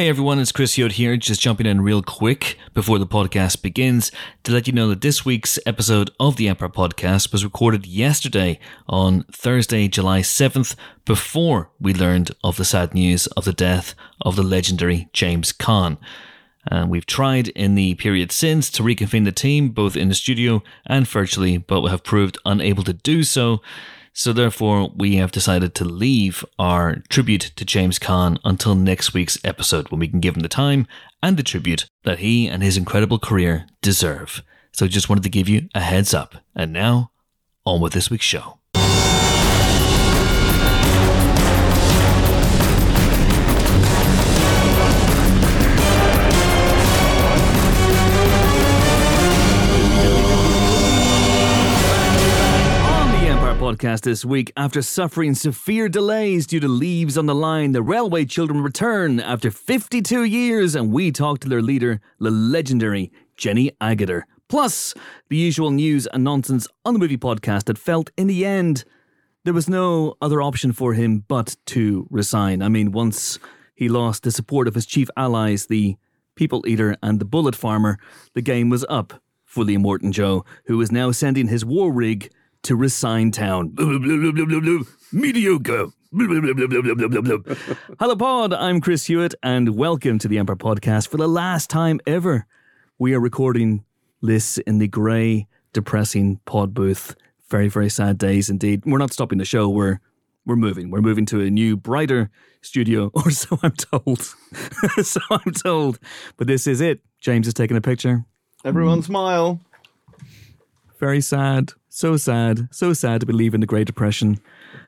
Hey everyone, it's Chris Hewitt here, just jumping in real quick before the podcast begins to let you know that this week's episode of the Empire Podcast was recorded yesterday on Thursday, July 7th, before we learned of the sad news of the death of the legendary James. And we've tried in the period since to reconvene the team, both in the studio and virtually, but have proved unable to do so. So therefore, we have decided to leave our tribute to James Caan until next week's episode when we can give him the time and the tribute that he and his incredible career deserve. So just wanted to give you a heads up. And now, on with this week's show. Podcast this week, after suffering severe delays due to leaves on the line, the railway children return after 52 years, and we talk to their leader, the legendary Jenny Agutter. Plus, the usual news and nonsense on the movie podcast that felt, in the end, there was no other option for him but to resign. I mean, once he lost the support of his chief allies, the People Eater and the Bullet Farmer, the game was up for Immortan Joe, who is now sending his war rig to resign town. Mediocre. Hello, Pod. I'm Chris Hewitt, and welcome to the Empire Podcast for the last time ever. We are recording this in the grey, depressing pod booth. Very, very sad days indeed. We're not stopping the show. We're we're moving. We're moving to a new, brighter studio, or so I'm told. so I'm told. But this is it. James has taken a picture. Everyone smile. Very sad. So sad. So sad to be leaving the Great Depression.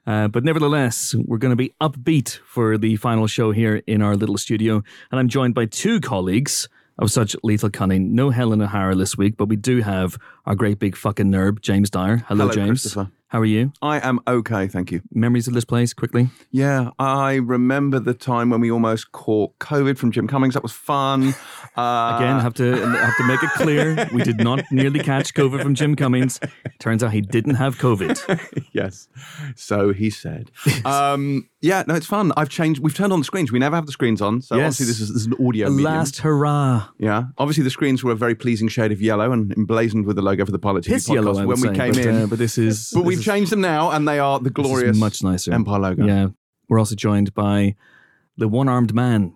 Uh, but nevertheless, we're going to be upbeat for the final show here in our little studio. And I'm joined by two colleagues of such lethal cunning. No Helen O'Hara this week, but we do have our great big fucking nerd, James Dyer. Hello, Hello, James. How are you? I am okay, thank you. Memories of this place, quickly? Yeah, I remember the time when we almost caught COVID from Jim Cummings. That was fun. Uh, Again, I have to have to make it clear we did not nearly catch COVID from Jim Cummings. Turns out he didn't have COVID. yes. So he said. Um, yeah, no, it's fun. I've changed. We've turned on the screens. We never have the screens on. So Yes. obviously this is, this is an audio. Last hurrah. Yeah. Obviously the screens were a very pleasing shade of yellow and emblazoned with the logo for the Pilot TV podcast yellow, when we say, came but, in. uh, but this is but this we've is- changed them now and they are the glorious much nicer. Empire logo. Yeah. We're also joined by the one armed man,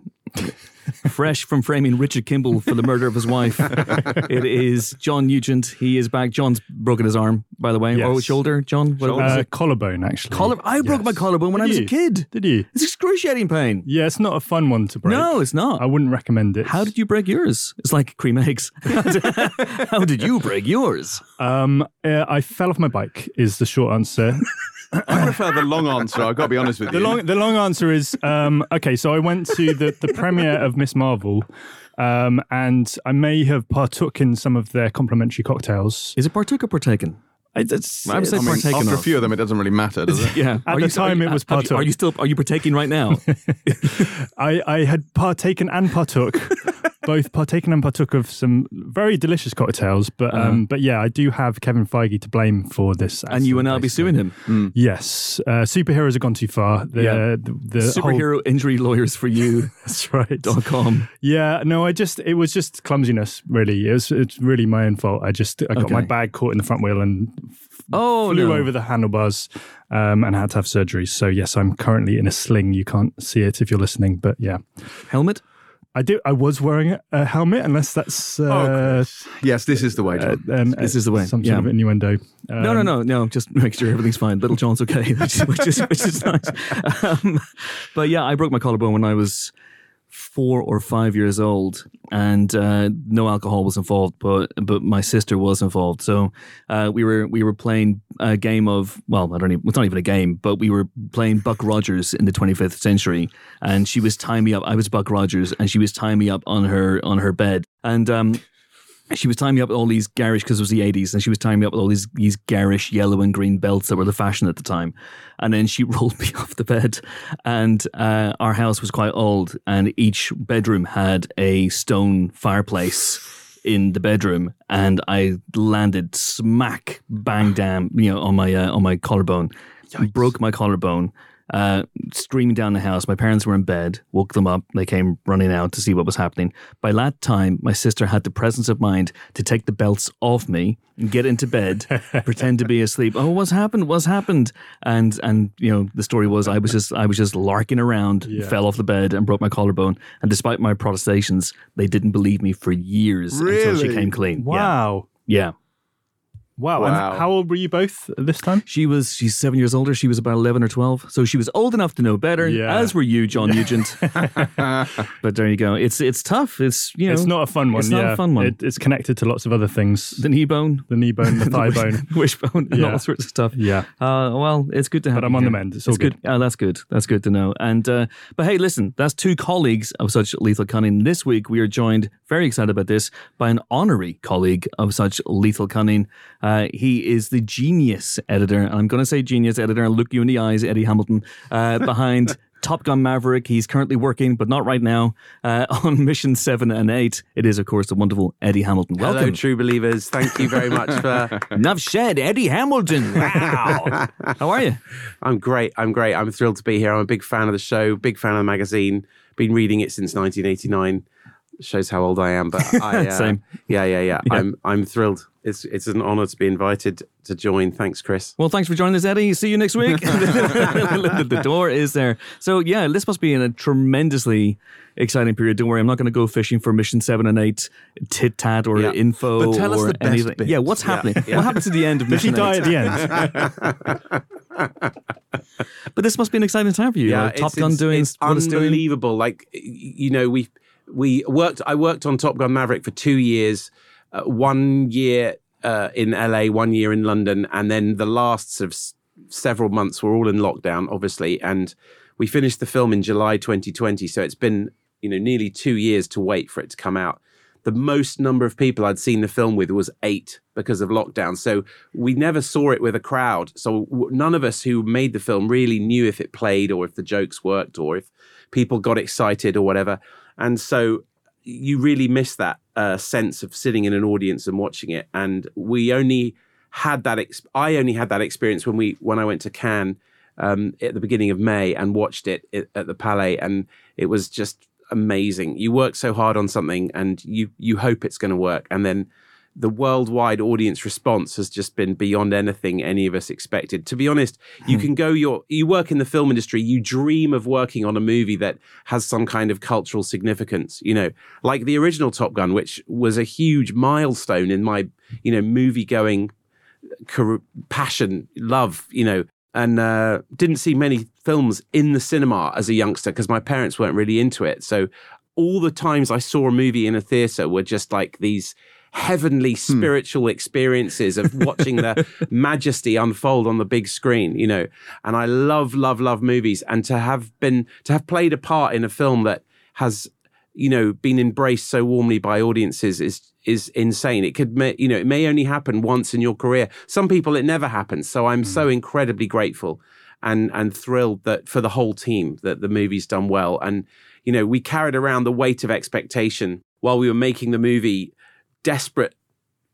fresh from framing Richard Kimball for the murder of his wife. it is John Nugent. He is back. John's broken his arm, by the way. Yes. Oh, shoulder, John? What, Uh, collarbone, actually. Collar- I broke my collarbone when I Did was a kid. Did you? It's excruciating pain. Yeah, it's not a fun one to break. No, it's not. I wouldn't recommend it. How did you break yours? It's like cream eggs. How did you break yours? Um, uh, I fell off my bike. Is the short answer. I prefer the long answer. I've got to be honest with the you. long the long answer is um, okay. So I went to the the premiere of Miss Marvel, um, and I may have partook in some of their complimentary cocktails. Is it partook or partaken? I, it's, I would say I mean, partaken after a few of them, it doesn't really matter, does it? Yeah. At the time, it was have you- partook. Are you still? Are you partaking right now? I, I had partaken and partook, both partaken and partook of some very delicious cocktails. But um, but yeah, I do have Kevin Feige to blame for this. Uh-huh. and you will now be suing him. Yes, uh, superheroes have gone too far. The, Yeah. the, the whole- Superhero injury lawyers for you. that's right. dot com. Yeah, no, I just it was just clumsiness. Really, it was it's really my own fault. I just I got my bag caught in the front wheel and Oh flew no. over the handlebars um, and had to have surgery. So yes, I'm currently in a sling. You can't see it if you're listening, but yeah. helmet. I do. I was wearing a helmet, unless that's uh, Yes, this is the way. uh, John. um, This is the way, Some yeah. sort of innuendo. no, no, Um, no, no. Just make sure everything's fine. Little John's okay, which, is- which is which is nice. Um, but yeah, I broke my collarbone when I was four or five years old, and uh, no alcohol was involved, but but my sister was involved. So uh, we were we were playing a game of well, I don't even it's not even a game, but we were playing Buck Rogers in the 25th century, and she was tying me up. I was Buck Rogers, and she was tying me up on her on her bed, and um, she was tying me up with all these garish because it was the 80s and she was tying me up with all these these garish yellow and green belts that were the fashion at the time. And then she rolled me off the bed and uh, our house was quite old and each bedroom had a stone fireplace in the bedroom and I landed smack bang damn you know on my uh, on my collarbone. Broke my collarbone uh, screaming down the house. My parents were in bed, woke them up. They came running out to see what was happening. By that time, my sister had the presence of mind to take the belts off me and get into bed, pretend to be asleep. Oh, what's happened? What's happened? And and you know the story was I was just I was just larking around, Yeah. fell off the bed and broke my collarbone. And despite my protestations, they didn't believe me for years until she came clean. Yeah. Wow. yeah. Wow. Wow. And how old were you both at this time? She was she's seven years older. She was about eleven or twelve, so she was old enough to know better. Yeah. As were you, John Nugent. but there you go. It's it's tough. It's you know it's not a fun one. it's not a fun one. It, it's connected to lots of other things. the knee bone, The knee bone, the thigh bone. wishbone, and Yeah. all sorts of stuff. Yeah. Uh, well, it's good to have. But I'm on the mend. It's all good. Oh, that's good. That's good to know. And uh, but hey, listen, that's two colleagues of such lethal cunning. This week we are joined, very excited about this, by an honorary colleague of such lethal cunning. Uh, he is the genius editor, and I'm going to say genius editor and look you in the eyes, Eddie Hamilton, uh, behind. Top Gun Maverick. He's currently working, but not right now, uh, on Mission 7 and 8. It is, of course, the wonderful Eddie Hamilton. Hello, true believers. Thank you very much for. Enough said, Eddie Hamilton. Wow. How are you? I'm great. I'm great. I'm thrilled to be here. I'm a big fan of the show, big fan of the magazine. Been reading it since 1989. Shows how old I am, but I, uh, Same. Yeah, yeah, yeah, I'm I'm thrilled. It's it's an honour to be invited to join. Thanks, Chris. Well, thanks for joining us, Eddie. See you next week. the door is there. So, yeah, this must be in a tremendously exciting period. Don't worry, I'm not going to go fishing for Mission 7 and 8 tit tat or Yeah. info. But tell us or the best anything. bit. Yeah, what's happening? What happens at the end of Did she Mission die 8? at the end? But this must be an exciting time for you. Yeah, like Top it's- Gun doing it's what it's doing. unbelievable. Like you know, we we worked. I worked on Top Gun Maverick for two years. Uh, one year uh, in LA, one year in London, and then the last of s- several months were all in lockdown, obviously. And we finished the film in July 2020, so it's been you know nearly two years to wait for it to come out. The most number of people I'd seen the film with was eight because of lockdown. So we never saw it with a crowd. So w- none of us who made the film really knew if it played or if the jokes worked or if people got excited or whatever. And so you really miss that uh, sense of sitting in an audience and watching it. And we only had that. Ex- I only had that experience when we when I went to Cannes um, at the beginning of May and watched it at, the Palais, and it was just amazing. You work so hard on something, and you you hope it's going to work, and then the worldwide audience response has just been beyond anything any of us expected. To be honest, you can go your you work in the film industry, you dream of working on a movie that has some kind of cultural significance, you know, like the original Top Gun, which was a huge milestone in my, you know, movie going passion, love, you know, and uh, didn't see many films in the cinema as a youngster because my parents weren't really into it. So all the times I saw a movie in a theater were just like these heavenly hmm. spiritual experiences of watching the majesty unfold on the big screen you know. And i love love love movies. And to have been to have played a part in a film that has you know been embraced so warmly by audiences is is insane. It could may, you know it may only happen once in your career. Some people it never happens. So i'm so hmm. incredibly grateful and and thrilled that for the whole team that the movie's done well. And you know we carried around the weight of expectation while we were making the movie desperate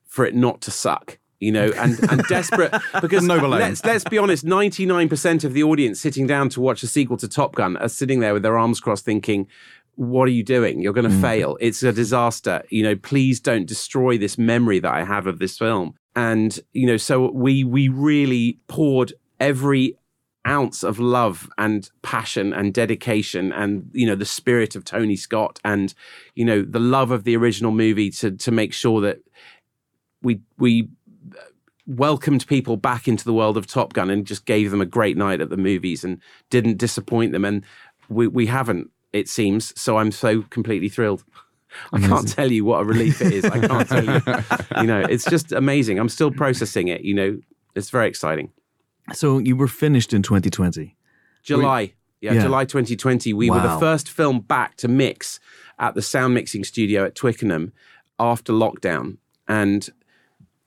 for it not to suck you know and and desperate because let's let's be honest 99% of the audience sitting down to watch a sequel to Top Gun are sitting there with their arms crossed thinking what are you doing? You're going to mm. fail. It's a disaster. You know please don't destroy this memory that I have of this film. And you know so we we really poured every ounce of love and passion and dedication and you know the spirit of Tony Scott and you know the love of the original movie to to make sure that we we uh, welcomed people back into the world of Top Gun and just gave them a great night at the movies and didn't disappoint them. And we we haven't it seems. So I'm so completely thrilled. I can't tell you what a relief it is. I can't tell you. You know it's just amazing. I'm still processing it you know. It's very exciting So you were finished in 2020. July. Yeah, Yeah. July 2020. We were the first film back to mix at the sound mixing studio at Twickenham after lockdown. And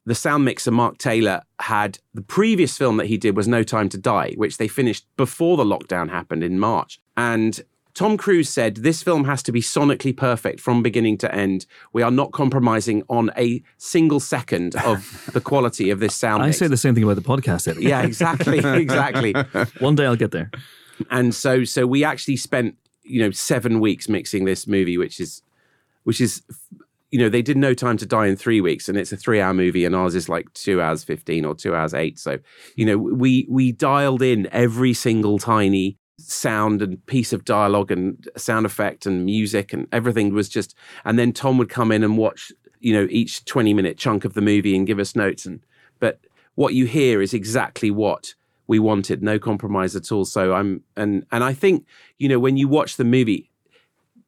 the sound mixer, Mark Taylor, had the previous film that he did was No Time to Die, which they finished before the lockdown happened in March. And Tom Cruise said, This film has to be sonically perfect from beginning to end. We are not compromising on a single second of the quality of this sound I mix. say the same thing about the podcast, Eddie. yeah, exactly, exactly. One day I'll get there. and so so we actually spent you know seven weeks mixing this movie, which is which is you know they did no time to die in three weeks and it's a three hour movie and ours is like two hours 15 or two hours eight so you know we we dialed in every single tiny sound and piece of dialogue and sound effect and music and everything was just and then tom would come in and watch you know each 20 minute chunk of the movie and give us notes and but what you hear is exactly what we wanted no compromise at all. So i'm and and i think you know when you watch the movie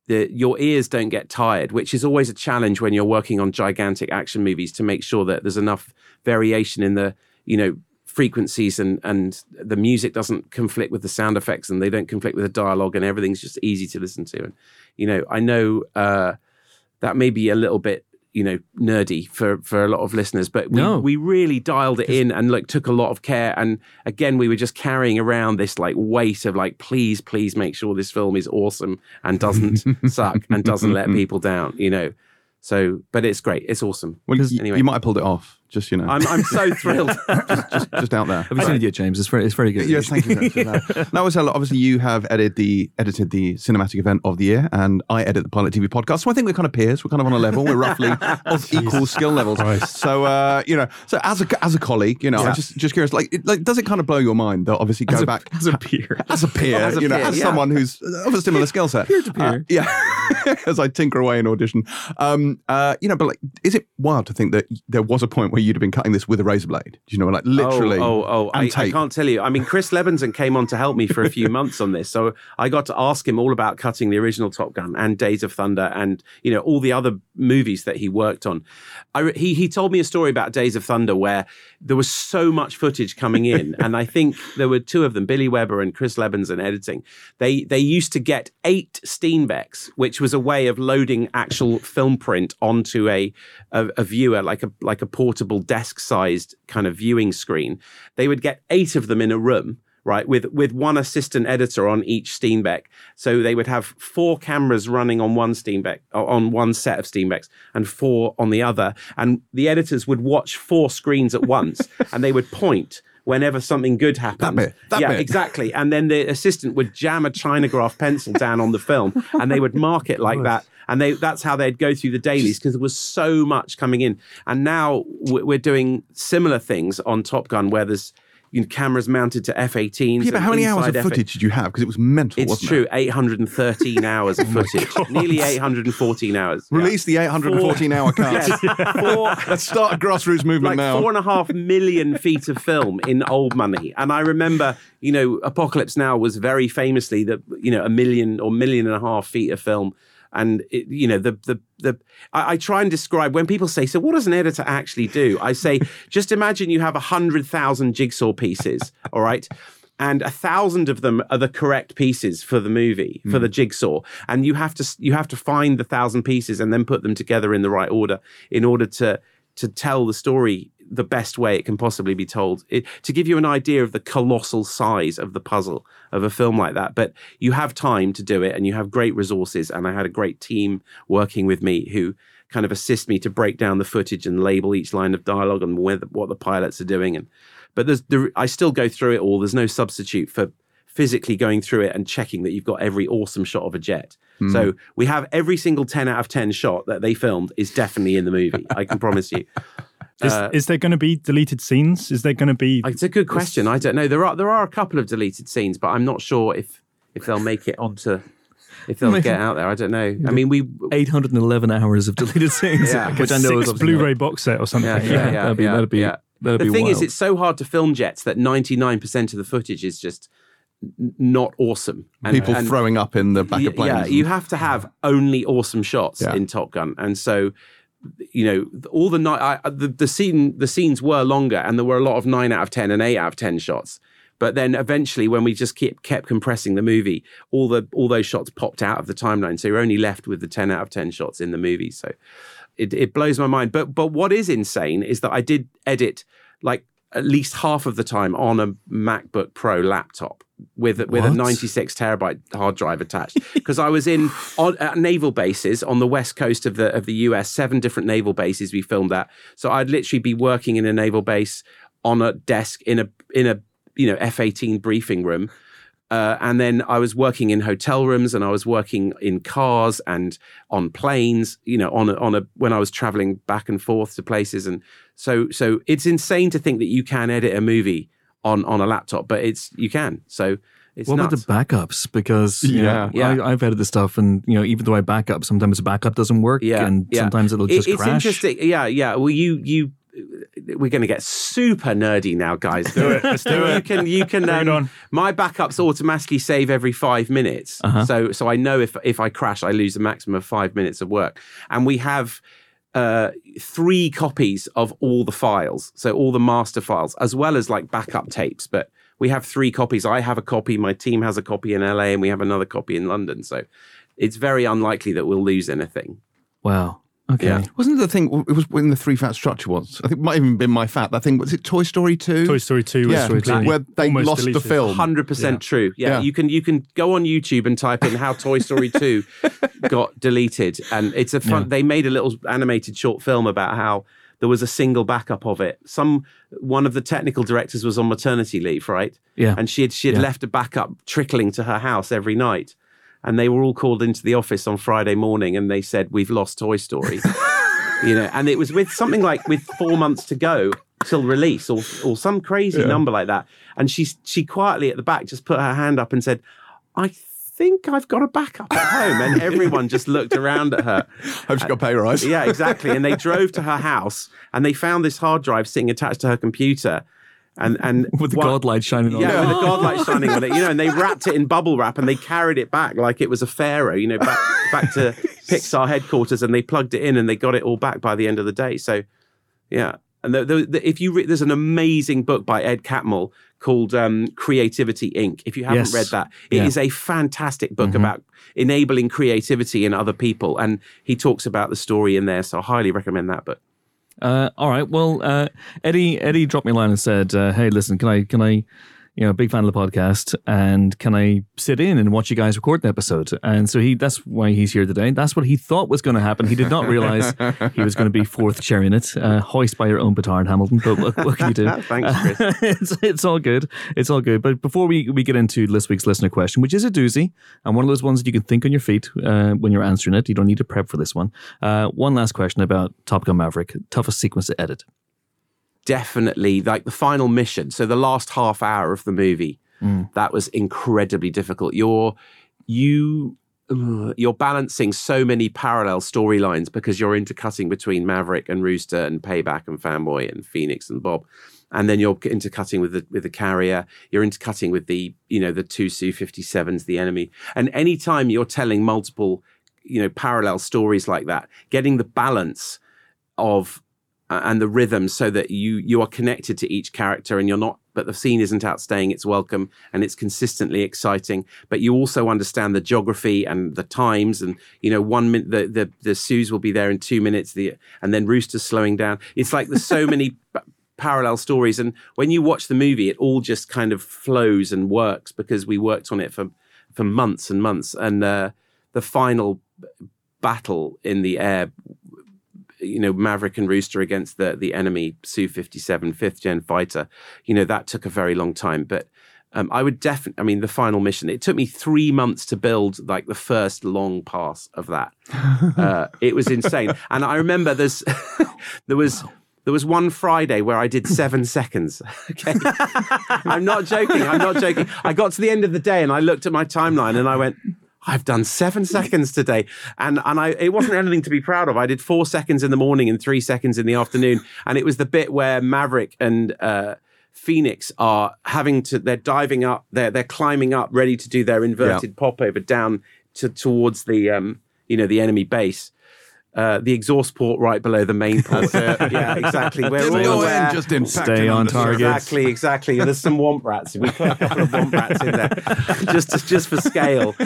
the, your ears don't get tired, which is always a challenge when you're working on gigantic action movies to make sure that there's enough variation in the, you know, frequencies and and the music doesn't conflict with the sound effects and they don't conflict with the dialogue and everything's just easy to listen to. And you know, I know uh, that may be a little bit you know nerdy for for a lot of listeners but we, No. we really dialed it in and like took a lot of care. And again we were just carrying around this like weight of like please please make sure this film is awesome and doesn't suck and doesn't let people down you know? So but it's great. It's awesome. Well, anyway. you might have pulled it off, just you know, I'm, I'm so thrilled just, just out there. Have you seen it yet, James? It's very, it's very good. Yes, thank you. For that. Now, Marcelo, obviously you have edited the edited the cinematic event of the year, and I edit the Pilot TV podcast. So I think we're kind of peers. We're kind of on a level. We're roughly of equal skill levels. Christ. So uh, you know, so as a as a colleague, you know, I'm just just curious. Like, it, like, does it kind of blow your mind that obviously go As a, back as a peer. as a peer, As a you know, peer, as yeah. someone who's of a similar skill set, peer to peer. yeah. as I tinker away in audition, um, uh, you know, but like, is it wild to think that there was a point where you'd have been cutting this with a razor blade? You know, like oh, literally. Oh, oh, oh. I, I can't tell you. I mean, Chris Lebenzon came on to help me for a few months on this. So I got to ask him all about cutting the original Top Gun and Days of Thunder and, you know, all the other movies that he worked on. I, he, he told me a story about Days of Thunder where there was so much footage coming in. and I think there were two of them, Billy Weber and Chris Lebenzon editing. They, they used to get eight Steenbecks, which was a way of loading actual film print onto a, a, a viewer, like a, like a portable desk sized kind of viewing screen. They would get eight of them in a room. Right, with with one assistant editor on each Steenbeck, so they would have four cameras running on one Steenbeck on one set of Steenbecks and four on the other, and the editors would watch four screens at once, and they would point whenever something good happened. That bit, that yeah, bit. exactly. And then the assistant would jam a Chinagraph pencil down on the film, and they would mark it like that. And they that's how they'd go through the dailies because there was so much coming in. And now we're doing similar things on Top Gun where there's you know, cameras mounted to F-18s. Yeah, but how many hours of F- footage did you have? Because it was mental, It's true, it? 813 hours of oh footage, nearly 814 hours. Yeah. Release the 814 hour cut. Yes. Let's start a grassroots movement like now. four and a half million feet of film in old money. And I remember, you know, Apocalypse Now was very famously that, you know, a million or million and a half feet of film. And it, you know the the the I, I try and describe when people say, "So what does an editor actually do?" I say, just imagine you have a hundred thousand jigsaw pieces, all right, and a thousand of them are the correct pieces for the movie for the hmm. jigsaw, and you have to you have to find the thousand pieces and then put them together in the right order in order to to tell the story the best way it can possibly be told. It, to give you an idea of the colossal size of the puzzle of a film like that, but you have time to do it and you have great resources. And I had a great team working with me who kind of assist me to break down the footage and label each line of dialogue and where the, what the pilots are doing. And but there's there, I still go through it all. There's no substitute for physically going through it and checking that you've got every awesome shot of a jet. Hmm. So we have every single 10 out of 10 shot that they filmed is definitely in the movie. I can promise you. Is, Uh, is there going to be deleted scenes? Is there going to be? It's a good question. I don't know. There are there are a couple of deleted scenes, but I'm not sure if if they'll make it onto if they'll get out there. I don't know. I mean, we 811 hours of deleted scenes, Yeah. which I know is six obviously not- Blu-ray box set or something. yeah, yeah, yeah. that'd be- yeah, that'd be- yeah. that'd the be thing is, it's so hard to film jets that 99% of the footage is just not awesome. And, People and- throwing up in the back Y- of planes. Yeah, you have to have only awesome shots Yeah. in Top Gun, and so you know all the night the, the scene the scenes were longer, and there were a lot of nine out of ten and eight out of ten shots. But then eventually, when we just kept kept compressing the movie, all the all those shots popped out of the timeline, so you're only left with the ten out of ten shots in the movie. So it it blows my mind. But but what is insane is that I did edit like at least half of the time on a MacBook Pro laptop with with a 96 terabyte hard drive attached. Because I was in on, at naval bases on the west coast of the of the US seven different naval bases we filmed at. So I'd literally be working in a naval base on a desk in a in a you know F18 briefing room. Uh, and then I was working in hotel rooms, and I was working in cars and on planes. You know, on a, on a when I was traveling back and forth to places, and so so it's insane to think that you can edit a movie on on a laptop, but it's you can. So it's what nuts. about the backups? Because you know, Yeah. I, I've edited stuff, and you know, even though I back up, sometimes the backup doesn't work, Yeah, and yeah. sometimes it'll It- just it's crash. interesting. Yeah, yeah. Well, you you we're going to get super nerdy now, guys. do it. Let's do it. You can you can. Bring Um, on. my backups automatically save every five minutes, Uh-huh. so so I know if if I crash, I lose a maximum of five minutes of work, and we have. Uh, three copies of all the files, so all the master files, as well as like backup tapes. But we have three copies. I have a copy. My team has a copy in LA, and we have another copy in London. So it's very unlikely that we'll lose anything. Wow. Okay. Yeah. Wasn't it the thing? It was when the three fat structure was. I think it might have even been my fat. That thing was it Toy Story two? Toy Story 2 was yeah, completely where they almost lost deleted. the film. Hundred percent true. Yeah, Yeah. you can you can go on YouTube and type in how Toy Story Two got deleted, and it's a fun. Yeah. They made a little animated short film about how there was a single backup of it. Some one of the technical directors was on maternity leave, right? Yeah. and she had she had Yeah. left a backup trickling to her house every night, and they were all called into the office on Friday morning, and they said we've lost Toy Story. you know, and it was with something like with four months to go till release, or or some crazy number like that. And she she quietly at the back just put her hand up and said, "I think I've got a backup at home." And everyone just looked around at her. Hope she got pay rise. Yeah, exactly. And they drove to her house and they found this hard drive sitting attached to her computer. And and With the god light shining on yeah, it. Yeah, with the godlight shining on it, you know, and they wrapped it in bubble wrap and they carried it back like it was a pharaoh, you know, back back to Pixar headquarters, and they plugged it in and they got it all back by the end of the day. So, yeah, and the, the, the, if you re- there's an amazing book by Ed Catmull called um, Creativity Inc. If you haven't Yes. read that, it is Yeah. a fantastic book about enabling creativity in other people, and he talks about the story in there. So, I highly recommend that book. Uh, all right. Well, uh, Eddie Eddie dropped me a line and said, uh, "Hey, listen, can I can I, you know, big fan of the podcast, and can I sit in and watch you guys record an episode?" And so he that's why he's here today. That's what he thought was going to happen. He did not realize he was going to be fourth chair in it. Uh, hoist by your own petard, Hamilton. But what, what can you do? Thanks, Chris. it's, it's all good. It's all good. But before we, we get into this week's listener question, which is a doozy, and one of those ones that you can think on your feet uh, when you're answering it, you don't need to prep for this one. Uh, one last question about Top Gun Maverick. Toughest sequence to edit. Definitely like the final mission. So the last half hour of the movie, mm. that was incredibly difficult. You're you you're balancing so many parallel storylines because you're intercutting between Maverick and Rooster and Payback and Fanboy and Phoenix and Bob. And then you're intercutting with the with the carrier. You're intercutting with the you know the two Su fifty sevens, the enemy. And anytime you're telling multiple you know parallel stories like that, getting the balance of and the rhythm so that you you are connected to each character and you're not but the scene isn't outstaying it's welcome and it's consistently exciting. But you also understand the geography and the times and you know one minute the the, the Sues will be there in two minutes the and then Rooster's slowing down. It's like there's so many p- parallel stories and when you watch the movie it all just kind of flows and works because we worked on it for for months and months. And uh, the final battle in the air you know Maverick and Rooster against the the enemy Su 57 fifth gen fighter you know that took a very long time but um, I would definitely I mean the final mission it took me 3 months to build like the first long pass of that uh, it was insane and I remember there's there was there was one Friday where I did seven seconds. Okay. I'm not joking. I'm not joking. I got to the end of the day and I looked at my timeline and I went, I've done seven seconds today. And and I it wasn't anything to be proud of. I did four seconds in the morning and three seconds in the afternoon. And it was the bit where Maverick and uh Phoenix are having to they're diving up, they're they're climbing up, ready to do their inverted popover down to towards the um, you know, the enemy base. Uh, the exhaust port right below the main port. yeah, exactly. We're Didn't all go aware. in, just in Stay on target. Exactly, exactly. There's some womp rats. We put a couple of womp rats in there, just just for scale.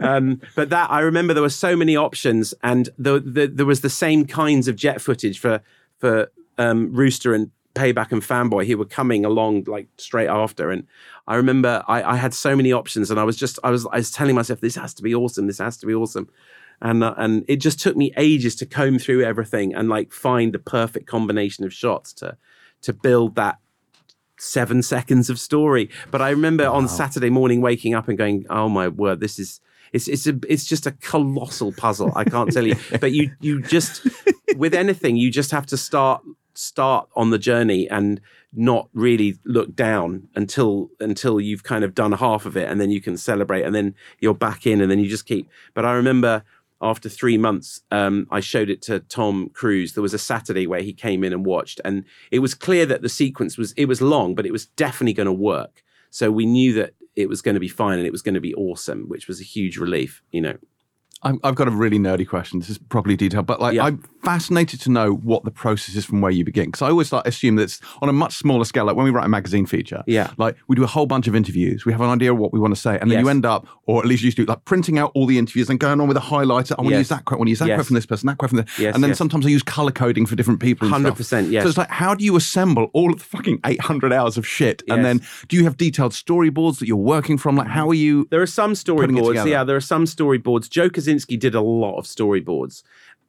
Um, but that I remember there were so many options, and the, the, there was the same kinds of jet footage for for um, Rooster and Payback and Fanboy who were coming along like straight after. And I remember I, I had so many options, and I was just I was I was telling myself this has to be awesome. This has to be awesome. And, uh, and it just took me ages to comb through everything and like find the perfect combination of shots to to build that seven seconds of story. But I remember on Saturday morning waking up and going, "Oh my word, this is." It's it's a it's just a colossal puzzle. I can't tell you, but you you just with anything you just have to start start on the journey and not really look down until until you've kind of done half of it and then you can celebrate and then you're back in and then you just keep but i remember after three months um, i showed it to tom cruise there was a saturday where he came in and watched and it was clear that the sequence was it was long but it was definitely going to work so we knew that it was going to be fine and it was going to be awesome which was a huge relief you know I'm, I've got a really nerdy question. This is probably detailed, but like Yeah. I'm fascinated to know what the process is from where you begin. Because I always like assume that it's on a much smaller scale. Like when we write a magazine feature, Yeah. like we do a whole bunch of interviews. We have an idea of what we want to say, and then you end up, or at least you used to, like printing out all the interviews and going on with a highlighter. I want to Yes. use that quote. I want to use that Yes. quote from this person, that quote from this, Yes, and then yes. sometimes I use color coding for different people. 100%, yes. So it's like, how do you assemble all of the fucking 800 hours of shit, and then do you have detailed storyboards that you're working from? Like, how are you? There are some storyboards. Yeah, there are some storyboards. Joe Kosinski did a lot of storyboards.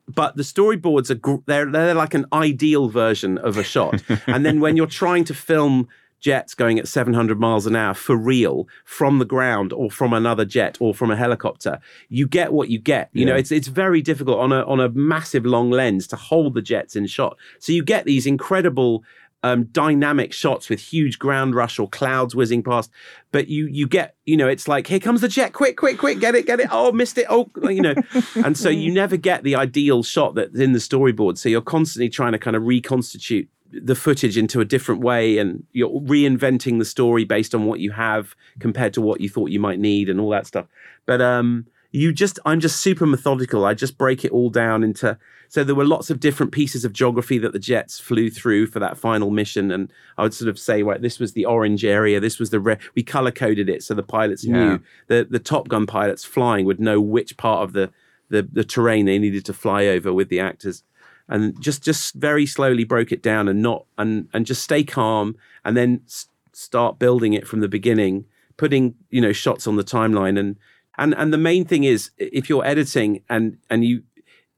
But the storyboards are gr- they're they're like an ideal version of a shot. and then when you're trying to film jets going at 700 miles an hour for real from the ground or from another jet or from a helicopter you get what you get. You know it's it's very difficult on a on a massive long lens to hold the jets in shot. So you get these incredible um, dynamic shots with huge ground rush or clouds whizzing past. But you you get you know it's like here comes the jet, quick, quick, quick, get it, get it. Oh, missed it. Oh, you know, and so you never get the ideal shot that's in the storyboard. So you're constantly trying to kind of reconstitute the footage into a different way and you're reinventing the story based on what you have compared to what you thought you might need and all that stuff but um you just i'm just super methodical. I just break it all down into so there were lots of different pieces of geography that the jets flew through for that final mission. And i would sort of say right this was the orange area. This was the red we color coded it so the pilots Yeah. knew the the top gun pilots flying would know which part of the the, the terrain they needed to fly over with the actors. And just just very slowly broke it down and not and and just stay calm and then s- start building it from the beginning putting you know shots on the timeline. And and and the main thing is if you're editing and and you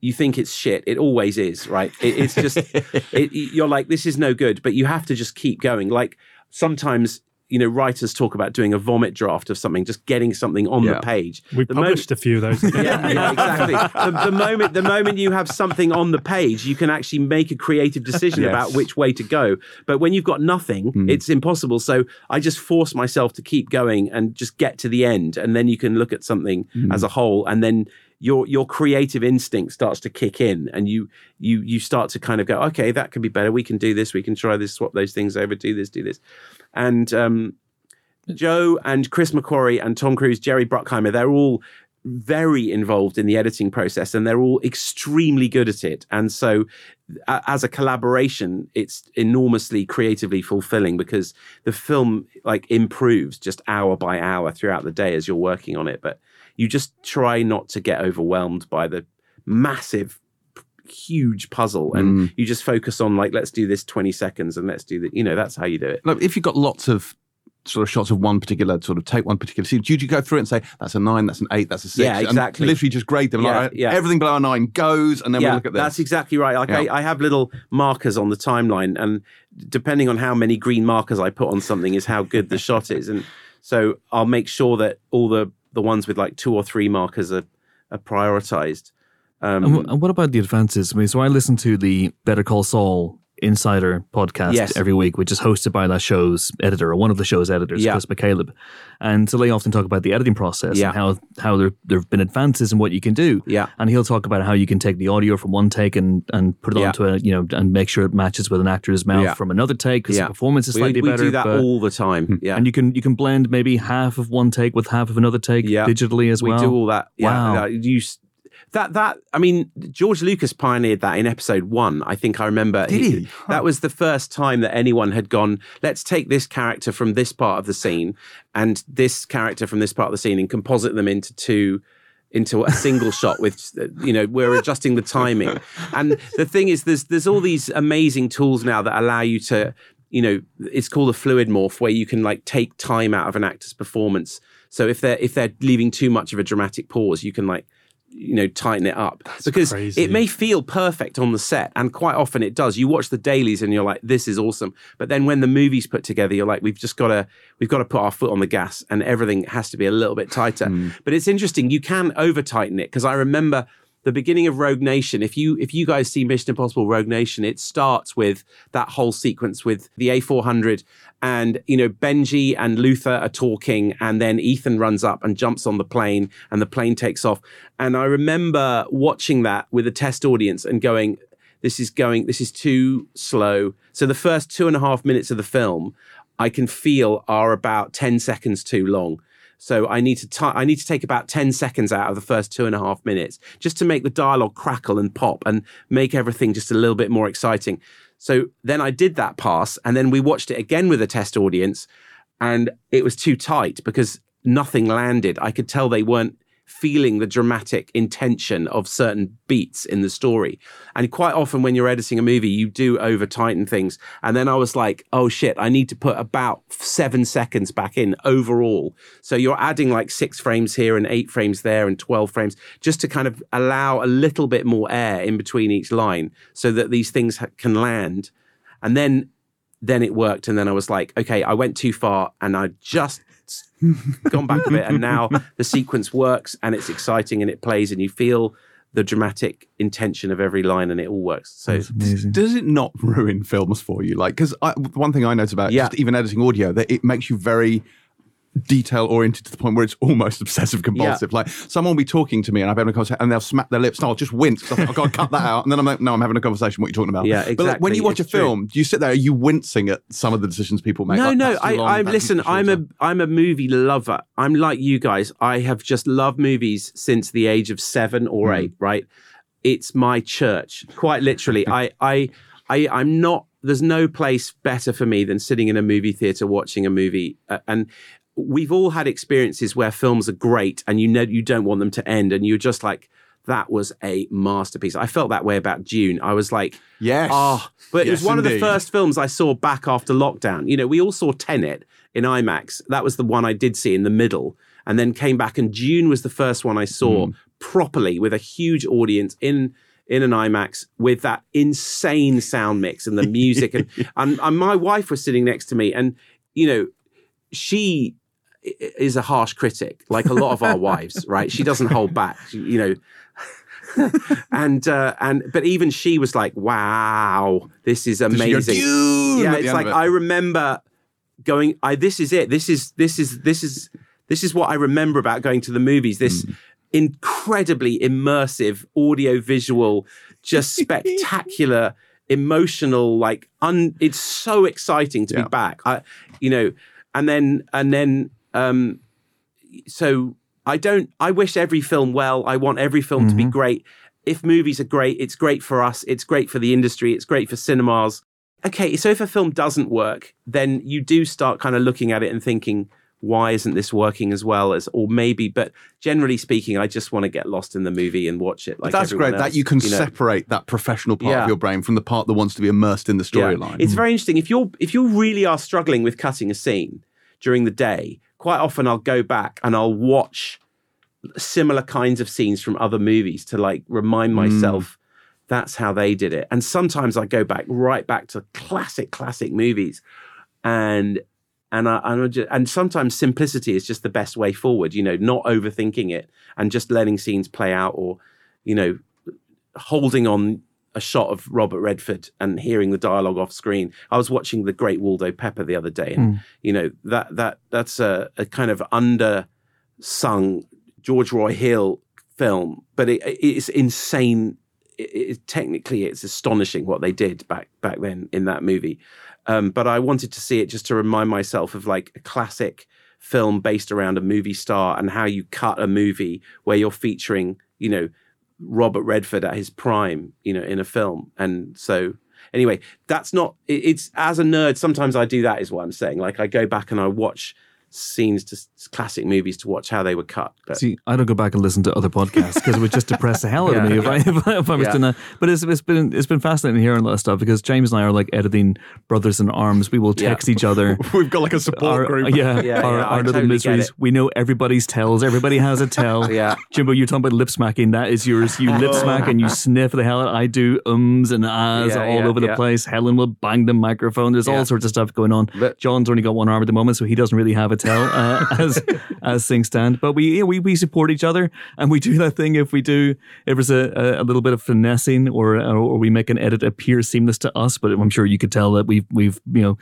you think it's shit it always is right? It, it's just it, you're like this is no good but you have to just keep going. Like sometimes you know writers talk about doing a vomit draft of something just getting something on Yeah. the page We The moment- published a few of those. yeah, yeah, exactly. The, the moment the moment you have something on the page, you can actually make a creative decision Yes. about which way to go. But when you've got nothing, hmm. it's impossible. So I just force myself to keep going and just get to the end, and then you can look at something hmm. as a whole, and then your your creative instinct starts to kick in, and you you you start to kind of go, okay, that could be better. We can do this. We can try this. Swap those things over. Do this. Do this. And um, Joe and Chris McQuarrie and Tom Cruise, Jerry Bruckheimer, they're all very involved in the editing process and they're all extremely good at it. And so, a- as a collaboration, it's enormously creatively fulfilling because the film like improves just hour by hour throughout the day as you're working on it. But you just try not to get overwhelmed by the massive huge puzzle and mm. you just focus on like let's do this 20 seconds and let's do that you know that's how you do it Like, if you've got lots of sort of shots of one particular sort of take one particular scene, do you go through it and say that's a nine, that's an eight, that's a six? Yeah, and exactly. literally just grade them. Yeah, like, yeah. Everything below a nine goes, and then we look at this. That's exactly right. Like Yeah. I, I have little markers on the timeline, and depending on how many green markers I put on something is how good the shot is. And so I'll make sure that all the the ones with like two or three markers are are prioritized. Um, And, wh- and what about the advances? I mean, so I listen to the Better Call Saul Insider podcast Yes. every week, which is hosted by that show's editor or one of the show's editors, Yeah. Chris McCaleb. And so they often talk about the editing process Yeah. and how how there there have been advances in what you can do. Yeah. And he'll talk about how you can take the audio from one take and and put it Yeah. onto a you know and make sure it matches with an actor's mouth Yeah. from another take because the performance is we, slightly we better. do that but- all the time. Yeah, and you can you can blend maybe half of one take with half of another take Yeah. digitally as we well. do all that. Yeah, Wow. you that that I mean, George Lucas pioneered that in Episode One. I think I remember. Did he? That was the first time that anyone had gone. Let's take this character from this part of the scene and this character from this part of the scene and composite them into two into a single shot with you know we're adjusting the timing and the thing is there's there's all these amazing tools now that allow you to you know it's called a fluid morph where you can like take time out of an actor's performance so if they're if they're leaving too much of a dramatic pause you can like you know tighten it up. Because crazy. it may feel perfect on the set and quite often it does. You watch the dailies and you're like this is awesome. But then when the movie's put together you're like we've just got to we've got to put our foot on the gas and everything has to be a little bit tighter. Hmm. But it's interesting you can over tighten it because i remember the beginning of Rogue Nation, if you if you guys see Mission Impossible Rogue Nation, it starts with that whole sequence with the A400 and you know Benji and Luther are talking and then Ethan runs up and jumps on the plane and the plane takes off. And I remember watching that with a test audience and going, this is going, this is too slow. So the first two and a half minutes of the film, I can feel are about 10 seconds too long. So I need to ti I need to take about 10 seconds out of the first two and a half minutes just to make the dialogue crackle and pop and make everything just a little bit more exciting. So then I did that pass and then we watched it again with a test audience and it was too tight because nothing landed. I could tell they weren't feeling the dramatic intention of certain beats in the story. And quite often when you're editing a movie, you do over tighten things. And then I was like, oh shit, I need to put about seven seconds back in overall. So you're adding like six frames here and eight frames there and 12 frames just to kind of allow a little bit more air in between each line so that these things can land. And then then it worked and then i was like okay i went too far and i just gone back a bit and now the sequence works and it's exciting and it plays and you feel the dramatic intention of every line and it all works so amazing. Does it not ruin films for you? Like, because one thing I notice about Yeah. just even editing audio that it makes you very detail oriented to the point where it's almost obsessive compulsive. Like someone will be talking to me and I'm having a conversation and they'll smack their lips and I'll just wince. 'cause I think, I've got to cut that out. And then I'm like, no, I'm having a conversation. What are you talking about? Yeah, exactly. But like, when you watch It's a film, do you sit there, are you wincing at some of the decisions people make? No, Like, no. I, long, I listen. needs to be I'm a. I'm a movie lover. I'm like you guys. I have just loved movies since the age of seven or Hmm. eight. Right? It's my church. Quite literally. I I I I'm not. There's no place better for me than sitting in a movie theater watching a movie. Uh, and we've all had experiences where films are great and you know you don't want them to end, and you're just like. That was a masterpiece. I felt that way about Dune. I was like, Yes. Oh, but it was Yes, one of the first films I saw back after lockdown. You know, we all saw Tenet in IMAX. That was the one I did see in the middle, and then came back. And Dune was the first one I saw mm. properly with a huge audience in in an IMAX with that insane sound mix and the music. and, and and my wife was sitting next to me, and you know, she is a harsh critic, like a lot of our wives, right? She doesn't hold back. She, you know, and uh, and but even she was like, "Wow, this is amazing." Yeah, it's like it? I remember going. I this is it. This is this is this is this is what I remember about going to the movies. This Hmm. incredibly immersive audio visual, just spectacular. emotional like un it's so exciting to Yeah. be back i you know and then and then um so I don't. I wish every film well. I want every film to be great. If movies are great, it's great for us. It's great for the industry. It's great for cinemas. Okay, so if a film doesn't work, then you do start kind of looking at it and thinking, why isn't this working as well as, or maybe? But generally speaking, I just want to get lost in the movie and watch it. Like That's great else, that you can know? separate that professional part Yeah. of your brain from the part that wants to be immersed in the Yeah. storyline. It's very interesting. If you're if you really are struggling with cutting a scene during the day, quite often I'll go back and I'll watch similar kinds of scenes from other movies to like remind Hmm. myself that's how they did it. And sometimes I go back right back to classic classic movies and and I, and, I just, and sometimes simplicity is just the best way forward. You know, not overthinking it and just letting scenes play out, or you know, holding on a shot of Robert Redford and hearing the dialogue off screen. I was watching The Great Waldo Pepper the other day, and you know that that that's a, a kind of undersung George Roy Hill film, but it, it's insane. It, it, technically, it's astonishing what they did back back then in that movie. Um, but I wanted to see it just to remind myself of like a classic film based around a movie star and how you cut a movie where you're featuring, you know, Robert Redford at his prime, you know, in a film. And so, anyway, that's not. it- It's as a nerd. Sometimes I do that. Is what I'm saying. Like I go back and I watch scenes to classic movies to watch how they were cut. But See, I don't go back and listen to other podcasts because it would just depress the hell out of me if I, if I, if I was Yeah. doing that. But it's, it's been it's been fascinating hearing a lot of stuff because James and I are like editing brothers in arms. We will Yeah. text each other. We've got like a support Our, group. yeah, Yeah, our, yeah, our little totally miseries. We know everybody's tells. Everybody has a tell. Yeah. Jimbo, you're talking about lip smacking. That is yours. You lip oh. smack and you sniff the hell out. I do ums and ahs Yeah, all yeah, over the yeah. place. Helen will bang the microphone. There's Yeah. all sorts of stuff going on. But- John's only got one arm at the moment, so he doesn't really have a tell uh, as as things stand. But we, we we support each other, and we do that thing if we do if there's a, a, a little bit of finessing or or we make an edit appear seamless to us. But I'm sure you could tell that we've we've you know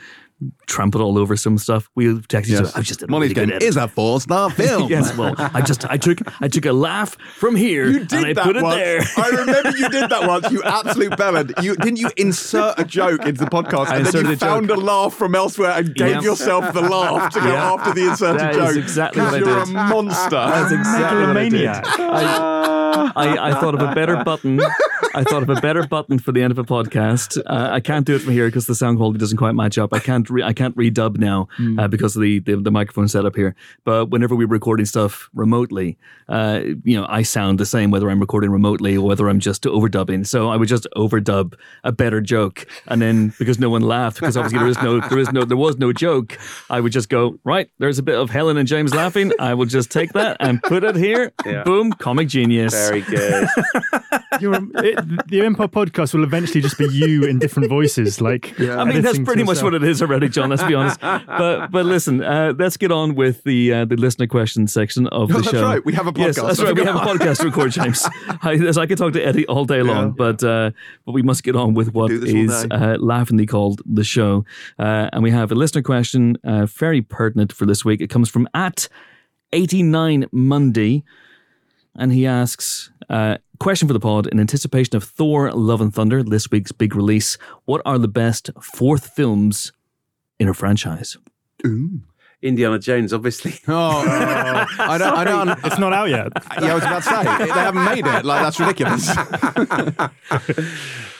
trampled all over some stuff. We'll text each other. Yes. I've just did a Molly's really good going, edit." is a four star film. yes, well, I just I took I took a laugh from here You did and I that put it once. there. I remember you did that once. You absolute bellend. You didn't you insert a joke into the podcast I and then you a joke. found a laugh from elsewhere and gave Yep. yourself the laugh to go Yeah. after the inserted That is joke. Exactly. what I you're a monster. That's exactly what I did. I, I, I thought of a better button. I thought of a better button for the end of a podcast. Uh, I can't do it from here because the sound quality doesn't quite match up. I can't re- I can't redub now uh, because of the, the the microphone setup here. But whenever we're recording stuff remotely, uh, you know, I sound the same whether I'm recording remotely or whether I'm just overdubbing. So I would just overdub a better joke, and then because no one laughed because obviously there is no there is no there was no joke, I would just go right. There's a bit of Helen and James laughing. I will just take that and put it here. Yeah. Boom, comic genius. very good. Your, it, the Empire podcast will eventually just be you in different voices. Like, I mean, that's pretty much what it is already, John. Let's be honest. But but listen, uh, let's get on with the uh, the listener question section of Oh, the that's show. right. We have a Yes, podcast. that's right. We have a podcast to record, James. I, yes, I could talk to Eddie all day long, but uh, but we must get on with what do this all is uh, laughingly called the show. Uh, and we have a listener question, uh, very pertinent for this week. It comes from at eighty nine Monday and he asks uh, question for the pod in anticipation of thor love and thunder this week's big release what are the best fourth films in a franchise Indiana Jones, obviously. Oh, I don't. I don't. It's not out yet. Yeah, I was about to say they haven't made it. Like that's ridiculous.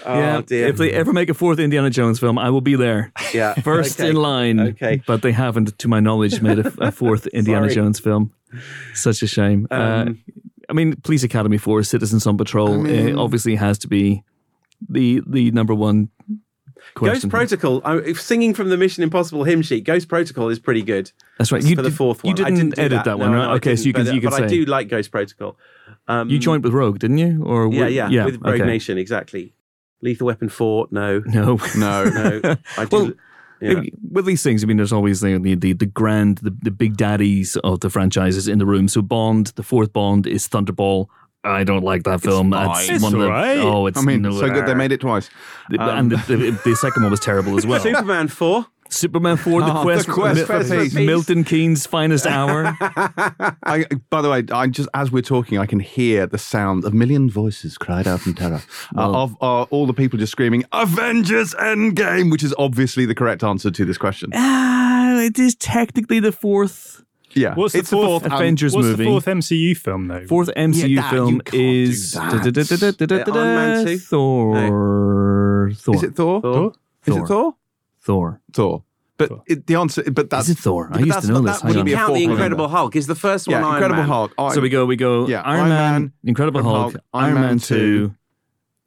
Oh, yeah dear. if they ever make a fourth indiana jones film i will be there yeah. first Okay. in line Okay. but they haven't to my knowledge made a, a fourth indiana Sorry. jones film such a shame uh, Um, i mean police academy 4 citizens on patrol uh, obviously has to be the the number one question Ghost Protocol, I, singing from the Mission Impossible hymn sheet. Ghost Protocol is pretty good. that's right You for the fourth one. you didn't, I didn't edit that, one No, right no, okay so you can but, you can but say I do like Ghost Protocol. Um, You joined with Rogue, didn't you? Or Yeah, w- yeah, with Rogue okay. Nation, exactly. Lethal Weapon Four, no, No, No. no. I do. Well, yeah. with these things, I mean, there's always the the, the, the grand, the, the big daddies of the franchises in the room. So Bond, the fourth Bond is Thunderball. I don't like that film. That's It's one of the alright. oh, it's I mean, no, so good they made it twice. The- and the, the, the second one was terrible as well. Superman Four. Superman Four, the Oh, quest, the quest for peace. Milton Keynes' finest hour. I, by the way, I just as we're talking, I can hear the sound. A million voices cried out in terror Well- uh, of uh, all the people just screaming "Avengers Endgame," which is obviously the correct answer to this question. Ah, it is technically the fourth Yeah, What's the it's fourth um, Avengers What's movie. the fourth MCU film though? Fourth MCU Yeah, Dad, film you can't do is. Iron Man Thor. Thor. Is it Thor? Thor. Is Thor. it Thor? Thor? Thor. But Thor. It, the answer, but that's Is it Thor? I used to know this. That Hang wouldn't be Count the Incredible is? Hulk. Is the first one Yeah, Iron Incredible Man? Hulk. I- So we go, we go. Yeah, Iron, Iron Man, Man, Incredible Incredible Hulk, Hulk, Iron Man Two.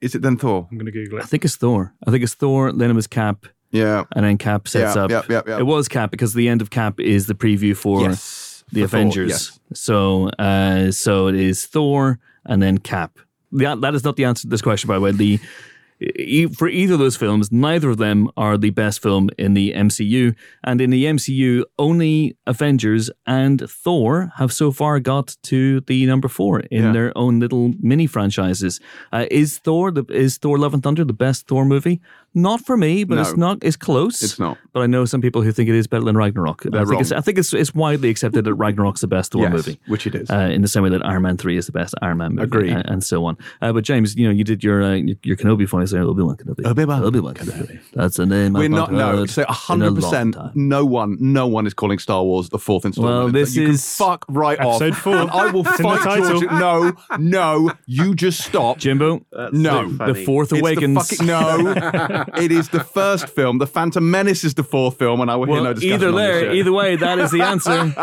Is it then Thor? I'm gonna Google it. I think it's Thor. I think it's Thor. Then it was Cap, Yeah. and then Cap sets Yeah, up. yeah, yeah, yeah. It was Cap because the end of Cap is the preview for Yes. the For Thor, Avengers. yes. So, uh, so it is Thor and then Cap. The, that is not the answer to this question, by the way. The e- for either of those films, neither of them are the best film in the MCU. And in the MCU, only Avengers and Thor have so far got to the number four in Yeah. their own little mini franchises. Uh, is Thor the is Thor Love and Thunder the best Thor movie? Not for me, but No. it's not. It's close. It's not. But I know some people who think it is better than Ragnarok. I They're think, wrong. it's, I think it's, it's widely accepted that Ragnarok's the best Thor Yes, movie. which it is. Uh, in the same way that Iron Man 3 is the best Iron Man movie. Agreed. uh, and so on. Uh, but James, you know, you did your uh, your Kenobi funny I say Obi Wan Kenobi. Obi-Wan Obi Wan Kenobi. That's the name. We're I've not no. heard So in a hundred percent. no one, no one is calling Star Wars the fourth installment. Well, this you is- can fuck right Episode off. four. And I will It's in the fight title. George. No, no, you just stop. Jimbo. no, so funny. the Fourth It's Awakens. The fucking, no, it is the first film. The Phantom Menace is the fourth film, and I will hear Well, no discussion either on this there, either way, that is the answer.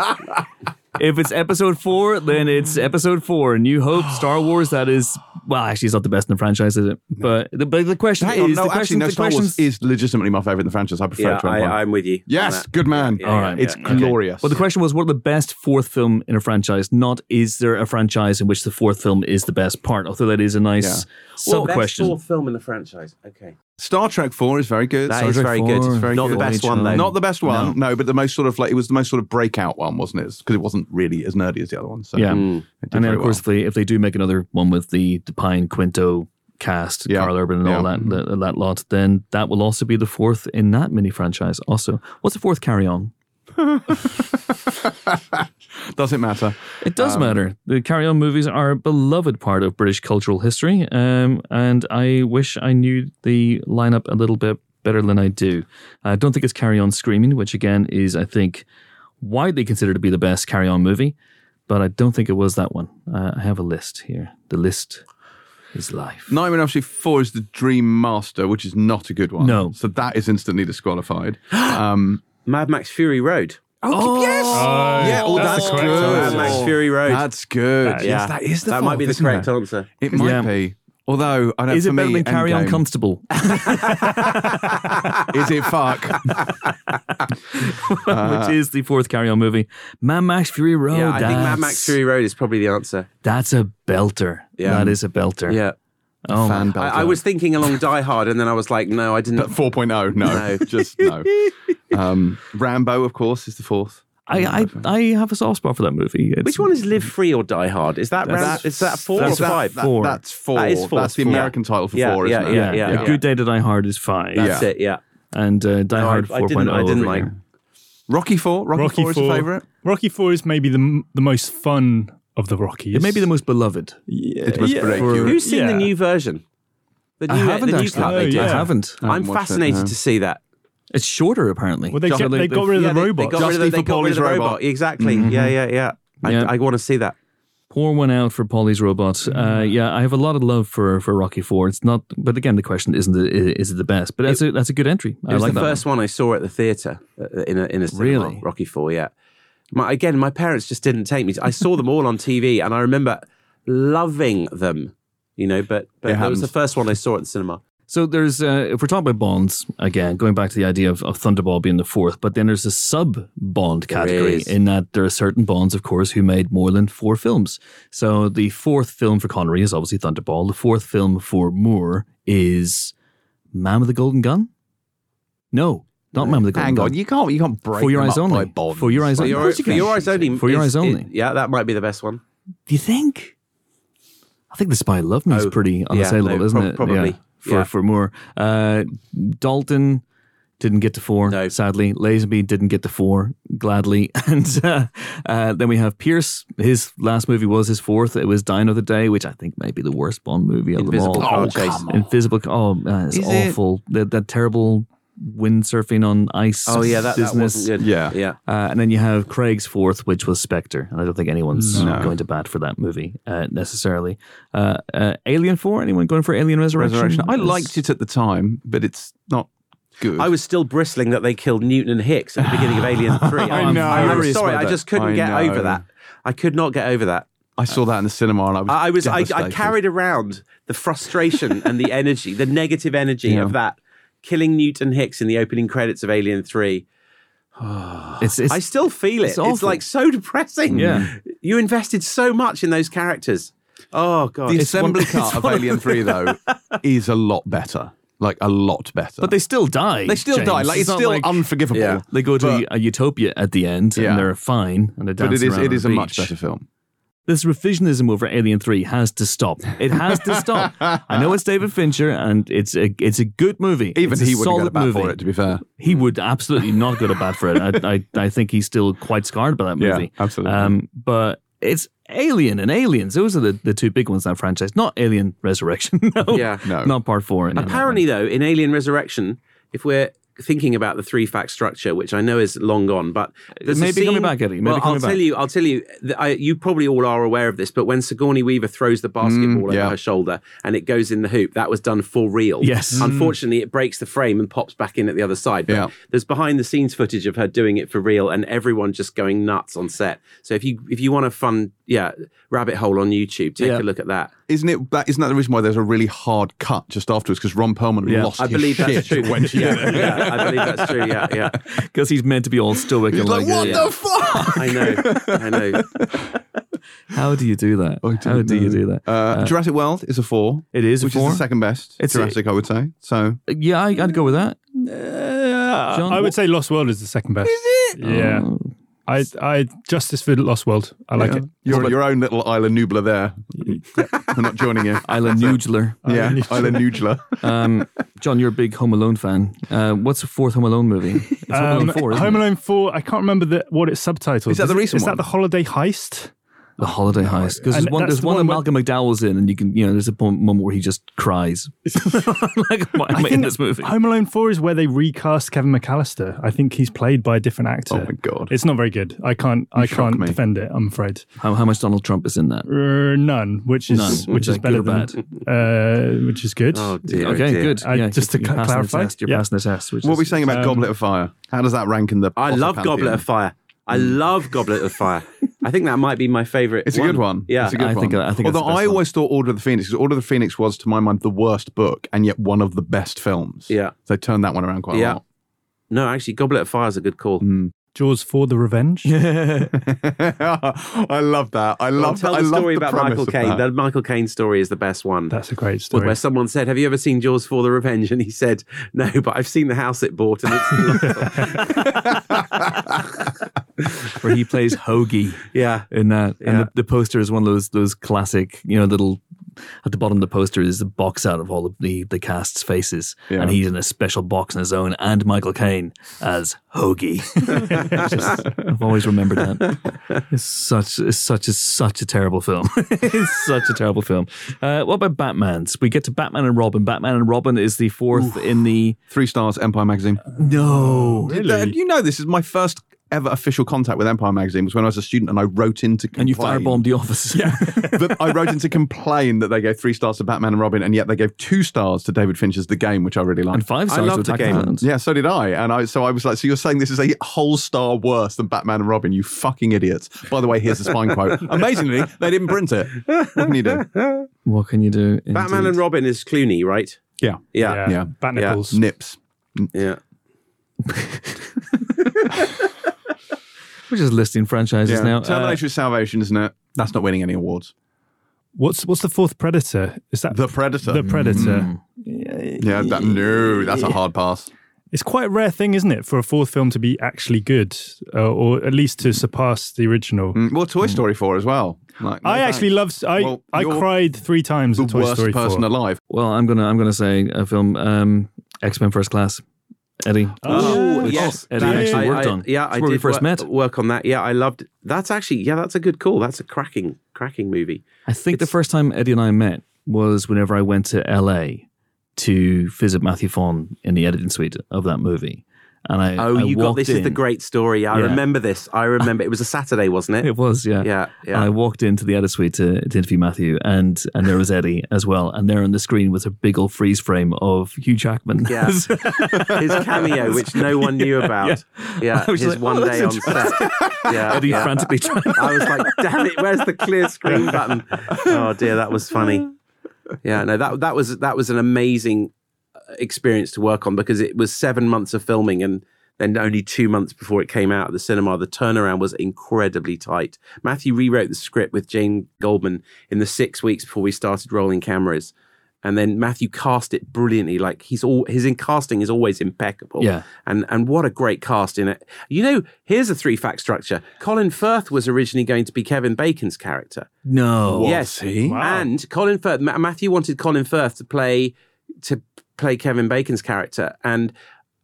if it's episode four, then it's episode four. New Hope, Star Wars. That is well, actually, it's not the best in the franchise, is it? But the, but the question Hang on, is, no, the actually, question, no. the Star Wars question's- is legitimately my favorite in the franchise. I prefer Yeah, it to Rogue One. I, I'm with you. on Yes, that. good man. Yeah, All right. It's yeah, yeah. glorious. But the question was, what are the best fourth film in a franchise? Not is there a franchise in which the fourth film is the best part? Although that is a nice Yeah. sub Well, best question. fourth film in the franchise. Okay. Star Trek Four is very good. That Star is Trek very 4 good. is very Not good. the best one, though. Not the best one, No. no. but the most sort of like it was the most sort of breakout one, wasn't it? Because it wasn't really as nerdy as the other one. So Yeah. it did And then, of course, if they if they do make another one with the, the Pine Quinto cast, Yeah. Karl Urban and all Yeah. that, that that lot, then that will also be the fourth in that mini franchise. Also, what's the fourth carry on? does it matter. It Um, does matter. The Carry On movies are a beloved part of British cultural history, um, and I wish I knew the lineup a little bit better than I do. I don't think it's Carry On Screaming, which again is, I think, widely considered to be the best Carry On movie, but I don't think it was that one. Uh, I have a list here. The list is life. Nightmare on Elm Street Four is the Dream Master, which is not a good one. No. so that is instantly disqualified. Um, Mad Max Fury Road. Oh, yes! yeah, oh, that's, the correct good. Mad Max Fury Road. That's good. That- yes, that is the that might be the correct it? answer. It might Yeah. be. Although I don't. Is for it better me, than Carry On Endgame- Constable? Is it fuck? which is the fourth Carry On movie. Mad Max Fury Road. yeah, I think Mad Max Fury Road is probably the answer. That's a belter. Yeah. That is a belter. Yeah. Oh, Fan my- I, I was thinking along Die Hard, and then I was like, no, I didn't. But 4.0, no, No. just no. Um, Rambo, of course, is the fourth. I, I, I have a soft spot for that movie. It's, Which one is Live Free or Die Hard? Is that That's- round, is that four that's or that- five? That- Four. that's four. That is four. That's the Four. American title for Yeah, four, yeah, isn't it? yeah, Yeah, yeah. A Good Day to Die Hard is five. That's Yeah. it. Yeah. And uh, Die No, I- Hard I 4.0. didn't- I didn't over like- here. Rocky Four. Rocky, Rocky Four is Four. your favorite. Rocky Four is maybe the m- the most fun of the Rockies. It may be the most beloved. Yeah, It was yeah. for- cute. Who's seen the Yeah. new version? The new, I haven't the new actually. cut they Oh, did. I haven't. I I'm haven't watched it, fascinated no. to see that. It's shorter, apparently. Well, they, Just get, they got rid of Yeah, the they, they got rid of, they got rid of the robot. robot. Exactly. Yeah, yeah, yeah. I, Yeah. I want to see that. Pour one out for Paulie's robot. Uh, yeah, I have a lot of love for, for Rocky Four. It's not, but again, the question isn't the, is it the best? But that's a that's a good entry. I It was like the that. first one. I saw at the theatre uh, in a in a cinema. Really? Rocky Four. Yeah. My, again, my parents just didn't take me. I saw them all on TV, and I remember loving them. You know, but but It that was the first one I saw at the cinema. So there's, uh, if we're talking about bonds again, going back to the idea of, of Thunderball being the fourth, but then there's a sub bond category in that there are certain bonds, of course, who made more than four films. So the fourth film for Connery is obviously Thunderball. The fourth film for Moore is Man with the Golden Gun. No, not Man with the Golden Hang Gun. on, you can't you can't break For Your Eyes Only. For Your Eyes For Only. your, Of course you for your eyes only. For Your Eyes Only. it- yeah, that might be the best one. Do you think? I think the Spy Love Loved Me is Oh, pretty yeah, unassailable, no, isn't it? probably, Yeah, for yeah. for Moore. Uh, Dalton didn't get to four. No. Sadly, Lazenby didn't get to four. Gladly, and uh, uh, then we have Pierce. His last movie was his fourth. It was Die Another Day, which I think may be the worst Bond movie of Invisible them all. Car Oh, Chase. come on. Invisible. Oh, man, it's Is it? awful. That, that terrible windsurfing on ice. Oh yeah, that, that business. wasn't good. Yeah. yeah. Uh, and then you have Craig's fourth, which was Spectre, and I don't think anyone's No. going to bat for that movie uh, necessarily. Uh, uh, Alien Four, anyone going for Alien Resurrection? Resurrection. I Is- liked it at the time, but it's not good. I was still bristling that they killed Newton and Hicks at the beginning of Alien Three. I I'm, know. I'm sorry, about I just couldn't I get know. over that. I could not get over that. I saw that in the cinema, and I was. I I was I, I carried around the frustration and the energy, the negative energy Yeah. of that killing Newton Hicks in the opening credits of Alien Three. Ah. It's, it's I still feel it. it's It's, like so depressing. Yeah. you invested so much in those characters. Oh god, The It's assembly one- cut of Alien Three though is a lot better, like a lot better. but they still die. they still James. die. Like it's, not still like unforgivable. Yeah. they go to but- a utopia at the end, Yeah. and they're fine, and they dance But it is around it on is a the much better film. This revisionism over Alien Three has to stop. It has to stop. I know it's David Fincher, and it's a it's a good movie. Even It's he wouldn't go to bat movie. for it. To be fair, He would absolutely not go to bat for it. I, I, I think he's still quite scarred by that Yeah, movie. absolutely. Um, but it's Alien and Aliens. Those are the, the two big ones in that franchise. Not Alien Resurrection. No, Yeah. No. not part four. any of that Apparently, though, in Alien Resurrection, if we're thinking about the three fact structure, which I know is long gone, but there's a Maybe scene- coming back, Eddie. Maybe well, I'll tell back. you. I'll tell you. I, you probably all are aware of this, but when Sigourney Weaver throws the basketball yeah. over her shoulder and it goes in the hoop, that was done for real. Yes. Mm. Unfortunately, it breaks the frame and pops back in at the other side. But Yeah. there's behind the scenes footage of her doing it for real, and everyone just going nuts on set. So if you if you want a fun, yeah, rabbit hole on YouTube, take Yeah. a look at that. Isn't it? That, isn't that the reason why there's a really hard cut just afterwards? Because Ron Perlman Yeah. lost I his believe shit that's true. when she yeah, yeah, I believe that's true. Yeah, yeah. because he's meant to be all stoic and like, like, what yeah. the fuck? I know, I know. How do you do that? I How didn't do you do that? Uh, Jurassic World is a four. It is a which four? is the second best. It's- Jurassic, I would say. So yeah, I, I'd go with that. Uh, John, I would what- say Lost World is the second best. Is it? Yeah. Oh. I, I Justice for Lost World. I like yeah. it. Your, your own little Isla Nublar there. We're not joining you. Isla Nugler. yeah, Isla Isla Um, John, you're a big Home Alone fan. Uh, what's the fourth Home Alone movie? It's Home Alone Um, 4, isn't Home? Alone 4, I can't remember the, what it's subtitled. Is that the it- recent Is one? that the Holiday Heist? The Holiday Heist. Because there's one, there's the one that one where- Malcolm McDowell's in, and you can, you know, there's a po- moment where he just cries. like, why am I, in this movie? Home Alone 4 is where they recast Kevin McAllister. I think he's played by a different actor. Oh my God. It's not very good. I can't I can't me. defend it, I'm afraid. How, how much Donald Trump is in that? Uh, none, which is None. which is Good better or than uh, which is good. Oh dear. Okay, dear. good. Uh, yeah, just to you're cl- clarify, test. You're yeah. passing the test. Which What are we saying about Um, Goblet of Fire? How does that rank in the? I love Goblet of Fire. I love Goblet of Fire. I think that might be my favorite. It's a good one. Yeah. it's a good I one. think- I think it's Although the best I one. always thought Order of the Phoenix, because Order of the Phoenix was, to my mind, the worst book, and yet one of the best films. Yeah. So they turned that one around quite Yeah. a lot. No, actually, Goblet of Fire is a good call. Mm. Jaws for the Revenge. I love that. I I'll love tell that. I the love story the about Michael of Caine. The Michael Caine story is the best one. That's a great story. where someone said, "Have you ever seen Jaws for the Revenge?" And he said, "No, but I've seen the house it bought, and it's where he plays Hoagie yeah, in that. And Yeah. the, the poster is one of those those classic, you know, little. At the bottom of the poster is a box out of all of the, the cast's faces, Yeah. and he's in a special box on his own, and Michael Caine as Hoagie. Just, I've always remembered that. It's such it's such a such a terrible film. it's such a terrible film. Uh, what about Batman's? We get to Batman and Robin. Batman and Robin is the fourth in the Three stars, Empire Magazine. no. Uh, You know, this is my first ever official contact with Empire Magazine was when I was a student and I wrote in to complain. And you firebombed the office. Yeah. that I wrote in to complain that they gave three stars to Batman and Robin, and yet they gave two stars to David Fincher's The Game, which I really liked. and five I stars love to The Attack Game. of the Clones. Yeah, so did I. And I so I was like, so you're saying this is a whole star worse than Batman and Robin, you fucking idiots. By the way, here's the spine quote. Amazingly, they didn't print it. What can you do? What can you do? Batman and Robin is Clooney, right? Yeah. Yeah, Yeah. Bat Yeah. Nichols. Nips. yeah. We're just listing franchises Yeah. now. Uh, Terminator is Salvation, isn't it? That's not winning any awards. What's what's the fourth Predator? Is that The Predator. the Predator? yeah, that, no, that's a hard pass. It's quite a rare thing, isn't it, for a fourth film to be actually good, uh, or at least to surpass the original. Mm, Well, Toy Story 4 as well. Like, no I actually thanks. loved. I Well, I you're cried three times the at Toy worst Story person 4. alive. well, I'm gonna I'm gonna say a film um, X Men First Class. Eddie. Oh, Which yes. Eddie That- actually I- worked I- on. Yeah, That's I where did we first work, met. work on that. Yeah, I loved. That's actually yeah, that's a good call. That's a cracking, cracking movie. I think the first time Eddie and I met was whenever I went to LA to visit Matthew Vaughn in the editing suite of that movie. And I Oh, I you got this is the great story. I Yeah. remember this. I remember it was a Saturday, wasn't it? It was, yeah. Yeah, yeah. I walked into the edit suite to, to interview Matthew, and and there was Eddie as well, and there on the screen was a big old freeze frame of Hugh Jackman. Yeah. His cameo, which no one knew about. Yeah, his like, one oh, day on set. Yeah, Eddie frantically trying. I was like, damn it, where's the clear screen button? Oh dear, that was funny. Yeah, no, that that was that was an amazing experience to work on because it was seven months of filming and then only two months before it came out at the cinema. The turnaround was incredibly tight. Matthew rewrote the script with Jane Goldman in the six weeks before we started rolling cameras. And then Matthew cast it brilliantly. Like he's all his in casting is always impeccable. Yeah. And and what a great cast in it. You know, here's a three fact structure. Colin Firth was originally going to be Kevin Bacon's character. No. Yes, he? Wow. and Colin Firth. Matthew wanted Colin Firth to play to play Kevin Bacon's character, and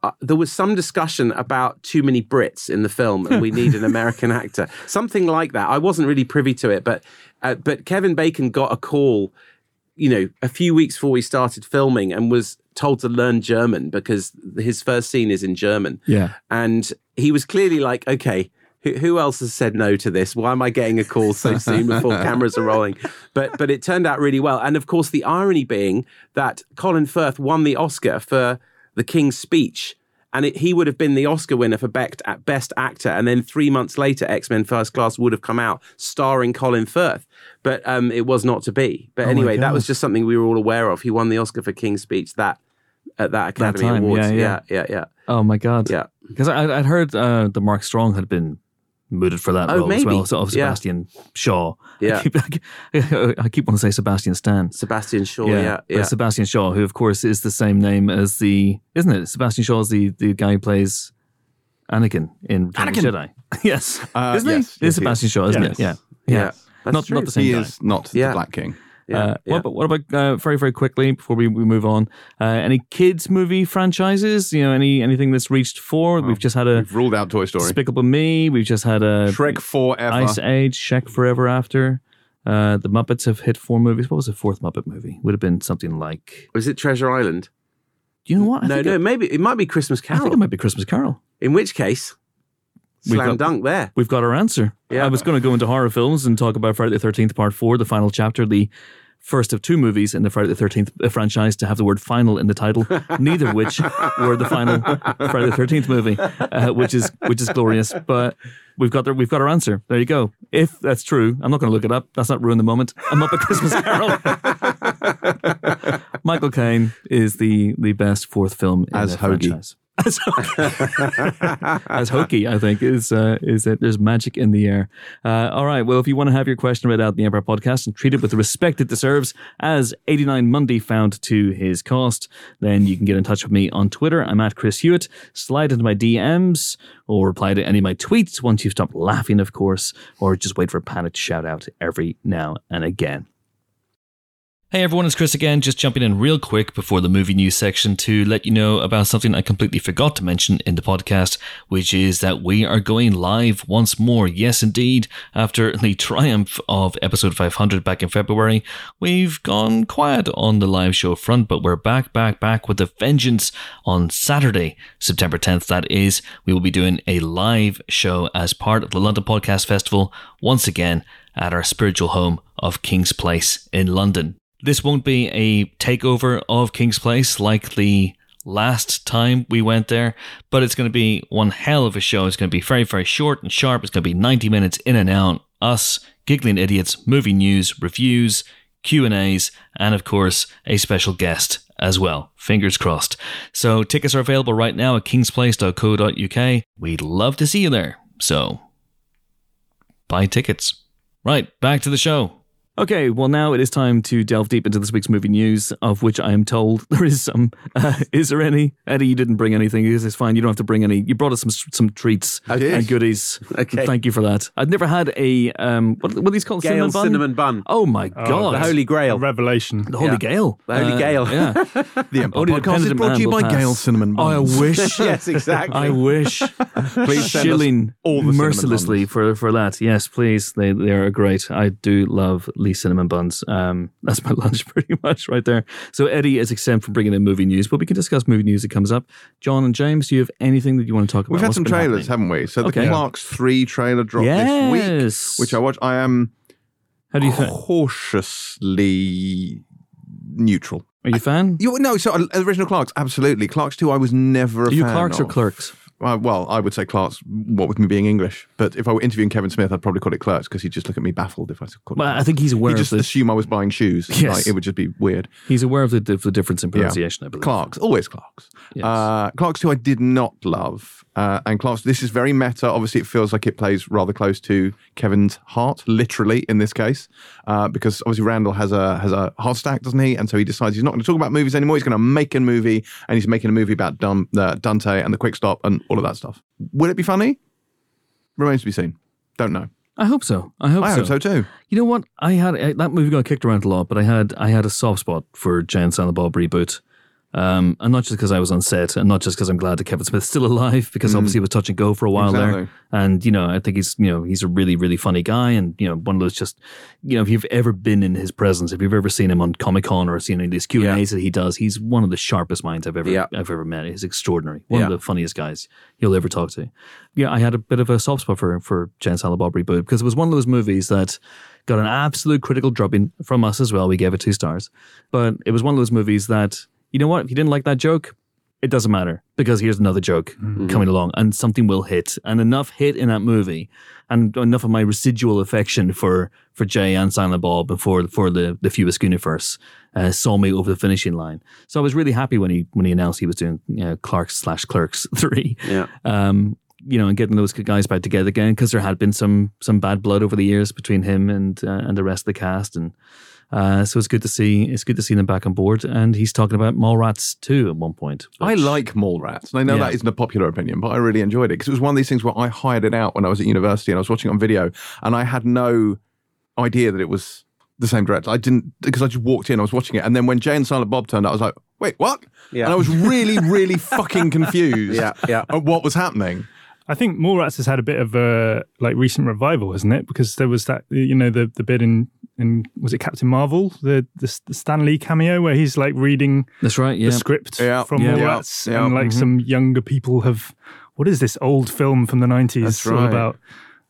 uh, there was some discussion about too many Brits in the film and we need an American actor, something like that. I wasn't really privy to it, but uh, but Kevin Bacon got a call, you know, a few weeks before we started filming and was told to learn German because his first scene is in German. Yeah. and he was clearly like, okay. Who, who else has said no to this? Why am I getting a call so soon before cameras are rolling? But but it turned out really well, and of course the irony being that Colin Firth won the Oscar for the King's Speech, and it, he would have been the Oscar winner for Best, Best Actor. And then three months later, X Men First Class would have come out starring Colin Firth, but um, it was not to be. But Oh anyway, that was just something we were all aware of. He won the Oscar for King's Speech that at that Academy time, Awards. yeah, yeah, yeah. yeah, yeah. Oh my god. Yeah. Because I, I'd heard uh, that Mark Strong had been mooted for that Oh, role as well. maybe. So of Yeah. Sebastian Shaw. Yeah. I keep, I keep wanting to say Sebastian Stan. Sebastian Shaw. Yeah, but yeah. Sebastian Shaw, who of course is the same name as the, isn't it? Sebastian Shaw is the the guy who plays Anakin in Return of Jedi. yes, Uh, isn't yes, he? yes, It is he Sebastian is. Shaw, isn't Yes. it? Yeah, Yeah, that's not true. not the same He guy. is not Yeah. the Black King. Yeah, Uh, yeah. What about, what about uh, very very quickly before we, we move on? Uh, any kids movie franchises? You know, any anything that's reached four? We've just had a We've ruled out Toy Story. Despicable Me. We've just had a Shrek forever. Ice Age, Shrek Forever After. Uh, the Muppets have hit four movies. What was the fourth Muppet movie? Would have been something like. Was it Treasure Island? Do you know what? I no, think no, It, maybe it might be Christmas I Carol. think it might be Christmas Carol. In which case, We've slam got- dunk there. We've got our answer. Yeah. I was going to go into horror films and talk about Friday the Thirteenth Part Four, the final chapter, the first of two movies in the Friday the Thirteenth franchise to have the word "final" in the title. neither of which were the final Friday the Thirteenth movie, uh, which is which is glorious. But we've got the, we've got our answer. There you go. If that's true, I'm not going to look it up. That's not ruin the moment. I'm up at Christmas Carol. Michael Caine is the the best fourth film in As the Hoagie. franchise. As. As Hoagie, I think is uh, is that there's magic in the air. Uh, all right. Well, if you want to have your question read out in the Empire Podcast and treat it with the respect it deserves, as 89 Monday found to his cost, then you can get in touch with me on Twitter. I'm at Chris Hewitt. Slide into my DMs or reply to any of my tweets once you've stopped laughing, of course, or just wait for a panicked shout out every now and again. Hey everyone, it's Chris again, just jumping in real quick before the movie news section to let you know about something I completely forgot to mention in the podcast, which is that we are going live once more. Yes, indeed. After the triumph of episode 500 back in February, we've gone quiet on the live show front, but we're back, back, back with a vengeance on Saturday, September 10th. That is, we will be doing a live show as part of the London Podcast Festival once again at our spiritual home of King's Place in London. This won't be a takeover of King's Place like the last time we went there, but it's going to be one hell of a show. It's going to be very, very short and sharp. It's going to be 90 minutes in and out. Us, giggling idiots, movie news, reviews, Q&As, and of course, a special guest as well. Fingers crossed. So tickets are available right now at kingsplace.co.uk. We'd love to see you there. So buy tickets. Right, back to the show. Okay, well, now it is time to delve deep into this week's movie news, of which I am told there is some. Uh, is there any? Eddie, you didn't bring anything. It's it's fine. You don't have to bring any. You brought us some some treats I did. and goodies. Okay. Thank you for that. I'd never had a um. What, what are these called? Gale cinnamon bun. cinnamon bun. Oh my god! the Holy Grail. Revelation. The Holy Yeah. Gale. The Holy Uh, Gale. Yeah. The Empire Only the Podcast is penitent brought to you by pass. Gale Cinnamon Oh, I wish. yes, exactly. I wish. Please Shilling all the mercilessly for for that. Yes, please. They they are great. I do love Lee cinnamon buns. Um, that's my lunch pretty much right there. So Eddie is exempt from bringing in movie news, but we can discuss movie news that comes up. John and James, do you have anything that you want to talk about? We've had What's some trailers, happening? haven't we? So the Okay. Clarks 3 trailer dropped this week, which I watched. I am How do you feel? cautiously neutral. Are you a fan? You, no, so uh, original Clarks, absolutely. Clarks 2, I was never a Are you fan Clarks or. Clerks? Uh, well, I would say Clarks, what with me being English. But if I were interviewing Kevin Smith, I'd probably call it Clerks because he'd just look at me baffled if I called it Well, I think he's aware He'd of just the assume I was buying shoes. Yes. Like, it would just be weird. he's aware of the, the, difference in pronunciation. I believe. Clarks, always Clarks. Yes. Uh, Clarks who I did not love. Uh, and Clarks, this is very meta. Obviously, it feels like it plays rather close to Kevin's heart, literally in this case, uh, because obviously Randall has a has a heart stack, doesn't he? And so he decides he's not going to talk about movies anymore. He's going to make a movie, and he's making a movie about Dum, uh, Dante and the Quick Stop and all of that stuff. Will it be funny? Remains to be seen. Don't know. I hope so. I hope I so. hope so too. You know what? I had I, that movie got kicked around a lot, but I had I had a soft spot for Jay and Silent Bob reboot. Um, and not just because I was on set, and not just because I'm glad that Kevin Smith's still alive, because obviously he was touch and go for a while there. And you know, I think he's you know he's a really really funny guy, and you know one of those just you know if you've ever been in his presence, if you've ever seen him on Comic Con or seen any of these Q and A's that he does, he's one of the sharpest minds I've ever Yeah. I've ever met. He's extraordinary, one of the funniest guys you'll ever talk to. Yeah, I had a bit of a soft spot for for Jay and Silent Bob Reboot because it was one of those movies that got an absolute critical drubbing from us as well. We gave it two stars, but it was one of those movies that you know what if you didn't like that joke. It doesn't matter because here's another joke coming along and something will hit. And enough hit in that movie and enough of my residual affection for, for Jay and Silent Bob and for, for the, the View Askew universe uh, saw me over the finishing line. So I was really happy when he, when he announced he was doing you know, Clarks slash Clerks 3 Yeah. um, you know, and getting those guys back together again because there had been some some bad blood over the years between him and uh, and the rest of the cast, and uh, so it's good to see it's good to see them back on board. And he's talking about Mallrats too at one point. I which- like Mallrats, and I know Yeah. that isn't a popular opinion, but I really enjoyed it because it was one of these things where I hired it out when I was at university and I was watching it on video, and I had no idea that it was the same director. I didn't because I just walked in, I was watching it, and then when Jay and Silent Bob turned up, I was like, "Wait, what?" Yeah. And I was really, really fucking confused. Yeah, yeah. At what was happening. I think Mallrats has had a bit of a like recent revival, hasn't it? Because there was that you know the the bit in in was it Captain Marvel the the, the Stan Lee cameo where he's like reading That's right. Yeah. the script Yeah. from Yeah. Mallrats, Yeah. and Yeah. like some younger people have. What is this old film from the nineties That's all right. about?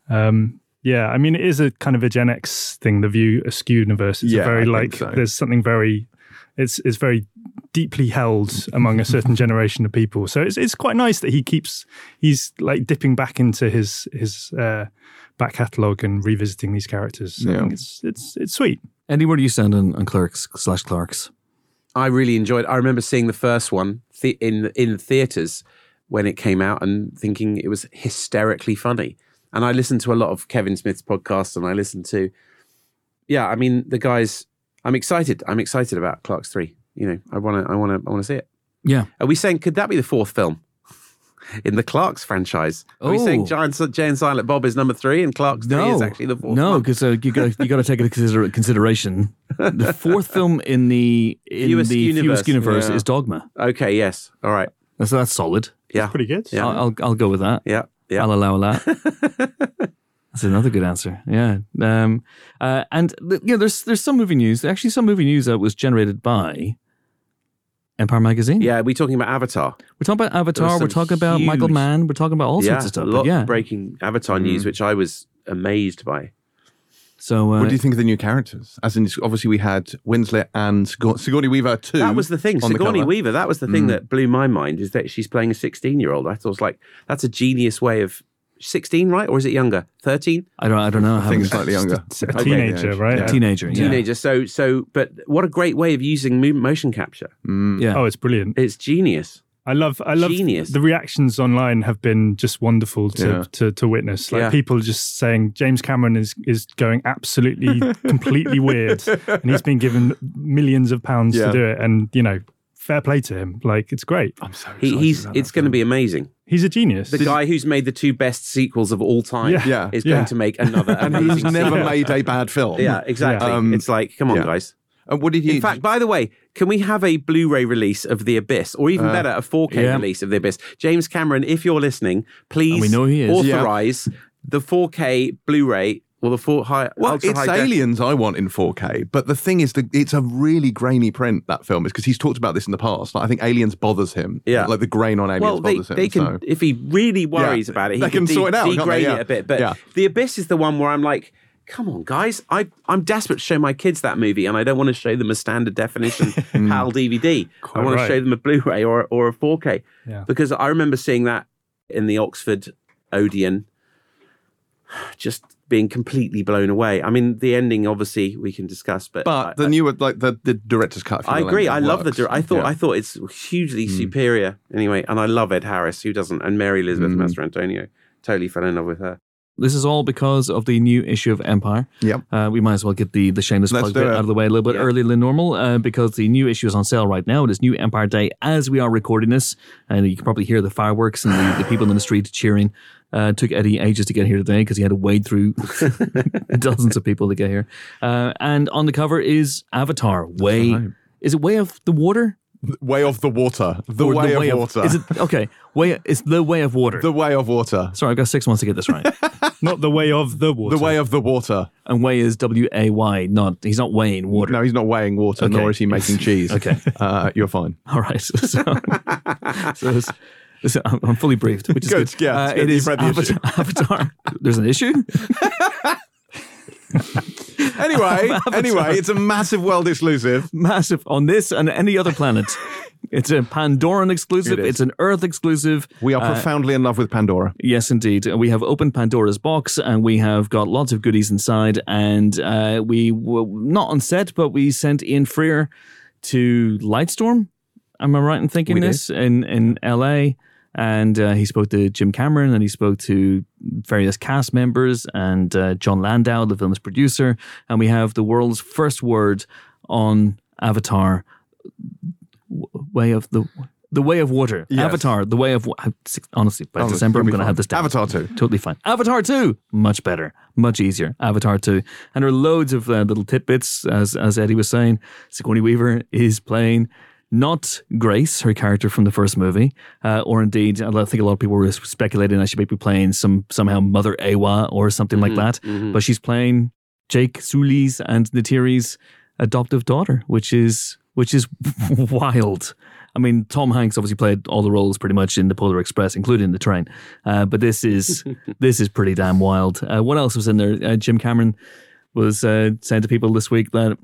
Um, yeah, I mean, it is a kind of a Gen X thing. The View Askew universe. It's a Yeah, very I like so. there's something very. It's it's very deeply held among a certain generation of people. So it's it's quite nice that he keeps he's like dipping back into his his uh, back catalogue and revisiting these characters. So I Yeah. think it's it's it's sweet. Andy, where do you stand on, on Clerks slash Clarks? I really enjoyed. I remember seeing the first one the, in in theaters when it came out and thinking it was hysterically funny. And I listened to a lot of Kevin Smith's podcasts, and I listened to, yeah, I mean the guys. I'm excited. I'm excited about Clark's three. You know, I want to. I want to. I want to see it. Yeah. Are we saying could that be the fourth film in the Clarks franchise? Are we saying Oh. Giant Jay and Silent Bob is number three and Clark's three is actually the fourth? No, because uh, you got you got to take into consider- consideration the fourth film in the in View Askew the universe. View Askew universe Yeah. is Dogma. Okay. Yes. All right. So that's solid. Yeah. Pretty good. Yeah. I'll, I'll I'll go with that. Yeah. Yeah. I'll allow that. That's another good answer. Yeah. Um, uh, and th- you know, there's there's some movie news. Actually, some movie news that was generated by Empire Magazine. Yeah. we're we talking about Avatar? We're talking about Avatar. We're talking about Michael Mann. We're talking about all sorts of stuff. A lot yeah. breaking Avatar news, which I was amazed by. So uh, What do you think of the new characters? As in, obviously, we had Winslet and Sigour- Sigourney Weaver too. That was the thing. on the Sigourney. Weaver, that was the thing that blew my mind is that she's playing a 16 year old. I thought it was like, that's a genius way of 16, right? Or is it younger? 13? I don't I don't know. I think it's slightly younger. It's a Okay. teenager, right? Yeah. teenager. Yeah. Teenager. So, so, but what a great way of using mo- motion capture. Mm. Yeah. Oh, it's brilliant. It's genius. I love I love Genius. the reactions online have been just wonderful to Yeah. to, to witness. Like Yeah. people just saying James Cameron is is going absolutely completely weird and he's been given millions of pounds Yeah. to do it and you know fair play to him. Like it's great. I'm so He, he's, it's going to be amazing. He's a genius. The guy who's made the two best sequels of all time Yeah. Yeah. is Yeah. going to make another and he's who's never sequel. made a bad film. Yeah, exactly. Yeah. Um, it's like, come on, yeah. guys. And what did you? In fact, by the way, can we have a Blu-ray release of The Abyss, or even better, a 4K yeah. release of The Abyss? James Cameron, if you're listening, please we know he is. Yeah. authorize the 4K Blu-ray or the four high. well, ultra it's high def- Aliens I want in 4K, but the thing is, that it's a really grainy print. That film is because he's talked about this in the past. Like, I think Aliens bothers him. Yeah. like the grain on Aliens Well, they, bothers him. they can, so. if he really worries Yeah. about it, he They can de- sort it out, can't degrade Yeah. it a bit. But Yeah. The Abyss is the one where I'm like, come on, guys, I, I'm desperate to show my kids that movie, and I don't want to show them a standard definition hmm. PAL DVD. I Quite want to show them a Blu-ray or or a 4K Yeah. because I remember seeing that in the Oxford Odeon, just being completely blown away. I mean, the ending obviously we can discuss, but but I- the newer, like the, the director's cut. I agree. I love the. works. I thought. Yeah. I thought it's hugely superior. Anyway, and I love Ed Harris, who doesn't, and Mary Elizabeth Mm. Mastrantonio. Totally fell in love with her. This is all because of the new issue of Empire. Yep. Uh, we might as well get the, the shameless Let's plug bit it. out of the way a little bit earlier than normal uh, because the new issue is on sale right now. It is New Empire Day as we are recording this. And you can probably hear the fireworks and the, the people in the street cheering. Uh, took Eddie ages to get here today because he had to wade through dozens of people to get here. Uh, and on the cover is Avatar, Way. Is it Way of the Water? Way of the water. The Or way of water. Is it okay? Way it's the way of water. the way of water. Sorry, I've got six months to get this right. Not the way of the water. The way of the water. and way is W A Y. Not he's not weighing water. No, he's not weighing water, Okay. nor is he making cheese. Okay. Uh, you're fine. All right. So, so, so I'm, fully briefed, which is Good, good. yeah, Uh, good. it You've is read the issue. Avatar, Avatar. There's an issue. Anyway, anyway, it's a massive world exclusive. Massive on this and any other planet. It's a Pandoran exclusive. It. It's an Earth exclusive. We are profoundly in love with Pandora. Yes, indeed. We have opened Pandora's box and we have got lots of goodies inside. And uh, we were not on set, but we sent Ian Freer to Lightstorm. Am I right in thinking We did. this? In, in LA. And uh, he spoke to Jim Cameron and he spoke to various cast members and uh, Jon Landau, the film's producer. And we have the world's first word on Avatar Way of the. The Way of Water. Yes. Avatar, The Way of Wa- Honestly, by it's December, I'm going to have this down. Avatar 2. Totally fine. Avatar 2, much better, much easier. Avatar 2. And there are loads of uh, little tidbits, as, as Eddie was saying. Sigourney Weaver is playing not Grace, her character from the first movie, uh, or indeed, I think a lot of people were speculating that she might be playing some somehow Mother Eywa or something like that. But she's playing Jake Sully's and Neytiri's adoptive daughter, which is which is wild. I mean, Tom Hanks obviously played all the roles pretty much in the Polar Express, including the train. Uh, but this is this is pretty damn wild. Uh, what else was in there? Uh, Jim Cameron was uh, saying to people this week that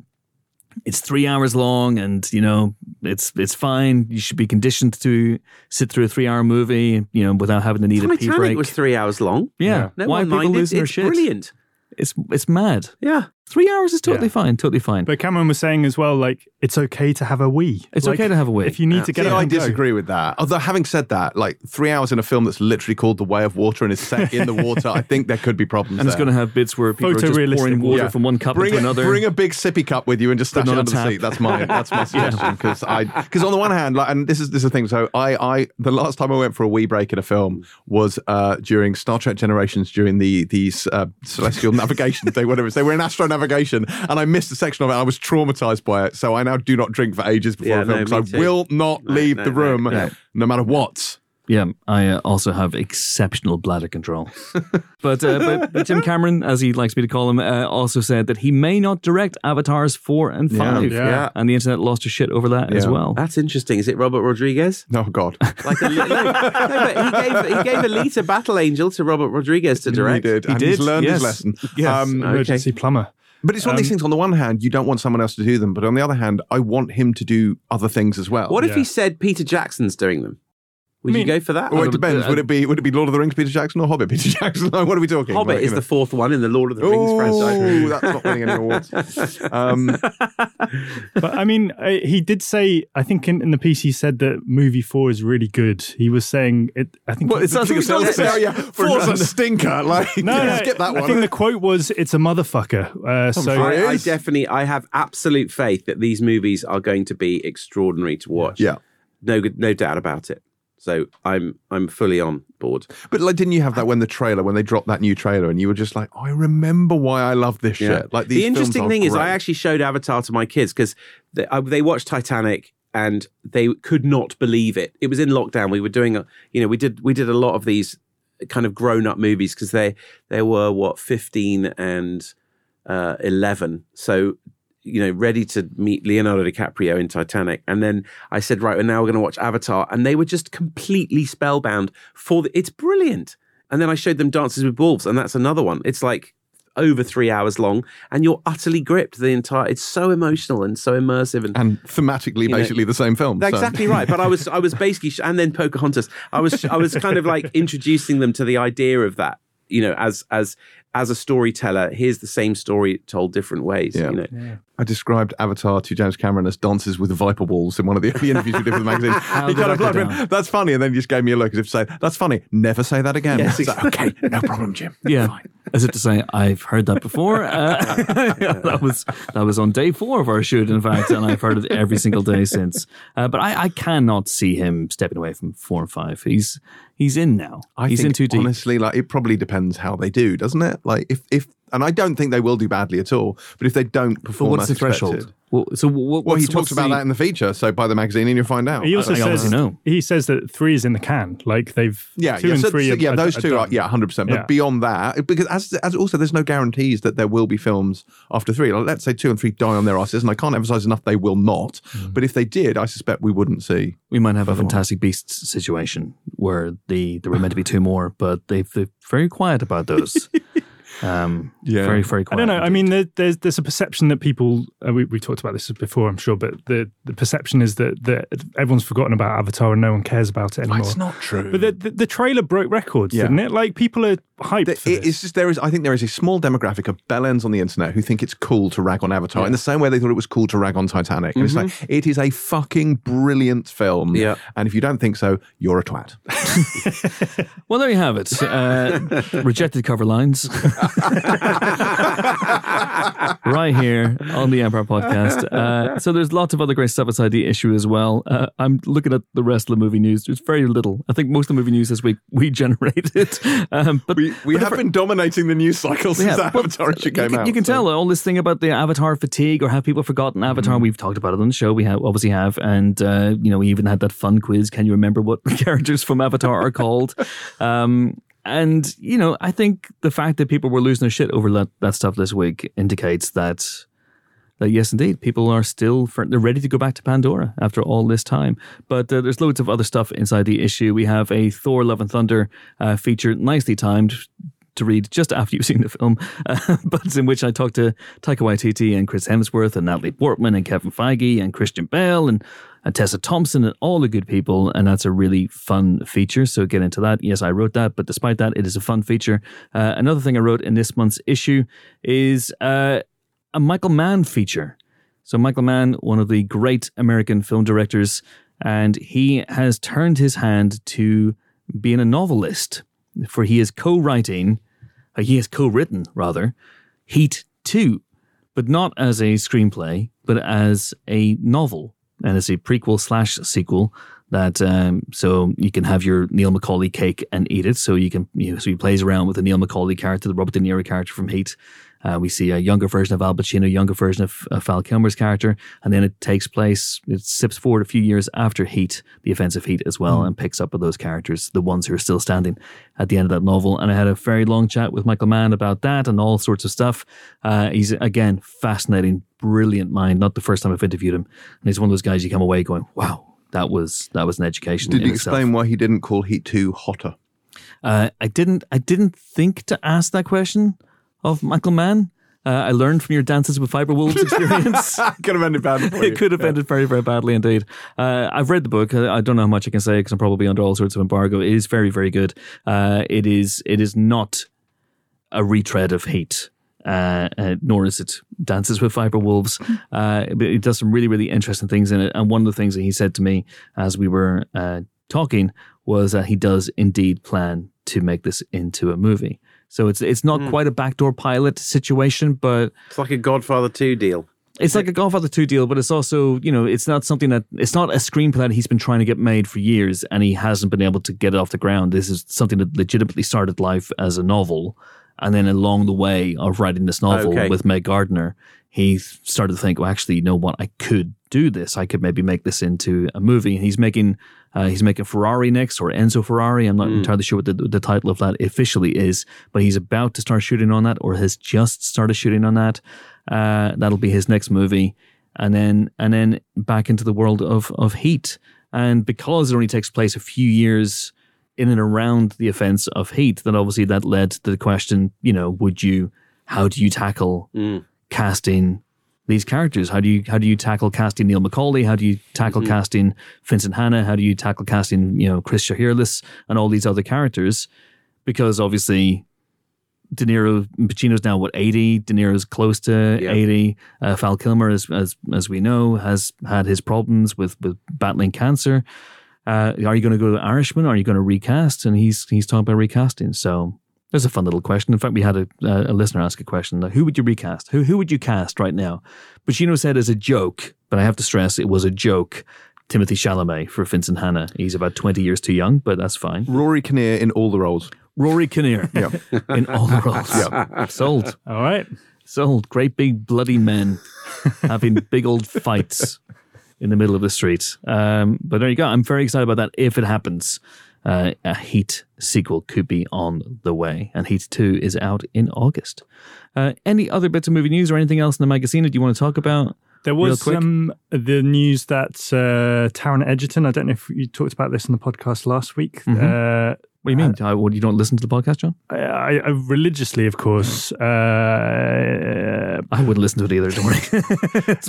it's three hours long, and you know it's it's fine. You should be conditioned to sit through a three-hour movie, you know, without having to need a pee break. was three hours long. yeah, No why are one people minded. losing their It's shit? brilliant. It's it's mad. Yeah. Three hours is totally Yeah. fine. Totally fine. But Cameron was saying as well, like it's okay to have a wee. It's Like, okay to have a wee. If you need to get See, it, I and go. disagree with that. Although, having said that, like three hours in a film that's literally called The Way of Water and is set in the water, I think there could be problems. and it's going to have bits where people are just pouring water Yeah. from one cup bring into a, another. Bring a big sippy cup with you and just stash Put it it on under the seat. That's my that's my suggestion because I because on the one hand, like, and this is this is the thing. So I I the last time I went for a wee break in a film was uh, during Star Trek Generations during the the uh, celestial navigation thing, whatever. it is. They were in astro navigation, and I missed a section of it. I was traumatized by it, so I now do not drink for ages before Yeah, a film because me I too. will not No, leave no, the room no. no matter what. Yeah, I uh, also have exceptional bladder control. but, uh, but but Jim Cameron, as he likes me to call him, uh, also said that he may not direct Avatars four and five. Yeah. Yeah. And the internet lost a shit over that as well. That's interesting. Is it Robert Rodriguez? Oh God, Like a, no, no, but he gave he gave Alita Battle Angel to Robert Rodriguez to direct. he did. He and He's did, learned yes. his lesson. Yes. Um, emergency plumber. But it's one of these um, things. On the one hand, you don't want someone else to do them, but on the other hand, I want him to do other things as well. What if Yeah. he said Peter Jackson's doing them? Would I you go for that? Well, it depends. Would it be would it be Lord of the Rings Peter Jackson or Hobbit Peter Jackson? what are we talking? Hobbit Like, is you the fourth one in the Lord of the Rings Oh, franchise. that's not winning any awards. Um, But I mean, I, he did say, I think in, in the piece he said that movie four is really good. He was saying it. I think Well, it sounds like a it's sales pitch. yeah, Four's a stinker. Like, No, no, skip that one. I think the quote was, "It's a motherfucker." Uh, so. I, I definitely, I have absolute faith that these movies are going to be extraordinary to watch. yeah, no, no doubt about it. So I'm, I'm fully on board. but like, didn't you have that when the trailer, when they dropped that new trailer, and you were just like, I remember why I love this shit. Like the interesting thing is, I actually showed Avatar to my kids because they, uh, they watched Titanic and they could not believe it. It was in lockdown. We were doing, a, you know, we did we did a lot of these kind of grown up movies because they they were what fifteen and uh, eleven. So you know, ready to meet Leonardo DiCaprio in Titanic. And then I said, right, well, now we're going to watch Avatar. And they were just completely spellbound for the, it's brilliant. And then I showed them Dances with Wolves, and that's another one. It's like over three hours long, and you're utterly gripped the entire. It's so emotional and so immersive, and and thematically, know, basically the same film. so- exactly right. But I was, I was basically, and then Pocahontas. I was, I was kind of like introducing them to the idea of that. You know, as as as a storyteller, here's the same story told different ways. Yeah. You know, I described Avatar to James Cameron as dances with viper balls in one of the early interviews we did with the magazine. he kind of that go laughed, down? went, That's funny, and then he just gave me a look as if to say, "That's funny. Never say that again." Yes, It's like, okay, no problem, Jim. Yeah, as if to say, I've heard that before. Uh, that was that was on day four of our shoot, in fact, and I've heard it every single day since. Uh, but I, I cannot see him stepping away from four and five. He's he's in now. I he's in too deep. Honestly, like it probably depends how they do, doesn't it? Like if if and I don't think they will do badly at all. But if they don't But perform, what's as the expected- threshold? Well, so what, Well, he talks what's about the- that in the feature. So buy the magazine and you'll find out. He also I says obviously know. he says that three is in the can. Like they've Yeah, two yeah, and so- three. so- are- yeah, those are two are done. yeah, hundred percent. But Yeah. beyond that, because as as also, there's no guarantees that there will be films after three. Like, let's say two and three die on their asses, and I can't emphasize enough they will not. Mm. But if they did, I suspect we wouldn't see. we might have a Further on. Fantastic Beasts situation where the there were meant to be two more, but they've they're very quiet about those. um, Yeah. very very I don't know. I mean, there, there's there's a perception that people uh, we we talked about this before, I'm sure, but the the perception is that that everyone's forgotten about Avatar and no one cares about it anymore. It's not true. But the, the the trailer broke records, Yeah. didn't it? Like people are hyped The- for it- this. it's just there is. I think there is a small demographic of bellends on the internet who think it's cool to rag on Avatar in the same way they thought it was cool to rag on Titanic. And it's like it is a fucking brilliant film. Yeah. and if you don't think so, you're a twat. Well, there you have it. Uh, rejected cover lines. right here on the Empire podcast. Uh, so there's lots of other great stuff inside the issue as well. Uh, I'm looking at the rest of the movie news. There's very little. I think most of the movie news this week we generated. Um, but We we but have been dominating the news cycle since yeah, Avatar issue came can, out. You can so- tell all this thing about the Avatar fatigue or have people forgotten Avatar. Mm-hmm. We've talked about it on the show. We have obviously have, and uh, you know we even had that fun quiz. Can you remember what characters from Avatar are called? Um, and you know, I think the fact that people were losing their shit over that, that stuff this week indicates that that yes, indeed, people are still for, they're ready to go back to Pandora after all this time. But uh, there's loads of other stuff inside the issue. We have a Thor: Love and Thunder uh, feature, nicely timed to read just after you've seen the film, uh, but in which I talked to Taika Waititi and Chris Hemsworth and Natalie Portman and Kevin Feige and Christian Bale and, and Tessa Thompson and all the good people, and that's a really fun feature. So get into that. Yes, I wrote that, but despite that, it is a fun feature. Uh, another thing I wrote in this month's issue is uh, a Michael Mann feature. So Michael Mann, one of the great American film directors, and he has turned his hand to being a novelist, for he is co-writing, uh, he has co-written rather, Heat Two, but not as a screenplay, but as a novel, and it's a prequel slash sequel. That um, so you can have your Neil McCauley cake and eat it. So you can you know, so he plays around with the Neil McCauley character, the Robert De Niro character from Heat. Uh, we see a younger version of Al Pacino, younger version of, of Val Kilmer's character, and then it takes place. It sips forward a few years after Heat, the offensive Heat as well, and picks up with those characters, the ones who are still standing at the end of that novel. And I had a very long chat with Michael Mann about that and all sorts of stuff. Uh, he's again fascinating, brilliant mind. Not the first time I've interviewed him, and he's one of those guys you come away going, "Wow, that was that was an education." Did in you itself." explain why he didn't call Heat Two hotter? Uh, I didn't. I didn't think to ask that question of Michael Mann. Uh, I learned from your Dances with Fiber Wolves experience. Could have ended badly it could have ended very, very badly indeed. Uh, I've read the book. I I don't know how much I can say because I'm probably under all sorts of embargo. It is very, very good. Uh, it is. It is not a retread of Heat. Uh, uh, nor is it Dances with Fiber Wolves. Uh, but it does some really, really interesting things in it. And one of the things that he said to me as we were uh, talking was that he does indeed plan to make this into a movie. So it's it's not hmm. quite a backdoor pilot situation, but It's like a Godfather 2 deal. it's like a Godfather 2 deal, but it's also, you know, it's not something that, it's not a screenplay that he's been trying to get made for years and he hasn't been able to get it off the ground. This is something that legitimately started life as a novel. And then along the way of writing this novel Okay. with Meg Gardiner, he started to think, well, actually, you know what? I could do this. I could maybe make this into a movie. And he's making, uh, he's making Ferrari next or Enzo Ferrari. I'm not entirely sure what the, the title of that officially is, but he's about to start shooting on that or has just started shooting on that. Uh, that'll be his next movie, and then and then back into the world of of Heat. And because it only takes place a few years in and around the offense of Heat, then obviously that led to the question: you know, would you? How do you tackle casting? These characters. How do you how do you tackle casting Neil McCauley? How do you tackle casting Vincent Hanna? How do you tackle casting you know Chris Shiherlis and all these other characters? Because obviously De Niro, Pacino's now what eighty. De Niro's close to Yeah. eighty. Uh, Val Kilmer, as as as we know, has had his problems with with battling cancer. Uh, are you going to go to Irishman? Are you going to recast? And he's he's talking about recasting. So there's a fun little question. In fact, we had a, a, a listener ask a question: Who would you recast? Who who would you cast right now? Pacino said as a joke, but I have to stress it was a joke. Timothée Chalamet for Vincent Hanna. He's about twenty years too young, but that's fine. Rory Kinnear in all the roles. Rory Kinnear Yeah. in all the roles. Sold. All right. Sold. Great big bloody men having big old fights in the middle of the street. Um, but there you go. I'm very excited about that if it happens. Uh, a Heat sequel could be on the way, and Heat 2 is out in August. Uh, any other bits of movie news or anything else in the magazine that you want to talk about? There was um, the news that uh, Taron Egerton, I don't know if you talked about this on the podcast last week. Mm-hmm. Uh, What do you mean? Uh, what, you don't listen to the podcast, John? I, I, I religiously, of course. Uh, I wouldn't listen to it either. Don't worry.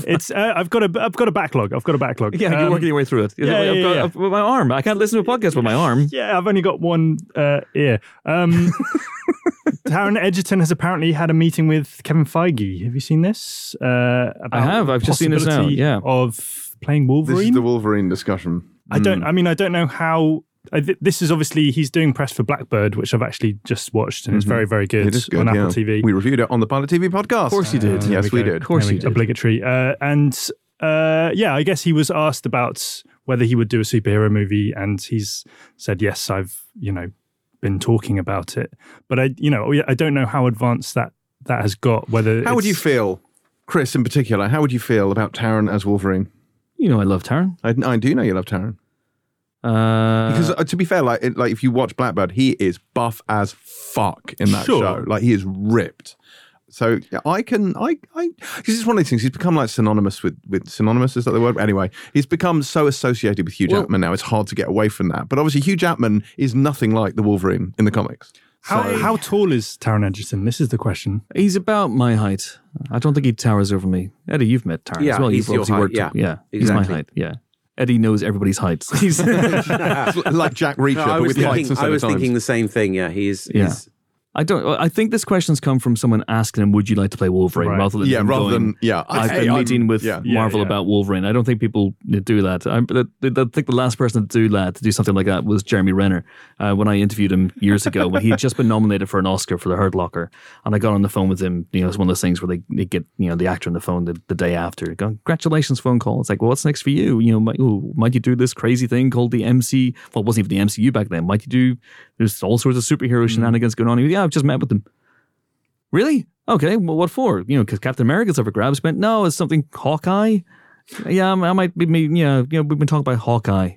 it's uh, I've got a I've got a backlog. I've got a backlog. yeah, you're Um, working your way through it. yeah, I've yeah, got, yeah. I've- with my arm. I can't listen to a podcast with my arm. Yeah, I've only got one uh, ear. Um, Taron Egerton has apparently had a meeting with Kevin Feige. Have you seen this? Uh, about have. I've just seen this now, yeah. of playing Wolverine. This is the Wolverine discussion. I don't. I mean, I don't know how. I, th- this is obviously he's doing press for Blackbird, which I've actually just watched, and it's very, very good, It is good on yeah. Apple TV. We reviewed it on the Pilot TV podcast. Of course you did. There yes, we go. did. Of course There you did. Obligatory. Uh, and uh, yeah, I guess he was asked about whether he would do a superhero movie, and he's said yes. I've you know been talking about it, but I you know I don't know how advanced that that has got. Whether How would you feel, Chris, in particular? How would you feel about Taron as Wolverine? You know I love Taron. I, I do know you love Taron Uh, because, uh, to be fair, like like if you watch Blackbird, he is buff as fuck in that Sure. show. Like he is ripped. So yeah, I can I I because it's one of these things. He's become like synonymous with with synonymous is that the word? Anyway, he's become so associated with Hugh Well- Jackman now. It's hard to get away from that. But obviously, Hugh Jackman is nothing like the Wolverine in the comics. how So- how tall is Taron Egerton? This is the question. he's about my height. I don't think he towers over me. Eddie, you've met Taron Yeah, as well. he's You've your obviously height, worked. yeah. yeah, he's my Exactly. height. Yeah. Eddie knows everybody's heights. He's like Jack Reacher, No, I but was with heights thinking. instead I was of times. thinking the same thing. Yeah, he's. Yeah. he's I don't. I think this question's come from someone asking him, "Would you like to play Wolverine?" Right. Rather than yeah, rather going, than yeah. I've Hey, been I'm- meeting with yeah. Marvel Yeah, yeah. about Wolverine. I don't think people do that. I, I I think the last person to do that, to do something like that, was Jeremy Renner. Uh, when I interviewed him years ago, when he had just been nominated for an Oscar for The Hurt Locker, and I got on the phone with him. You know, it's one of those things where they, they get you know the actor on the phone the, the day after. Go, Congratulations, phone call. It's like, well, what's next for you? You know, might, ooh, might you do this crazy thing called the MC? Well, it wasn't even the MCU back then. Might you do? There's all sorts of superhero shenanigans going on. He goes, yeah, I've just met with them. Really? Okay. Well, what for? You know, because Captain America's up for grabs. But no, it's something Hawkeye. Yeah, I might be. me- Yeah, you know, we've been talking about Hawkeye.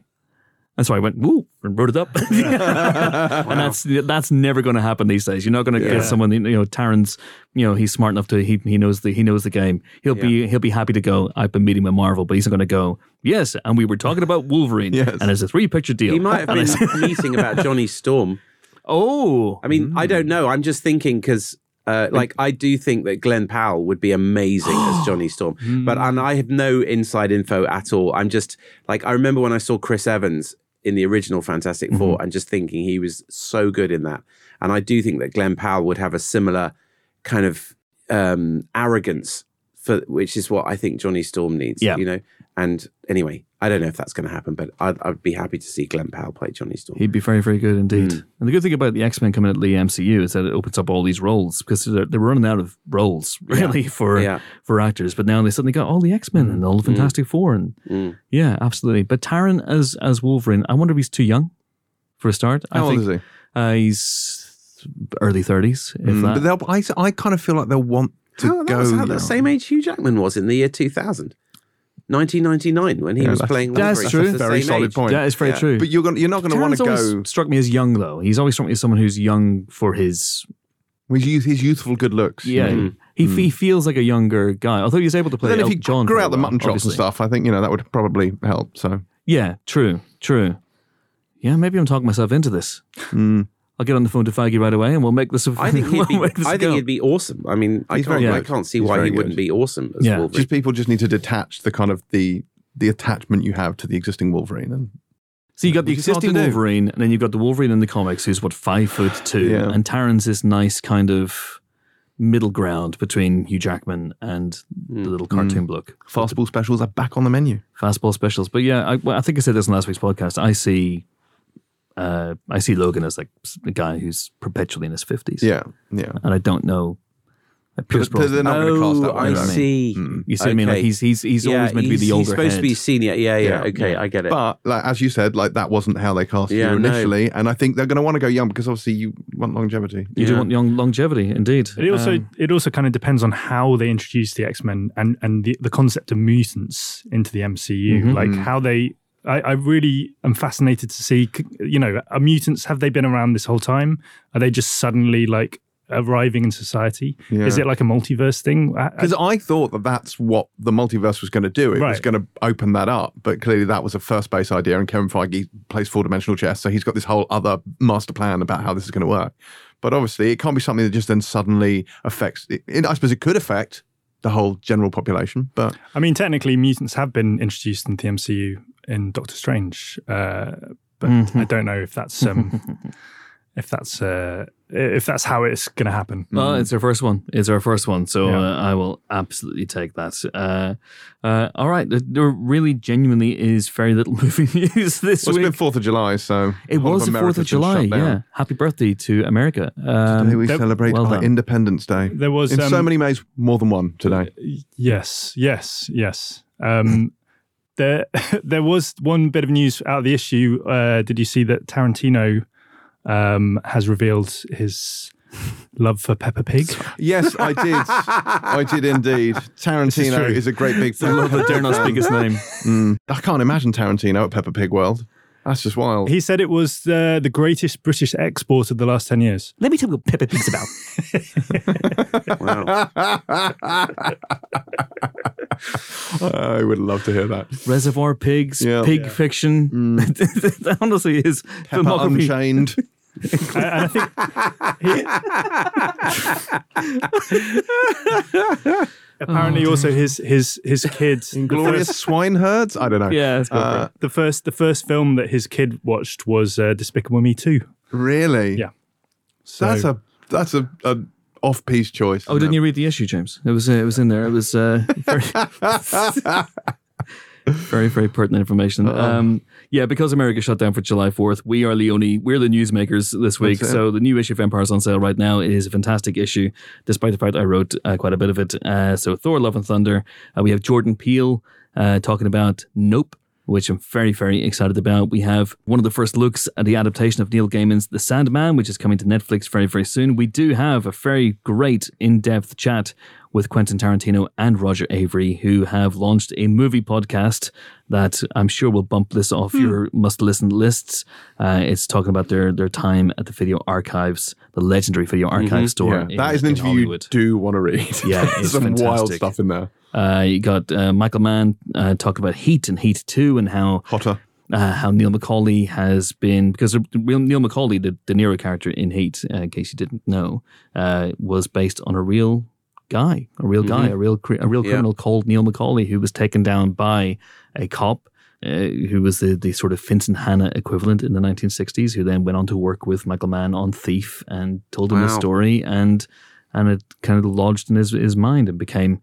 And so I went, woo, and wrote it up. and that's that's never going to happen these days. You're not going to Yeah. get someone, you know, Taron's, you know, he's smart enough to he he knows the he knows the game. He'll be he'll be happy to go. I've been meeting with Marvel, but he's not going to go. Yes, and we were talking about Wolverine, Yes. and it's a three picture deal. he might have And I said, been meeting about Johnny Storm. Oh, I mean, I don't know. I'm just thinking because. Uh, like I do think that Glenn Powell would be amazing as Johnny Storm, but and I have no inside info at all. I'm just like I remember when I saw Chris Evans in the original Fantastic Four, and just thinking he was so good in that. And I do think that Glenn Powell would have a similar kind of um, arrogance for which is what I think Johnny Storm needs. Yeah. you know. And anyway, I don't know if that's going to happen, but I'd, I'd be happy to see Glenn Powell play Johnny Storm. He'd be very, very good indeed. Mm. And the good thing about the X Men coming at the MCU is that it opens up all these roles because they're, they're running out of roles really for Yeah. for actors. But now they suddenly got all the X Men and all the Fantastic Four, and Mm. yeah, absolutely. But Taron as as Wolverine, I wonder if he's too young for a start. How I old think is he? Uh, he's early thirties, Mm, but they'll, I, I kind of feel like they'll want to How, that was how the same age Hugh Jackman was in the year 2000. 1999 when he Yeah, was that's- playing that's Wolverine. true. That's the Very same solid age. point. yeah, it's very Yeah. true. But you're gonna, you're not going to want to go struck me as young though. He's always struck me as someone who's young for his with youth, his youthful good looks. you yeah. know. He, he feels like a younger guy, although he's able to But play then if Elton you John. grew very out the mutton chops and stuff, I think you know that would probably help. So Yeah, true, true. Yeah, maybe I'm talking myself into this. Hmm. I'll get on the phone to Feige right away, and we'll make this. A, I think he'd be. I think he'd be awesome. I mean, I He's can't. very I good. can't see He's why very he wouldn't be awesome as Yeah. Wolverine. just people just need to detach the kind of the the attachment you have to the existing Wolverine and So you got the Which is hard existing to do. Wolverine, and then you've got the Wolverine in the comics, who's what five foot two, Yeah. and Taron's this nice kind of middle ground between Hugh Jackman and the hmm. little cartoon hmm. bloke. fastball specials are back on the menu. Fastball specials, but yeah, I, well, I think I said this in last week's podcast. I see, uh, I see Logan as like a guy who's perpetually in his fifties. Yeah, yeah. and I don't know. Pierce But Brosnan. not going to that Oh. I though. see. You see what I mean? Like he's he's he's Yeah, always meant to be the older He's supposed head. to be senior. Yeah, yeah. Yeah. okay, I get it. But like as you said, like that wasn't how they cast Yeah, you no. initially, and I think they're going to want to go young because obviously you want longevity. you do want young longevity, indeed. It also Um, it also kind of depends on how they introduce the X Men and and the, the concept of mutants into the MCU, Mhm. like how they. I, I really am fascinated to see, you know, are mutants have they been around this whole time? Are they just suddenly like arriving in society? Yeah. Is it like a multiverse thing? I- I- Because I thought that that's what the multiverse was going to do. It was going to open that up, but clearly that was a first base idea. And Kevin Feige plays four dimensional chess, so he's got this whole other master plan about how this is going to work. But obviously, it can't be something that just then suddenly affects. It, it- I suppose it could affect the whole general population, but I mean, technically, mutants have been introduced in the MCU in Doctor Strange, uh, but Mhm. I don't know if that's um, if that's uh, if that's how it's going to happen. Well, it's our first one. It's our first one, so Yeah. uh, I will absolutely take that. Uh, uh, all right, there- there really genuinely is very little movie news this well, it's week. It's been Fourth of July, so it was the Fourth of July. Yeah, happy birthday to America. Um, Today we there- celebrate well our done. Independence Day. There was In um, so many ways, more than one today. Yes, yes, yes. Um, there, there was one bit of news out of the issue. Uh, did you see that Tarantino um, has revealed his love for Peppa Pig? Yes, I did. I did indeed. Tarantino true. is, a great big I love that dare not speak his name. Mm. I can't imagine Tarantino at Peppa Pig World. That's just wild. He said it was uh, the greatest British export of the last ten years. Let me tell you what Peppa Pig's about. wow. I would love to hear that. Reservoir Pigs, Yeah. Pig Yeah. Fiction. that honestly is Peppa filmography. Unchained. And and I think apparently also his his his kids the Inglorious Swineherds? I don't know. Yeah, let's go for Uh, the first the first film that his kid watched was uh, Despicable Me Two. Really? Yeah. so that's a that's a, a off piece choice. Oh, didn't you read the issue, James? It was uh, it was in there. It was uh, very, very very pertinent information. Um, yeah, because America shut down for July Fourth, we are the only we're the newsmakers this week. So the new issue of Empire's on sale right now. It is a fantastic issue, despite the fact I wrote uh, quite a bit of it. Uh, so Thor: Love and Thunder. Uh, we have Jordan Peele uh, talking about Nope. Which I'm very, very excited about. We have one of the first looks at the adaptation of Neil Gaiman's The Sandman, which is coming to Netflix very, very soon. We do have a very great in depth chat with Quentin Tarantino and Roger Avary, who have launched a movie podcast that I'm sure will bump this off your must listen lists. Uh, it's talking about their their time at the Video Archives, the legendary Video Archive store. Yeah, in- that is an in interview you do want to read. Yeah, There's it's some wild stuff in there. Uh, you got uh, Michael Mann uh, talking about Heat and Heat 2 and how Hotter. uh, how Neil McCauley has been because Neil McCauley, the De Niro character in Heat, uh, in case you didn't know, uh, was based on a real guy, a real guy, a real a real Yeah. criminal called Neil McCauley, who was taken down by a cop. Uh, who was the, the sort of Vincent Hanna equivalent in the 1960s, who then went on to work with Michael Mann on Thief and told him the story, and and it kind of lodged in his, his mind and became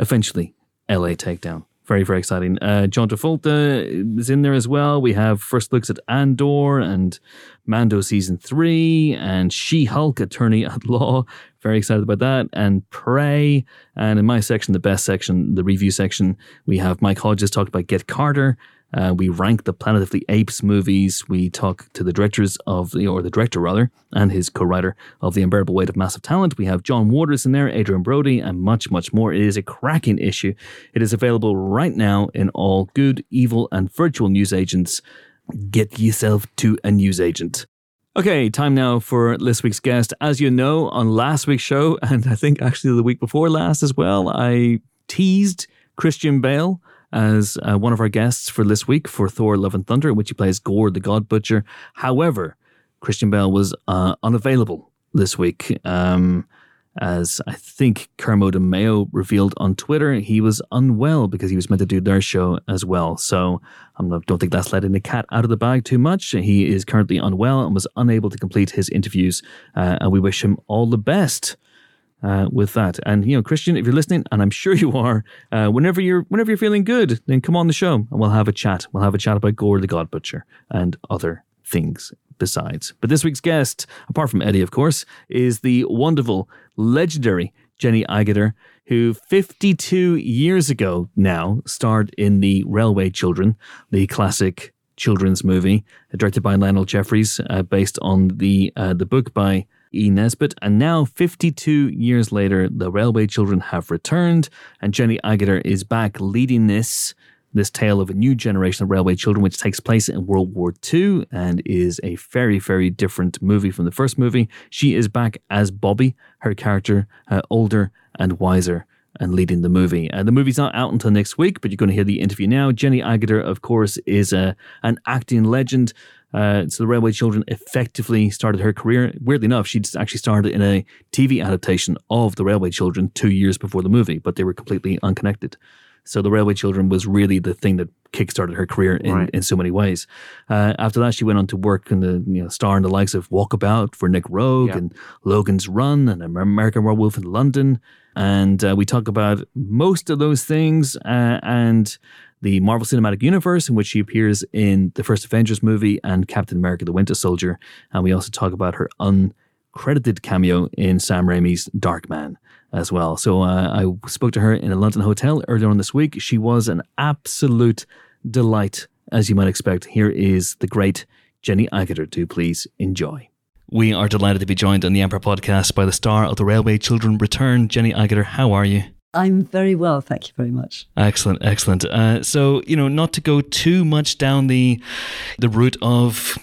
eventually LA Takedown. Very, very exciting. Uh, John Travolta is in there as well. We have first looks at Andor and Mando season three and She Hulk Attorney at Law. Very excited about that. And Prey. And in my section, the best section, the review section, we have Mike Hodges talked about Get Carter. Uh, we rank the Planet of the Apes movies. We talk to the directors of the, or the director rather, and his co-writer of The Unbearable Weight of Massive Talent. We have John Waters in there, Adrien Brody, and much, much more. It is a cracking issue. It is available right now in all good, evil, and virtual newsagents. Get yourself to a newsagent. Okay, time now for this week's guest. As you know, on last week's show, and I think actually the week before last as well, I teased Christian Bale as uh, one of our guests for this week for Thor: Love and Thunder, in which he plays Gorr the God Butcher. However, Christian Bale was uh, unavailable this week. Um, as I think Kermode and Mayo revealed on Twitter, he was unwell because he was meant to do their show as well. So I don't think that's letting the cat out of the bag too much. He is currently unwell and was unable to complete his interviews, uh, and we wish him all the best uh, with that. And you know, Christian, if you're listening, and I'm sure you are, uh, whenever you're whenever you're feeling good, then come on the show and we'll have a chat. We'll have a chat about Gorr the God Butcher and other things besides. But this week's guest, apart from Eddie, of course, is the wonderful, legendary Jenny Agutter, who 52 years ago now starred in The Railway Children, the classic children's movie directed by Lionel Jeffries, uh, based on the uh, the book by E. Nesbitt. And now, 52 years later, the Railway Children have returned, and Jenny Agutter is back leading this this tale of a new generation of railway children, which takes place in World War II and is a very, very different movie from the first movie. She is back as Bobby, her character, uh, older and wiser and leading the movie. Uh, the movie's not out until next week, but you're going to hear the interview now. Jenny Agutter, of course, is a, an acting legend. Uh, so the Railway Children effectively started her career. Weirdly enough, she'd actually started in a TV adaptation of the Railway Children two years before the movie, but they were completely unconnected. So the Railway Children was really the thing that kickstarted her career in, Right. in so many ways. Uh, after that, she went on to work in the you know star in the likes of Walkabout for Nic Roeg Yeah. and Logan's Run and American Werewolf in London. And uh, we talk about most of those things uh, and the Marvel Cinematic Universe, in which she appears in the first Avengers movie and Captain America: The Winter Soldier. And we also talk about her uncredited cameo in Sam Raimi's Darkman as well. So uh, I spoke to her in a London hotel earlier on this week. She was an absolute delight, as you might expect. Here is the great Jenny Agutter. Do please enjoy. We are delighted to be joined on the Empire podcast by the star of the Railway Children Return, Jenny Agutter. How are you? I'm very well, thank you very much. Excellent, excellent. Uh, so you know, not to go too much down the the route of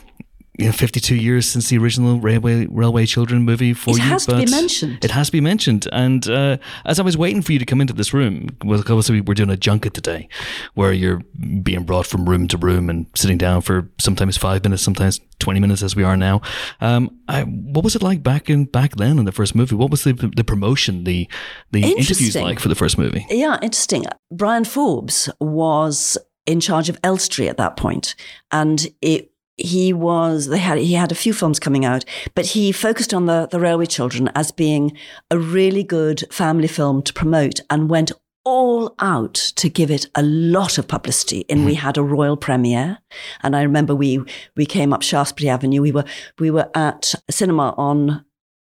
you know, 52 years since the original Railway Railway Children movie for It you. has to be mentioned. It has to be mentioned. And uh, as I was waiting for you to come into this room, well, obviously we're doing a junket today, where you're being brought from room to room and sitting down for sometimes five minutes, sometimes 20 minutes, as we are now. Um, I, what was it like back in back then in the first movie? What was the the promotion, the the interviews like for the first movie? Yeah, interesting. Bryan Forbes was in charge of Elstree at that point, and it he was they had he had a few films coming out, but he focused on the the Railway Children as being a really good family film to promote, and went all out to give it a lot of publicity. And we mm-hmm. had a royal premiere, and I remember we we came up Shaftesbury Avenue. We were we were at a cinema on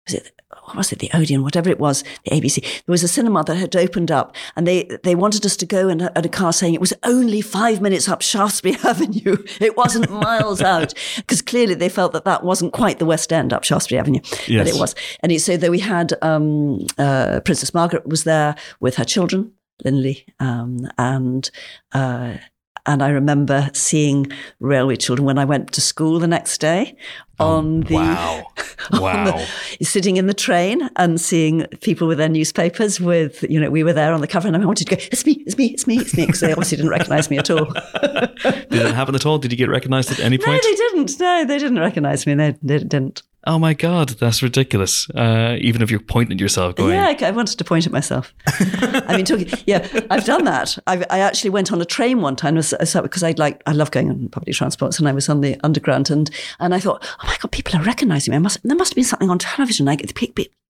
was it what was it the Odeon whatever it was the ABC there was a cinema that had opened up and they they wanted us to go in a, at a car saying it was only five minutes up Shaftesbury Avenue. It wasn't miles out. Because clearly they felt that that wasn't quite the West End up Shaftesbury Avenue but it was. And it, so that we had um, uh, Princess Margaret was there with her children Linley um, and uh, and I remember seeing Railway Children when I went to school the next day oh, on the Wow. on the- sitting in the train and seeing people with their newspapers with, you know, we were there on the cover and I wanted to go, it's me, it's me, it's me, it's me, because they obviously didn't recognize me at all. Did it happen at all? Did you get recognized at any point? no, they didn't. No, they didn't recognize me. They, they didn't. Oh my god, that's ridiculous. Uh, even if you're pointing at yourself, going, Yeah, I wanted to point at myself. I mean, talking, yeah, I've done that. I've, I actually went on a train one time because I'd like I love going on public transports, and I was on the underground, and and I thought, oh my god, people are recognizing me. I must there must have been something on television. I get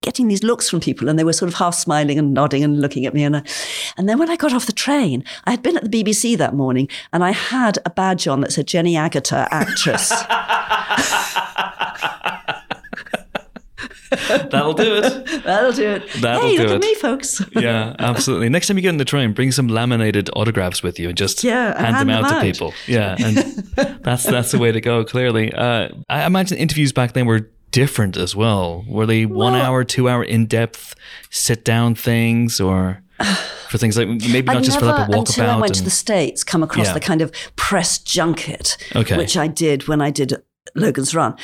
getting these looks from people, and they were sort of half smiling and nodding and looking at me, and I, and then when I got off the train, I had been at the BBC that morning, and I had a badge on that said Jenny Agutter, actress. that'll do it. That'll do it. That'll hey, do look it. at me, folks. yeah, absolutely. Next time you get on the train, bring some laminated autographs with you and just Yeah, and hand, them hand out them to people. Yeah, and that's that's the way to go. Clearly, uh, I imagine interviews back then were different as well. Were they one Well- hour, two hour, in depth, sit down things, or for things like maybe not I just for like a walkabout? until I went to the States, come across Yeah. the kind of press junket, Okay. which I did when I did Logan's Run.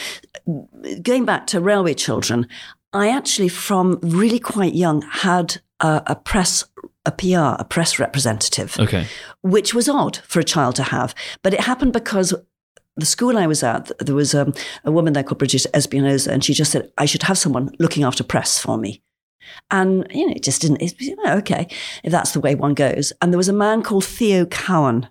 Going back to Railway Children, I actually, from really quite young, had a, a press, a PR, a press representative, okay, which was odd for a child to have. But it happened because the school I was at, there was um, a woman there called Bridget Espinosa, and she just said, I should have someone looking after press for me. And, you know, it just didn't, it, you know, okay, if that's the way one goes. And there was a man called Theo Cowan,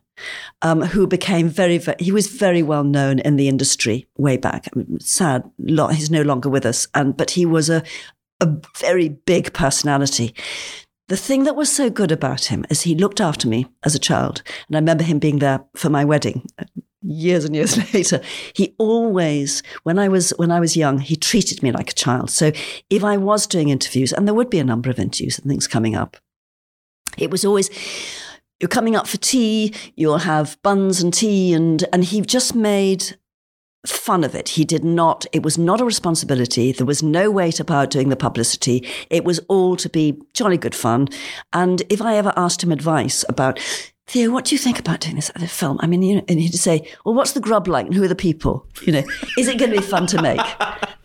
um, who became very, very, he was very well known in the industry way back. I mean, sad, lo- he's no longer with us. And, but he was a, a very big personality. The thing that was so good about him is he looked after me as a child. And I remember him being there for my wedding, years and years later, he always, when I was when I was young, he treated me like a child. So if I was doing interviews, and there would be a number of interviews and things coming up, it was always you're coming up for tea, you'll have buns and tea, and and he just made fun of it. He did not, it was not a responsibility. There was no weight about doing the publicity. It was all to be jolly good fun. And if I ever asked him advice about, Theo, what do you think about doing this other film? I mean, you know, and he'd say, well, what's the grub like and who are the people? You know, is it going to be fun to make?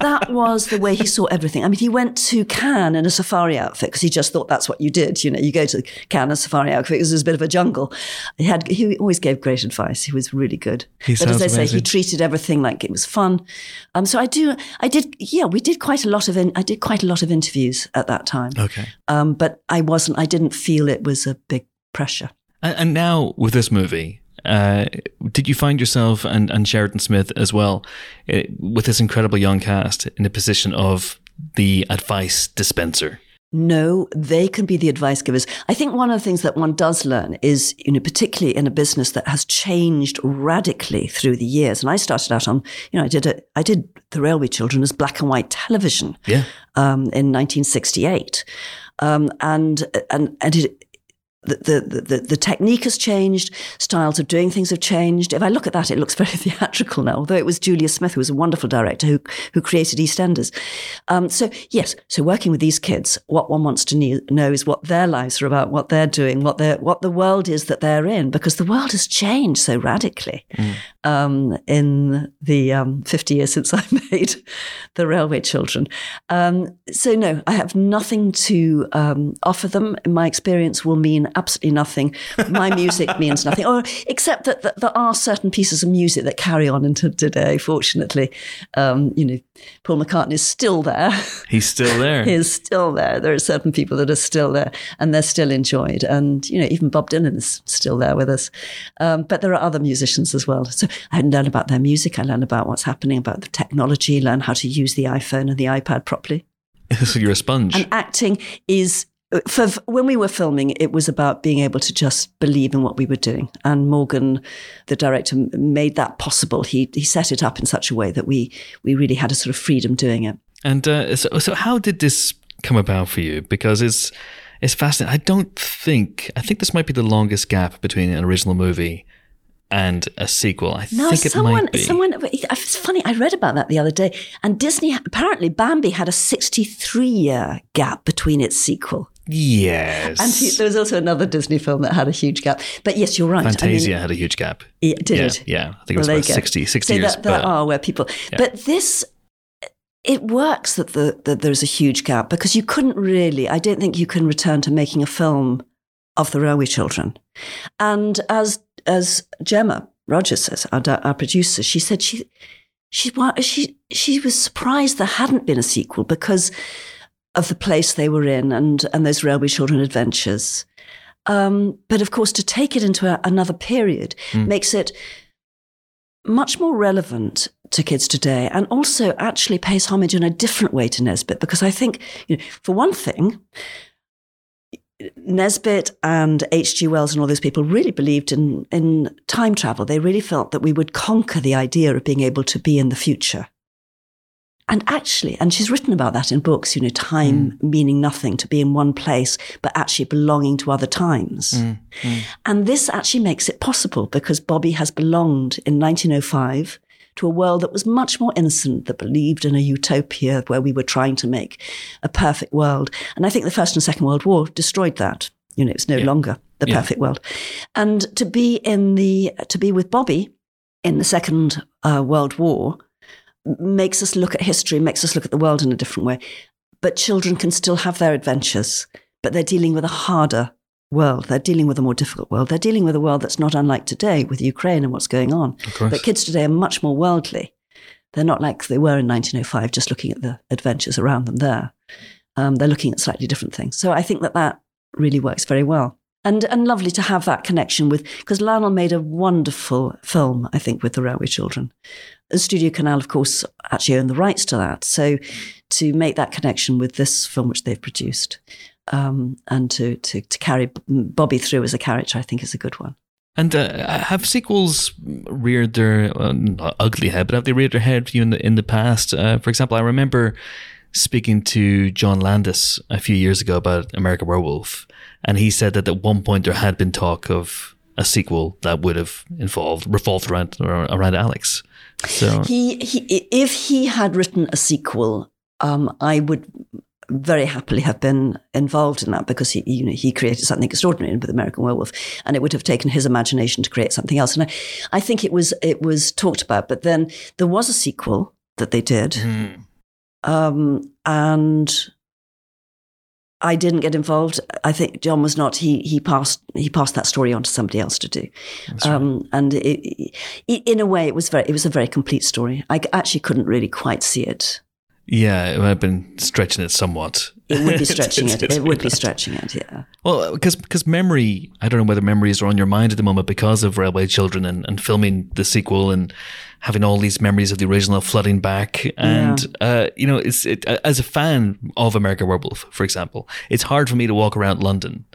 That was the way he saw everything. I mean, he went to Cannes in a safari outfit because he just thought that's what you did. You know, you go to Cannes in a safari outfit because there's a bit of a jungle. He had, he always gave great advice. He was really good. He but as I sounds say, he treated everything like it was fun. Um, so I do, I did, yeah, we did quite a lot of, in, I did quite a lot of interviews at that time. Okay. Um, but I wasn't, I didn't feel it was a big pressure. And, and now with this movie, uh, did you find yourself and, and Sheridan Smith as well, uh, with this incredible young cast, in a position of the advice dispenser? No, they can be the advice givers. I think one of the things that one does learn is, you know, particularly in a business that has changed radically through the years. And I started out on, you know, I did a, I did the Railway Children as black and white television Yeah. um, in 1968, um, and and and it, the, the, the, the technique has changed, styles of doing things have changed. If I look at that, it looks very theatrical now, although it was Julia Smith, who was a wonderful director who, who created EastEnders. Um, so, yes, so working with these kids, what one wants to knew, know is what their lives are about, what they're doing, what, they're, what the world is that they're in, because the world has changed so radically um, in the um, 50 years since I made The Railway Children. Um, so, no, I have nothing to um, offer them. My experience will mean absolutely nothing. My music means nothing, or except that, that there are certain pieces of music that carry on into today, fortunately. Um, you know, Paul McCartney is still there. He's still there. He is still there. There are certain people that are still there and they're still enjoyed. And, you know, even Bob Dylan is still there with us. Um, but there are other musicians as well. So I learn about their music. I learn about what's happening, about the technology, learn how to use the iPhone and the iPad properly. so you're a sponge. And acting is. For when we were filming, it was about being able to just believe in what we were doing, and Morgan, the director, made that possible. He he set it up in such a way that we we really had a sort of freedom doing it. And uh, so, so how did this come about for you? Because it's it's fascinating. I don't think I think this might be the longest gap between an original movie and a sequel. I No, think it might be. someone. It's funny. I read about that the other day, and Disney apparently Bambi had a 63 year gap between its sequel, yes. and he, there was also another Disney film that had a huge gap. But yes, you're right. Fantasia I mean, had a huge gap. it did yeah, it. yeah. I think it was Well, about you 60, 60 So years. that, there but- are where people, but this. It works that, the, that there's a huge gap because you couldn't really, I don't think you can return to making a film of the Railway Children. And as as Gemma Rogers says, our, our producer, she said she she she she was surprised there hadn't been a sequel because of the place they were in and and those Railway Children adventures. Um, but of course, to take it into a, another period makes it much more relevant to kids today and also actually pays homage in a different way to Nesbit because I think, you know, for one thing, Nesbit and H.G. Wells and all those people really believed in, in time travel. They really felt that we would conquer the idea of being able to be in the future. And actually, and she's written about that in books, you know, time mm. meaning nothing, to be in one place, but actually belonging to other times. Mm, mm. And this actually makes it possible because Bobby has belonged in 1905 to a world that was much more innocent, that believed in a utopia where we were trying to make a perfect world. And I think the First and Second World War destroyed that. You know, it's no longer the Yeah. perfect world. And to be in the, to be with Bobby in the Second uh, World War makes us look at history, makes us look at the world in a different way. But children can still have their adventures, but they're dealing with a harder world. They're dealing with a more difficult world. They're dealing with a world that's not unlike today with Ukraine and what's going on. But kids today are much more worldly. They're not like they were in 1905, just looking at the adventures around them there. Um, they're looking at slightly different things. So I think that that really works very well. And, and lovely to have that connection with, because Lionel made a wonderful film, I think, with the Railway Children. Studio Canal, of course, actually owned the rights to that. So to make that connection with this film, which they've produced, um, and to, to, to carry Bobby through as a character, I think is a good one. And uh, have sequels reared their uh, ugly head, but have they reared their head for you in the in the past? Uh, for example, I remember speaking to John Landis a few years ago about American Werewolf, and he said that at one point there had been talk of a sequel that would have involved revolved around around Alex. So He, he, if he had written a sequel, um, I would very happily have been involved in that because he, you know, he created something extraordinary with American Werewolf, and it would have taken his imagination to create something else. And I, I think it was it was talked about, but then there was a sequel that they did, um, and I didn't get involved. I think John was not. He he passed he passed that story on to somebody else to do, um, and it, it, in a way, it was very it was a very complete story. I actually couldn't really quite see it. Yeah, it would have been stretching it somewhat. It would be stretching it. It would be stretching it. Yeah. Well, because because memory, I don't know whether memories are on your mind at the moment because of Railway Children and, and filming the sequel and having all these memories of the original flooding back. And uh, you know, it's it, as a fan of American Werewolf, for example, it's hard for me to walk around London.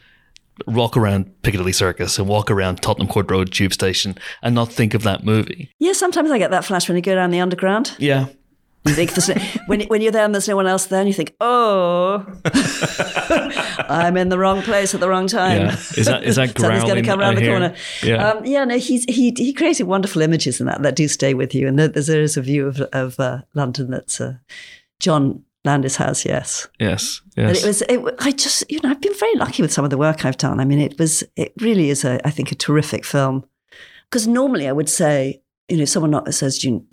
Walk around Piccadilly Circus and walk around Tottenham Court Road Tube Station and not think of that movie. Yeah. Sometimes I get that flash when you go down the underground. Yeah, You think there's no, when when you're there and there's no one else there, and you think, oh, I'm in the wrong place at the wrong time. yeah. Is that is that Something's going to come around the corner. Yeah. um, yeah. No, he's he he created wonderful images in that that do stay with you, and there, there is a view of of uh, London that's uh, John Landis has. Yes, yes. but Yes. it was. It, I just you know I've been very lucky with some of the work I've done. I mean, it was it really is a I think a terrific film because normally I would say. You know, someone not says you-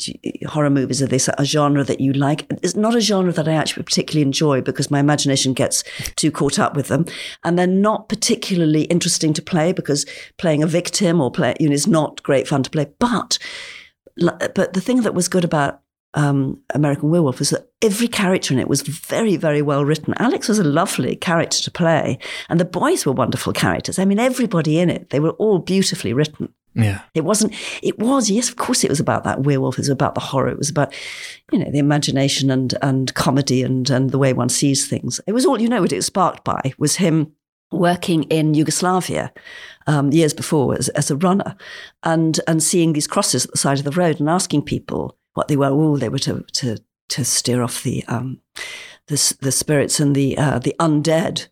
horror movies are this a genre that you like? It's not a genre that I actually particularly enjoy because my imagination gets too caught up with them, and they're not particularly interesting to play because playing a victim or play you know is not great fun to play. But but the thing that was good about um, American Werewolf was that every character in it was very, very well written. Alex was a lovely character to play, and the boys were wonderful characters. I mean, everybody in it, they were all beautifully written. Yeah. It wasn't, it was, yes, of course, it was about that werewolf. It was about the horror. It was about, you know, the imagination and, and comedy and, and the way one sees things. It was all, you know, what it was sparked by was him working in Yugoslavia um, years before as, as a runner and, and seeing these crosses at the side of the road and asking people what they were. Oh, they were to, to, to steer off the, um, the, the spirits and the, uh, the undead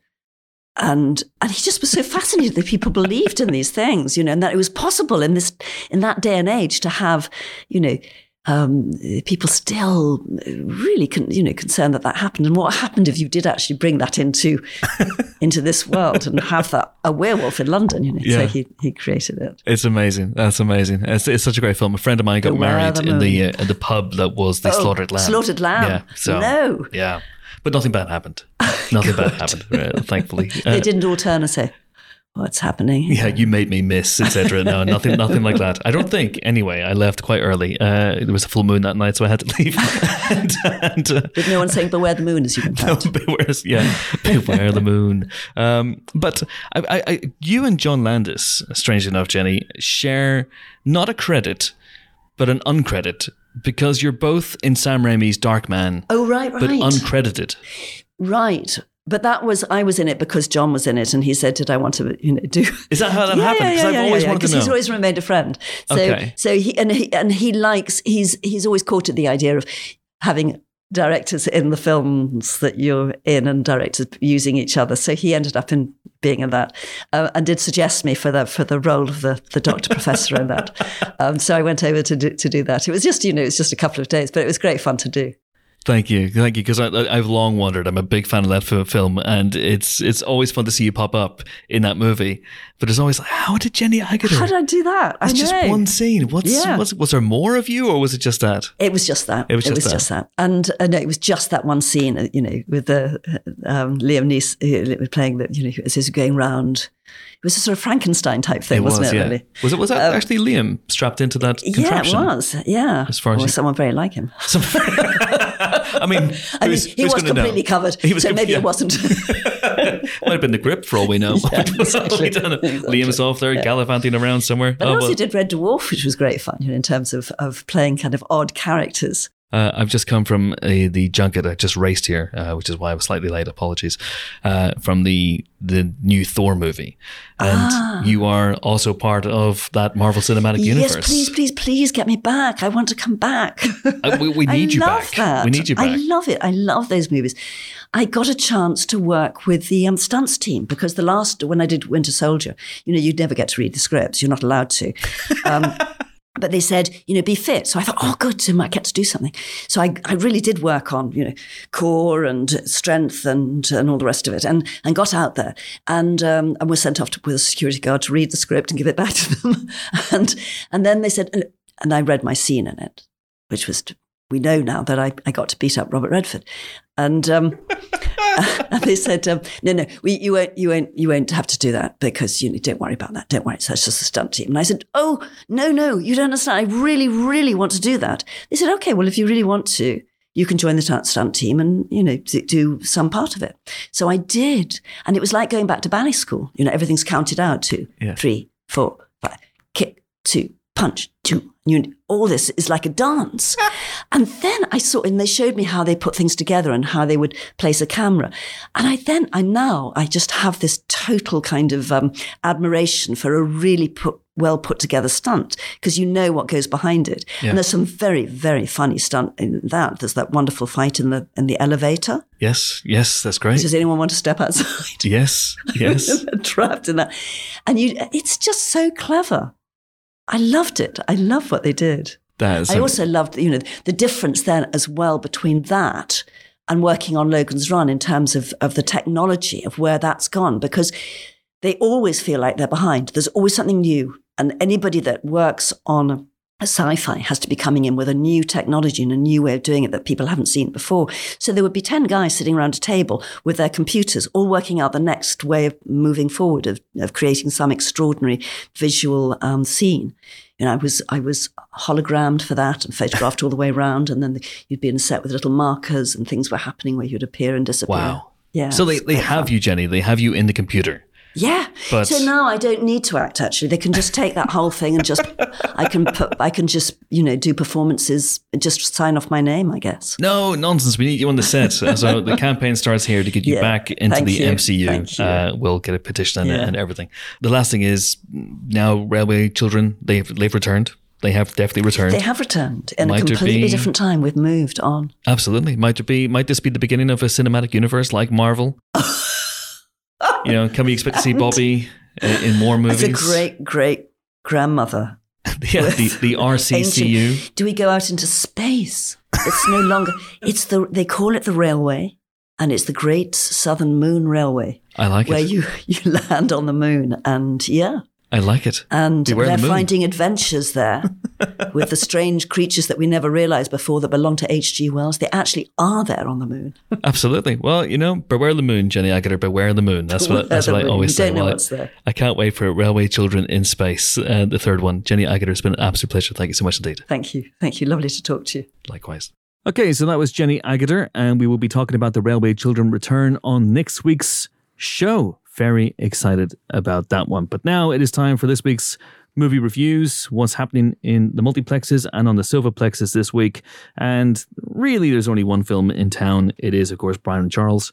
and and he just was so fascinated that people believed in these things, you know, and that it was possible in this in that day and age to have, you know, um, people still really, con- you know, concerned that that happened, and what happened if you did actually bring that into into this world and have that a werewolf in London, you know? Yeah. So he he created it. It's amazing. That's amazing. It's, it's such a great film. A friend of mine got Beware married the in the uh, in the pub that was the Oh, slaughtered lamb. Slaughtered Lamb. Yeah. So No. Yeah, but nothing bad happened. Nothing bad happened. uh, thankfully. Uh, they didn't all turn and say, "What's happening?" yeah, you made me miss, etc. No, nothing, nothing like that. I don't think. Anyway, I left quite early. Uh, there was a full moon that night, so I had to leave. and, and uh, With no one saying "Beware the moon" as you out. beware, yeah, beware the moon. Um, but I, I, I, you and John Landis, strangely enough, Jenny, share not a credit, but an uncredit because you're both in Sam Raimi's Darkman, Oh right, right. but uncredited. Right. But that was I was in it because John was in it, and he said, "Did I want to, you know, do?" Is that how that yeah, happened? Because yeah, I've always yeah, wanted to know. he's always remained a friend. So, Okay. so he and he and he likes he's he's always courted the idea of having directors in the films that you're in and directors using each other. So he ended up in being in that, uh, and did suggest me for the for the role of the the doctor professor in that. Um, so I went over to do, to do that. It was just you know it was just a couple of days, but it was great fun to do. Thank you, thank you. Because I've long wondered. I'm a big fan of that fi- film, and it's it's always fun to see you pop up in that movie. But it's always like, how did Jenny Agutter? How did I do that? I It's just know. one scene. What's, Yeah. what's was there more of you, or was it just that? It was just that. It was just that. And uh, no, it was just that one scene, you know, with the um, Liam Neeson uh, playing the, you know, as he's going round. It was a sort of Frankenstein type thing, It was, wasn't it? yeah. Really? Was it? Was that um, actually Liam strapped into that Yeah, it was. Yeah. As far as or you- someone very like him. I mean, I mean, he was gonna know? completely covered, He was so com- maybe yeah. it wasn't. Might have been the grip for all we know. exactly. We don't. Exactly. Liam's off there gallivanting around somewhere. But I Oh, also well. did Red Dwarf, which was great fun, you know, in terms of of playing kind of odd characters. Uh, I've just come from a, the junket. I just raced here, uh, which is why I was slightly late. Apologies. Uh, from the the new Thor movie, and you are also part of that Marvel Cinematic Universe. Yes, please, please, please get me back. I want to come back. Uh, we, we need you back. That. We need you back. I love it. I love those movies. I got a chance to work with the um, stunts team because the last when I did Winter Soldier, you know, you'd never get to read the scripts. You're not allowed to. Um, but they said, you know, be fit. So I thought, oh, good, so I might get to do something. So I, I really did work on, you know, core and strength and and all the rest of it, and and got out there and um, and was sent off to, with a security guard to read the script and give it back to them, and and then they said, and I read my scene in it, which was. We know now that I, I got to beat up Robert Redford, and um, and they said, um, "No, no, we, you won't, you won't, you won't have to do that because you don't worry about that. Don't worry, it's just a stunt team." And I said, "Oh, no, no, you don't understand. I really, really want to do that." They said, "Okay, well, if you really want to, you can join the stunt team and you know do some part of it." So I did, and it was like going back to ballet school. You know, everything's counted out: two, Yeah. three, four, five, kick, two, punch, two. You, all this is like a dance. and then I saw, and they showed me how they put things together and how they would place a camera. And I then, I now, I just have this total kind of um, admiration for a really put, well put together stunt because you know what goes behind it. Yeah. And there's some very, very funny stunt in that. There's that wonderful fight in the in the elevator. Yes, yes, that's great. Does anyone want to step outside? Yes, yes. trapped in that. And you, it's just so clever. I loved it. I love what they did. That is I also loved, you know, the difference then as well between that and working on Logan's Run in terms of, of the technology of where that's gone because they always feel like they're behind. There's always something new. And anybody that works on a sci-fi has to be coming in with a new technology and a new way of doing it that people haven't seen before. So there would be 10 guys sitting around a table with their computers, all working out the next way of moving forward, of, of creating some extraordinary visual um, scene. You know, I was I was hologrammed for that and photographed all the way around, and then the, you'd be in a set with little markers and things were happening where you'd appear and disappear. Wow. Yeah. So they, they have fun. you, Jenny. They have you in the computer. Yeah. But- so now I don't need to act. Actually, they can just take that whole thing and just I can put I can just you know do performances, just sign off my name. I guess. No nonsense. We need you on the set. So the campaign starts here to get you Yeah. back into Thank the you. MCU. Uh, we'll get a petition and, Yeah. and everything. The last thing is now railway children. They've they've returned. They have definitely returned. They have returned in Might a completely be- different time. We've moved on. Absolutely. Might it be? Might this be the beginning of a cinematic universe like Marvel? you know, can we expect to see Bobbie in, in more movies? It's a great, great grandmother. yeah, the the RCCU. Ancient. Do we go out into space? It's no longer. It's the. They call it the railway, and it's the Great Southern Moon Railway, I like where it. Where you you land on the moon, and yeah, I like it. and Beware they're moon. finding adventures there with the strange creatures that we never realized before that belong to H.G. Wells. They actually are there on the moon. Absolutely. Well, you know, beware the moon, Jenny Agutter. Beware the moon. That's what Beware that's the what I always You say. don't know Well, I- what's there. I can't wait for Railway Children in Space, uh, the third one. Jenny Agutter, it's been an absolute pleasure. Thank you so much indeed. Thank you, thank you. Lovely to talk to you. Likewise. Okay, so that was Jenny Agutter, and we will be talking about the Railway Children return on next week's show. Very excited about that one. But now it is time for this week's movie reviews, what's happening in the multiplexes and on the silverplexes this week. And really, there's only one film in town. It is, of course, Brian and Charles.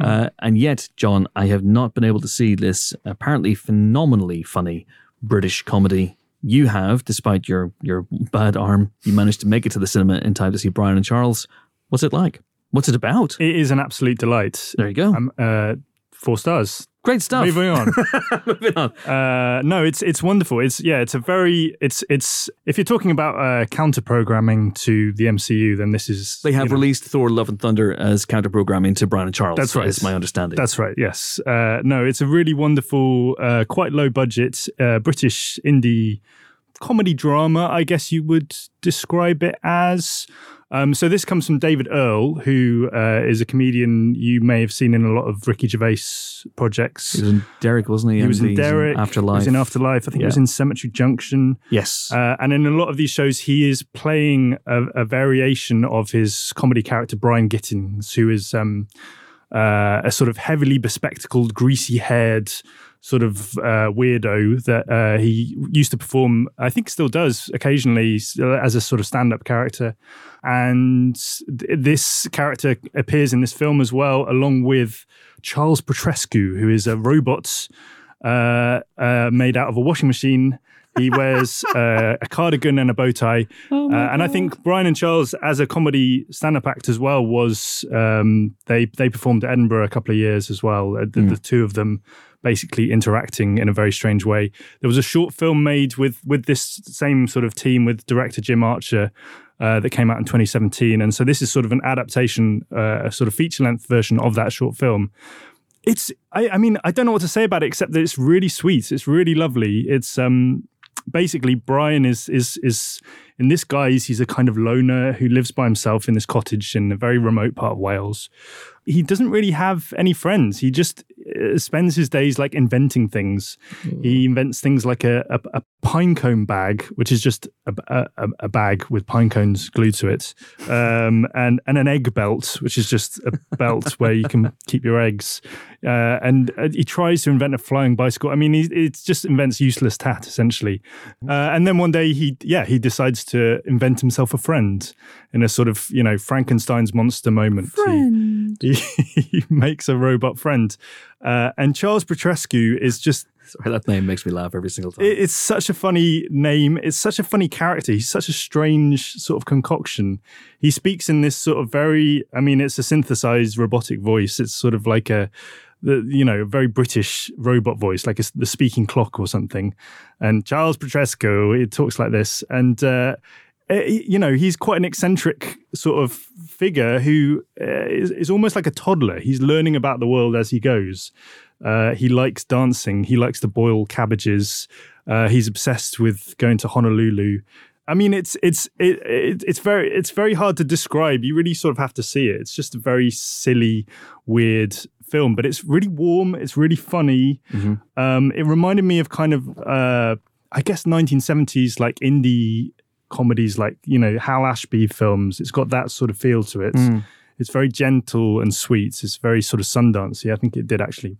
uh, and yet, John, I have not been able to see this apparently phenomenally funny British comedy. You have, despite your your bad arm, you managed to make it to the cinema in time to see Brian and Charles. What's it like? What's it about? It is an absolute delight. There you go. Um, uh, four stars. Great stuff. Moving on. Moving on. Uh, no, it's it's wonderful. It's yeah, it's a very it's it's if you're talking about uh, counter programming to the MCU, then this is They have you know, released Thor: Love and Thunder as counter programming to Brian and Charles. That's right. Is my understanding. That's right. Yes. Uh, no, it's a really wonderful, uh, quite low budget uh, British indie comedy drama. I guess you would describe it as. Um, so this comes from David Earl, who uh, is a comedian you may have seen in a lot of Ricky Gervais projects. He was in Derek, wasn't he? He was in Derek. Afterlife. He was in Afterlife. I think he was in Cemetery Junction. Yes. Uh, and in a lot of these shows, he is playing a, a variation of his comedy character, Brian Gittins, who is um, uh, a sort of heavily bespectacled, greasy haired sort of uh, weirdo that uh, he used to perform, I think still does occasionally as a sort of stand up character. And th- this character appears in this film as well, along with Charles Petrescu, who is a robot uh, uh, made out of a washing machine. He wears uh, a cardigan and a bow tie. Oh uh, and I think Brian and Charles, as a comedy stand-up act as well, was um, they they performed at Edinburgh a couple of years as well. The, mm. the, two of them basically interacting in a very strange way. There was a short film made with with this same sort of team with director Jim Archer uh, that came out in 2017, and so this is sort of an adaptation, uh, a sort of feature length version of that short film. It's, I, I, mean, I don't know what to say about it except that it's really sweet. It's really lovely. It's um, basically Brian is is is in this guise. He's a kind of loner who lives by himself in this cottage in a very remote part of Wales he doesn't really have any friends. He just spends his days like inventing things. Mm. He invents things like a, a, a pinecone bag, which is just a, a, a, bag with pine cones glued to it, um, and and an egg belt, which is just a belt where you can keep your eggs. Uh, and uh, he tries to invent a flying bicycle. I mean, he it just invents useless tat essentially. Uh, and then one day he yeah he decides to invent himself a friend in a sort of you know Frankenstein's monster moment. Friend. He, he makes a robot friend, uh, and Charles Petrescu is just. Sorry, that name makes me laugh every single time. It's such a funny name. It's such a funny character. He's such a strange sort of concoction. He speaks in this sort of very, I mean, it's a synthesized robotic voice. It's sort of like a, the you know very British robot voice, like a, the speaking clock or something. And Charles Petrescu, it talks like this, and uh, you know, he's quite an eccentric sort of figure who uh, is, is, almost like a toddler. He's learning about the world as he goes. Uh, he likes dancing. He likes to boil cabbages. Uh, he's obsessed with going to Honolulu. I mean, it's it's it, it, it's very it's very hard to describe. You really sort of have to see it. It's just a very silly, weird film, but it's really warm. It's really funny. Mm-hmm. Um, it reminded me of kind of uh, I guess 1970s like indie comedies like you know Hal Ashby films. It's got that sort of feel to it. Mm. It's very gentle and sweet. It's very sort of Sundancey. I think it did actually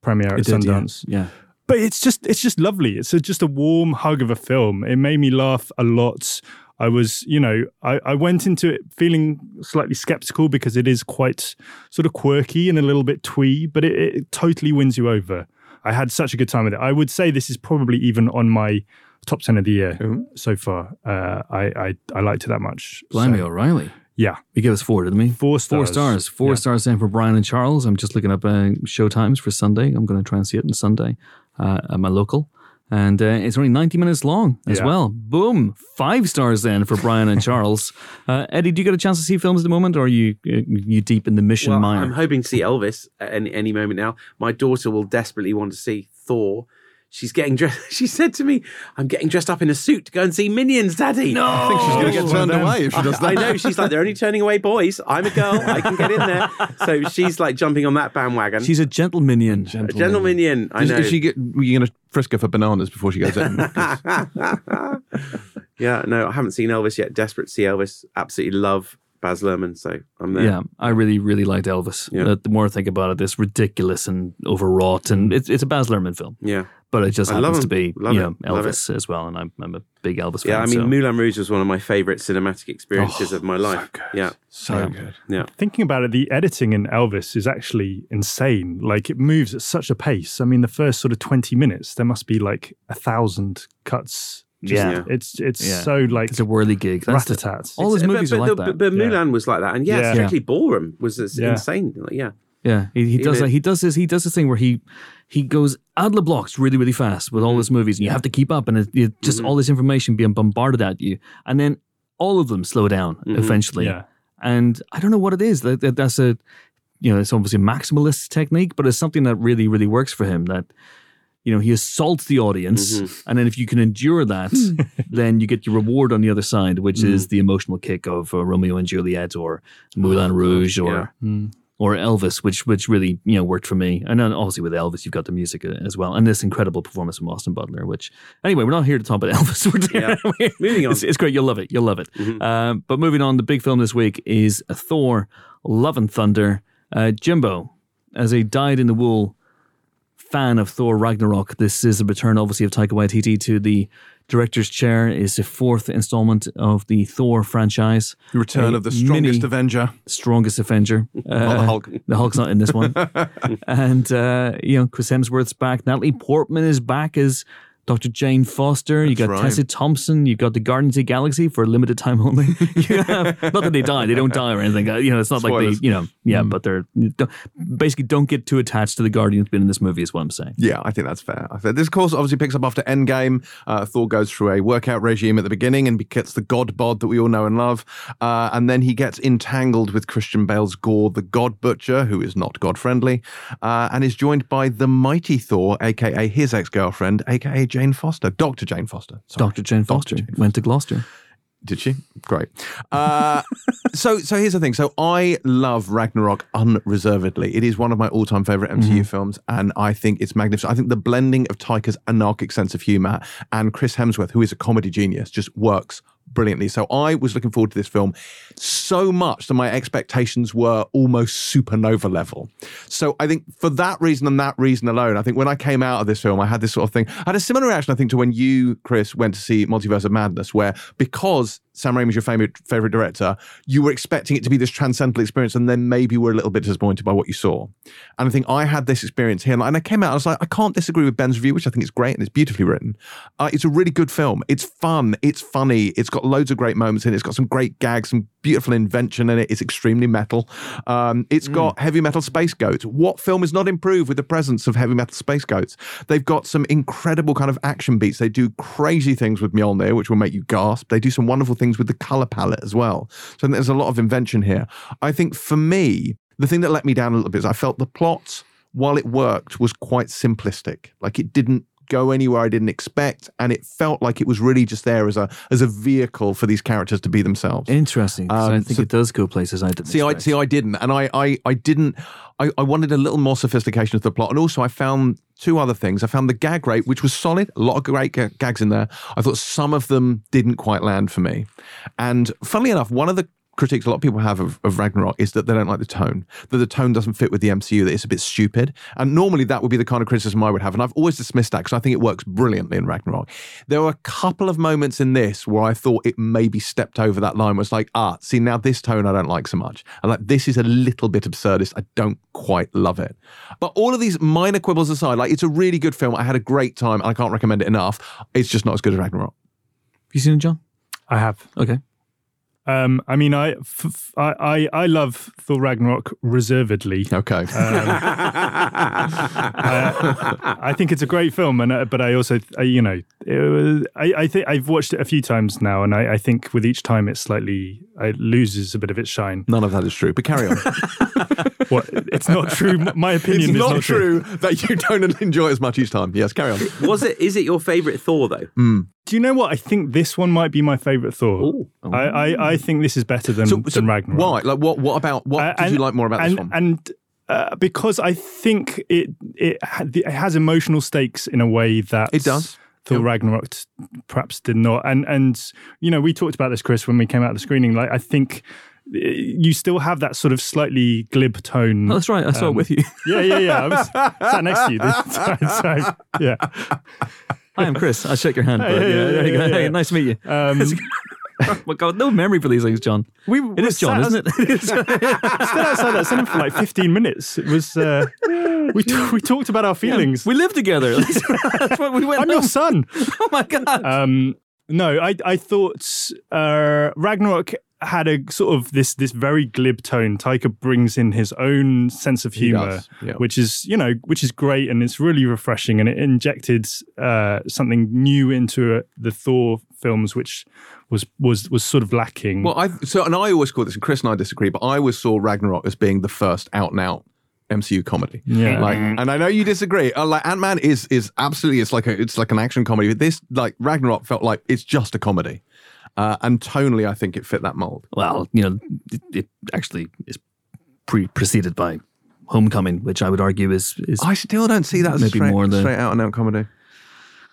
premiere at did, Sundance. Yeah. yeah. But it's just it's just lovely. It's a, just a warm hug of a film. It made me laugh a lot. I was, you know, I, I went into it feeling slightly skeptical because it is quite sort of quirky and a little bit twee, but it, it totally wins you over. I had such a good time with it. I would say this is probably even on my top 10 of the year mm-hmm. so far. Uh, I, I, I liked it that much. Blimey, so, O'Reilly. Yeah. he gave us four, didn't we? Four stars. Four stars. Four yeah. stars then for Brian and Charles. I'm just looking up uh, show times for Sunday. I'm going to try and see it on Sunday uh, at my local. And uh, it's only 90 minutes long as yeah. well. Boom. Five stars then for Brian and Charles. Uh, Eddie, do you get a chance to see films at the moment or are you uh, you deep in the mission well, mire? I'm hoping to see Elvis at any, any moment now. My daughter will desperately want to see Thor She's getting dressed. She said to me, "I'm getting dressed up in a suit to go and see Minions, Daddy." No, I think she's going to get turned away if she does that. I know. She's like, "They're only turning away boys. I'm a girl. I can get in there." So she's like jumping on that bandwagon. She's a gentle minion. Gentle, a gentle minion. I know. Is she get? Are you going to frisk her for bananas before she goes in? yeah. No, I haven't seen Elvis yet. Desperate to see Elvis. Absolutely love Baz Luhrmann, so I'm there. Yeah, I really, really liked Elvis. Yeah. The, the more I think about it, it's ridiculous and overwrought, and mm. it's it's a Baz Luhrmann film. Yeah, but it just I happens to be love you know Elvis as well, and I'm, I'm a big Elvis fan. Yeah, I mean so. Moulin Rouge was one of my favorite cinematic experiences oh, of my life. So yeah, so yeah. good. Yeah, thinking about it, the editing in Elvis is actually insane. Like it moves at such a pace. I mean, the first sort of twenty minutes, there must be like a thousand cuts just, yeah, it's it's yeah. so like it's a whirly gig. That's rat All his movies but, but, are like that. But, but Moulin was like that, and yeah, yeah. Strictly Ballroom was insane. Like, yeah, yeah. He, he does. Like, he does this. He does this thing where he he goes out of the blocks really really fast with all mm-hmm. his movies, and you have to keep up, and it, it just mm-hmm. all this information being bombarded at you, and then all of them slow down mm-hmm. eventually. Yeah. And I don't know what it is. That, that that's a you know it's obviously a maximalist technique, but it's something that really really works for him. That you know, he assaults the audience. Mm-hmm. And then if you can endure that, then you get your reward on the other side, which mm. is the emotional kick of uh, Romeo and Juliet or Moulin oh, Rouge or. Yeah. Mm. Or Elvis, which which really you know worked for me, and then obviously with Elvis you've got the music uh, as well, and this incredible performance from Austin Butler. Which anyway, we're not here to talk about Elvis. We're yeah. moving on, it's, it's, great. You'll love it. You'll love it. Mm-hmm. Uh, but moving on, the big film this week is Thor: Love and Thunder. Uh, Jimbo, as a dyed in the wool fan of Thor Ragnarok, this is a return, obviously, of Taika Waititi to the director's chair. Is the fourth installment of the Thor franchise. The return A of the strongest Avenger. strongest Avenger. Not the Hulk. The Hulk's not in this one. and, uh, you know, Chris Hemsworth's back. Natalie Portman is back as Dr. Jane Foster. You got right. Tessa Thompson. You got the Guardians of the Galaxy for a limited time only. you have, not that they die. They don't die or anything. Uh, You know, it's not like Spoilers. they, you know, yeah, but they're don't, basically don't get too attached to the Guardians being in this movie is what I'm saying. Yeah, I think that's fair. I think this course obviously picks up after Endgame. Uh, Thor goes through a workout regime at the beginning and gets the God bod that we all know and love. Uh, and then he gets entangled with Christian Bale's Gorr, the God Butcher, who is not God friendly, uh, and is joined by the mighty Thor, aka his ex girlfriend, aka Jane Foster, Dr. Jane Foster. Sorry. Dr. Jane Foster Jane went to Gloucester. Did she? Great. Uh, so, so here's the thing. So, I love Ragnarok unreservedly. It is one of my all-time favorite MCU films, and I think it's magnificent. I think the blending of Taika's anarchic sense of humor and Chris Hemsworth, who is a comedy genius, just works brilliantly. So, I was looking forward to this film so much that my expectations were almost supernova level. So, I think for that reason and that reason alone, I think when I came out of this film, I had this sort of thing. I had a similar reaction, I think, to when you, Chris, went to see Multiverse of Madness, where because Sam Raimi's your favorite favorite director, you were expecting it to be this transcendental experience, and then maybe you were a little bit disappointed by what you saw. And I think I had this experience here, and I came out, I was like, I can't disagree with Ben's review, which I think is great and it's beautifully written. Uh, it's a really good film. It's fun. It's funny. It's got loads of great moments in it. It's got some great gags, some beautiful invention in it. It's extremely metal. Um, it's got heavy metal space goats. What film is not improved with the presence of heavy metal space goats? They've got some incredible kind of action beats. They do crazy things with Mjolnir, which will make you gasp. They do some wonderful things with the color palette as well. So there's a lot of invention here. I think for me, the thing that let me down a little bit is I felt the plot, while it worked, was quite simplistic. Like it didn't go anywhere I didn't expect, and it felt like it was really just there as a as a vehicle for these characters to be themselves. Interesting. 'cause I Um, think so- it does go places I didn't See, I see, I didn't, and I, I, I didn't. I, I wanted a little more sophistication of the plot, and also I found two other things. I found the gag rate, which was solid, a lot of great ga- gags in there. I thought some of them didn't quite land for me, and funnily enough, one of the critiques a lot of people have of, of Ragnarok is that they don't like the tone, that the tone doesn't fit with the MCU, that it's a bit stupid. And normally that would be the kind of criticism I would have. And I've always dismissed that because I think it works brilliantly in Ragnarok. There were a couple of moments in this where I thought it maybe stepped over that line, where it's like, ah, see, now this tone I don't like so much. And like, this is a little bit absurdist. I don't quite love it. But all of these minor quibbles aside, like, it's a really good film. I had a great time and I can't recommend it enough. It's just not as good as Ragnarok. Have you seen it, John? I have. Okay. Um, I mean, I, f- f- I, I, I love Thor Ragnarok reservedly. Okay. Uh, I think it's a great film, and uh, but I also, I, you know, it was, I, I think I've watched it a few times now, and I, I think with each time it slightly it loses a bit of its shine. None of that is true, but carry on. What? It's not true. My opinion it's is not, true, that you don't enjoy it as much each time. Yes, carry on. Was it? Is it your favourite Thor though? Do you know what? I think this one might be my favorite Thor. Ooh. I, I, I think this is better than, So, so than Ragnarok. why? Like, what? What about? What Uh, did you like more about and, this one? And uh, because I think it it, it has emotional stakes in a way that It does. Thor Ragnarok perhaps did not. And and you know we talked about this, Chris, when we came out of the screening. Like I think uh, you still have that sort of slightly glib tone. Oh, that's right. I saw it Um, with you. yeah, yeah, yeah. I was sat next to you this time. Yeah. Hi, I'm Chris. I shake your hand. Hey, yeah, hey, there you go. hey, Hey, nice to meet you. Um, well, God, no memory for these things, John. we It is John, isn't it? Stood outside that cinema for like 15 minutes. It was. Uh, we t- we talked about our feelings. we lived together. That's what we went. I'm your son. Oh my God. Um, no, I I thought uh, Ragnarok had a sort of this this very glib tone. Taika brings in his own sense of humor, yeah. which is you know which is great and it's really refreshing. And it injected uh, something new into uh, the Thor films, which was was was sort of lacking. well, I so and I always call this, and Chris and I disagree, but I always saw Ragnarok as being the first out and out MCU comedy. Yeah. Like, and I know you disagree. Uh, like Ant Man is is absolutely it's like a it's like an action comedy. But this like Ragnarok felt like it's just a comedy, uh, and tonally I think it fit that mold. well, you know, it, it actually is pre- preceded by Homecoming, which I would argue is is I still don't see that as a Maybe straight, more than- straight out and out comedy.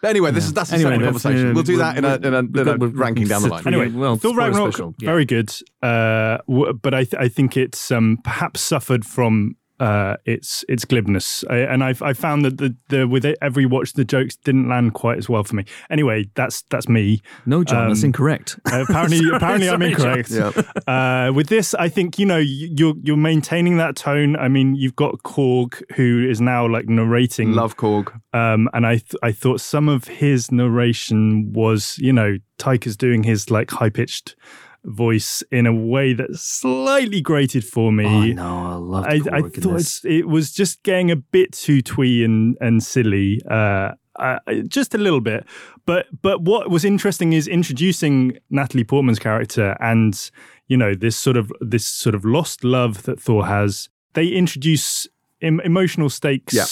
But anyway, this is that's a Anyway, separate that's- conversation. yeah, we'll do that in a, we'll- in a, in a ranking down the line. Anyway, well, Thor spoiler Ragnarok, special, yeah. very good. Uh, w- but I, th- I think it's um, perhaps suffered from uh, its its glibness, I, and I've I found that the, the with it, every watch the jokes didn't land quite as well for me. Anyway, that's that's me. No, John, um, that's incorrect. Uh, apparently, sorry, apparently sorry, I'm incorrect. Yeah. Uh, with this, I think you know you're you're maintaining that tone. I mean, you've got Korg who is now like narrating. Love Korg. Um, and I th- I thought some of his narration was you know Taika's doing his like high pitched voice in a way that slightly grated for me. Oh, no, I love. I, I thought it was just getting a bit too twee and and silly. Uh, uh, just a little bit, but but what was interesting is introducing Natalie Portman's character and you know this sort of this sort of lost love that Thor has. They introduce em- emotional stakes. Yeah.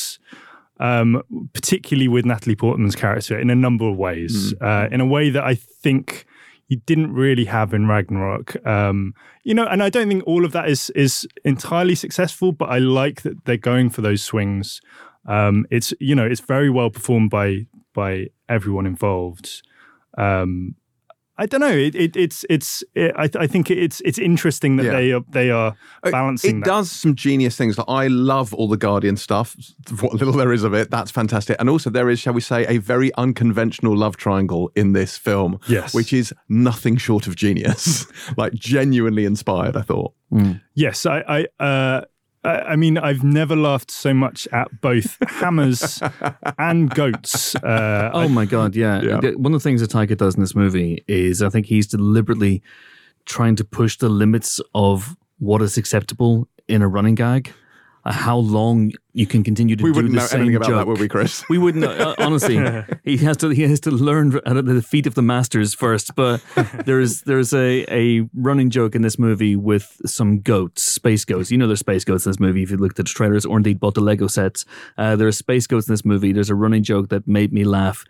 Um, particularly with Natalie Portman's character in a number of ways, mm. uh, in a way that I think you didn't really have in Ragnarok. Um, you know, and I don't think all of that is is entirely successful, but I like that they're going for those swings. Um, it's you know, it's very well performed by by everyone involved. Um, I don't know. It, it, it's it's. It, I, I think it's it's interesting that yeah. they are they are balancing. It, it does some genius things. Like I love all the Guardian stuff. What little there is of it, that's fantastic. And also there is, shall we say, a very unconventional love triangle in this film. Yes, which is nothing short of genius. like genuinely inspired. I thought. Mm. Yes, I. I uh, I mean, I've never laughed so much at both hammers and goats. Uh, oh my god, yeah. yeah. One of the things that Taika does in this movie is I think he's deliberately trying to push the limits of what is acceptable in a running gag how long you can continue to we do wouldn't the know same anything about joke. that, would we, Chris? We wouldn't. Uh, honestly, he has to. He has to learn at the feet of the masters first. But there's there's a a running joke in this movie with some goats, space goats. You know, there's space goats in this movie. If you looked at the trailers or indeed bought the Lego sets, uh, there are space goats in this movie. There's a running joke that made me laugh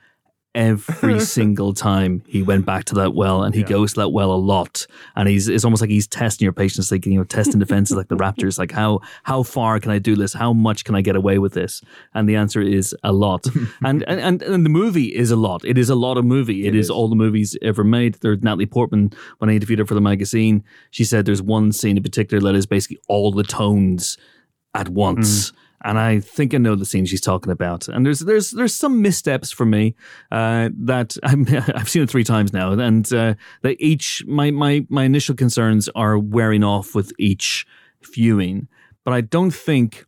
every single time he went back to that well and he yeah. goes to that well a lot. And he's it's almost like he's testing your patience like you know testing defenses like the raptors like how how far can i do this? How much can i get away with this? And the answer is a lot. And, and and the movie is a lot. It is a lot of movie. It, it is, is, all the movies ever made. There's natalie portman when i interviewed her for the magazine she said there's one scene in particular that is basically all the tones at once. Mm and I think I know the scene she's talking about. And there's there's there's some missteps for me uh, that i have seen it three times now, and uh, they each my my my initial concerns are wearing off with each viewing. But I don't think.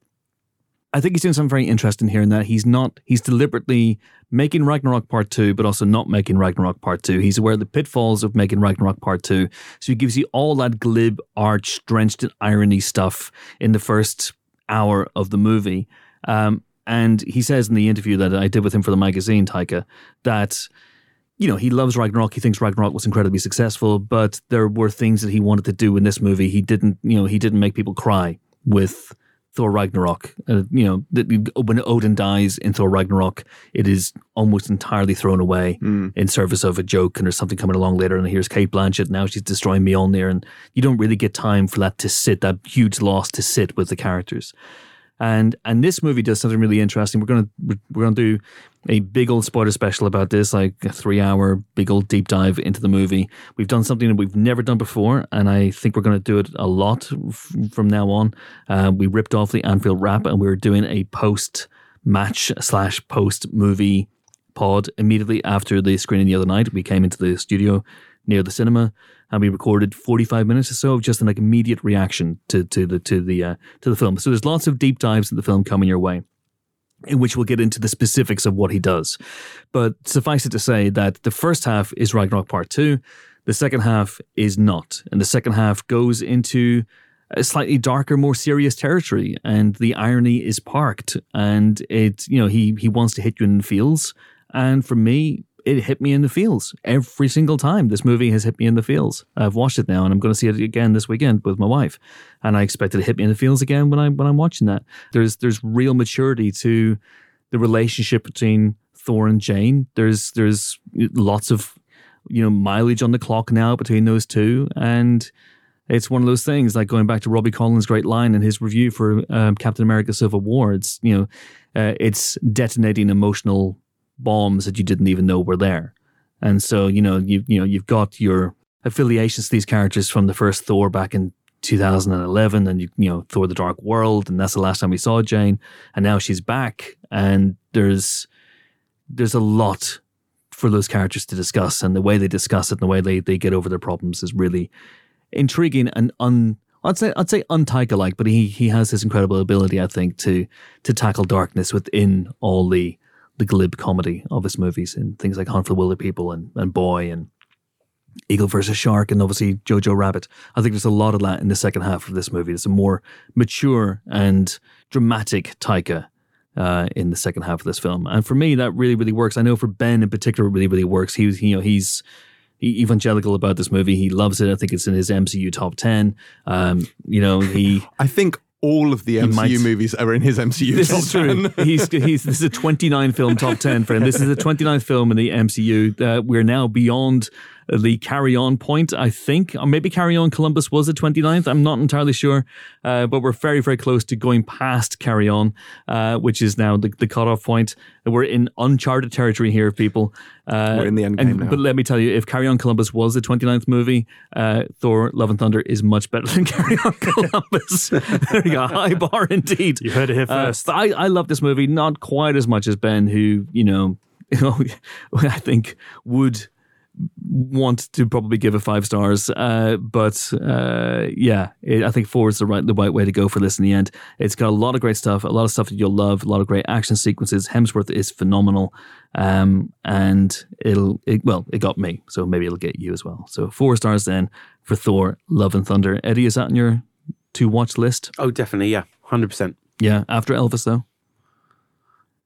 I think he's doing something very interesting here in that he's not he's deliberately making Ragnarok Part Two, but also not making Ragnarok Part Two. He's aware of the pitfalls of making Ragnarok Part Two, so he gives you all that glib, arch, drenched in irony stuff in the first hour of the movie. Um, and he says in the interview that I did with him for the magazine, Taika, that you know, he loves Ragnarok. He thinks Ragnarok was incredibly successful, but there were things that he wanted to do in this movie. He didn't, you know, he didn't make people cry with Thor Ragnarok. Uh, you know, the, when Odin dies in Thor Ragnarok, it is almost entirely thrown away mm. in service of a joke, and there's something coming along later. And here's Cate Blanchett. Now she's destroying Mjolnir, and you don't really get time for that to sit, that huge loss to sit with the characters. And and this movie does something really interesting. We're gonna we're gonna do a big old spoiler special about this, like a three hour big old deep dive into the movie. We've done something that we've never done before, and I think we're going to do it a lot f- from now on. Uh, we ripped off the Anfield wrap, and we are doing a post match slash post movie pod immediately after the screening the other night. We came into the studio near the cinema and we recorded 45 minutes or so of just an like immediate reaction to to the to the uh, to the film. So there's lots of deep dives in the film coming your way in which we'll get into the specifics of what he does. But suffice it to say that the first half is Ragnarok Part 2, the second half is not. And the second half goes into a slightly darker, more serious territory, and the irony is parked. And it, you know, he he wants to hit you in the feels. And for me, it hit me in the feels every single time. This movie has hit me in the feels. I've watched it now, and I'm going to see it again this weekend with my wife, and I expect it to hit me in the feels again when I when I'm watching that. There's there's real maturity to the relationship between Thor and Jane. There's there's lots of you know mileage on the clock now between those two, and it's one of those things like going back to Robbie Collin's great line in his review for um, Captain America: Civil War. It's you know, uh, it's detonating emotional bombs that you didn't even know were there. And so, you know, you you know, you've got your affiliations to these characters from the first Thor back in 2011 and you, you know Thor the Dark World and that's the last time we saw Jane and now she's back and there's there's a lot for those characters to discuss and the way they discuss it and the way they, they get over their problems is really intriguing and un I'd say I'd say untiger like but he he has this incredible ability I think to to tackle darkness within all the the glib comedy of his movies and things like Hunt for the Wilderpeople and, and Boy and Eagle versus Shark and obviously Jojo Rabbit. I think there's a lot of that in the second half of this movie. There's a more mature and dramatic Taika uh, in the second half of this film, and for me that really really works. I know for Ben in particular, it really really works. He was you know he's evangelical about this movie. He loves it. I think it's in his MCU top ten. Um, you know he. I think all of the MCU might, movies are in his MCU this is true. 10. he's, he's, this is a 29 film top 10 for him. This is the 29th film in the MCU. Uh, we're now beyond the carry on point, I think. Or maybe carry on Columbus was the 29th. I'm not entirely sure. Uh, but we're very, very close to going past carry on, uh, which is now the, the cutoff point. We're in uncharted territory here, people. Uh, we're in the end game and, now. But let me tell you, if Carry On Columbus was the 29th movie, uh, Thor Love and Thunder is much better than Carry On Columbus. there you go. High bar indeed. You heard it here uh, first. I, I love this movie, not quite as much as Ben, who, you know, I think would want to probably give it five stars. Uh, but uh, yeah, it, I think four is the right the right way to go for this in the end. It's got a lot of great stuff, a lot of stuff that you'll love, a lot of great action sequences. Hemsworth is phenomenal, um, and it'll it, well, it got me, so maybe it'll get you as well. So four stars then for Thor: Love and Thunder. Eddie, is that on your to watch list? Oh, definitely, yeah, hundred percent. Yeah, after Elvis though.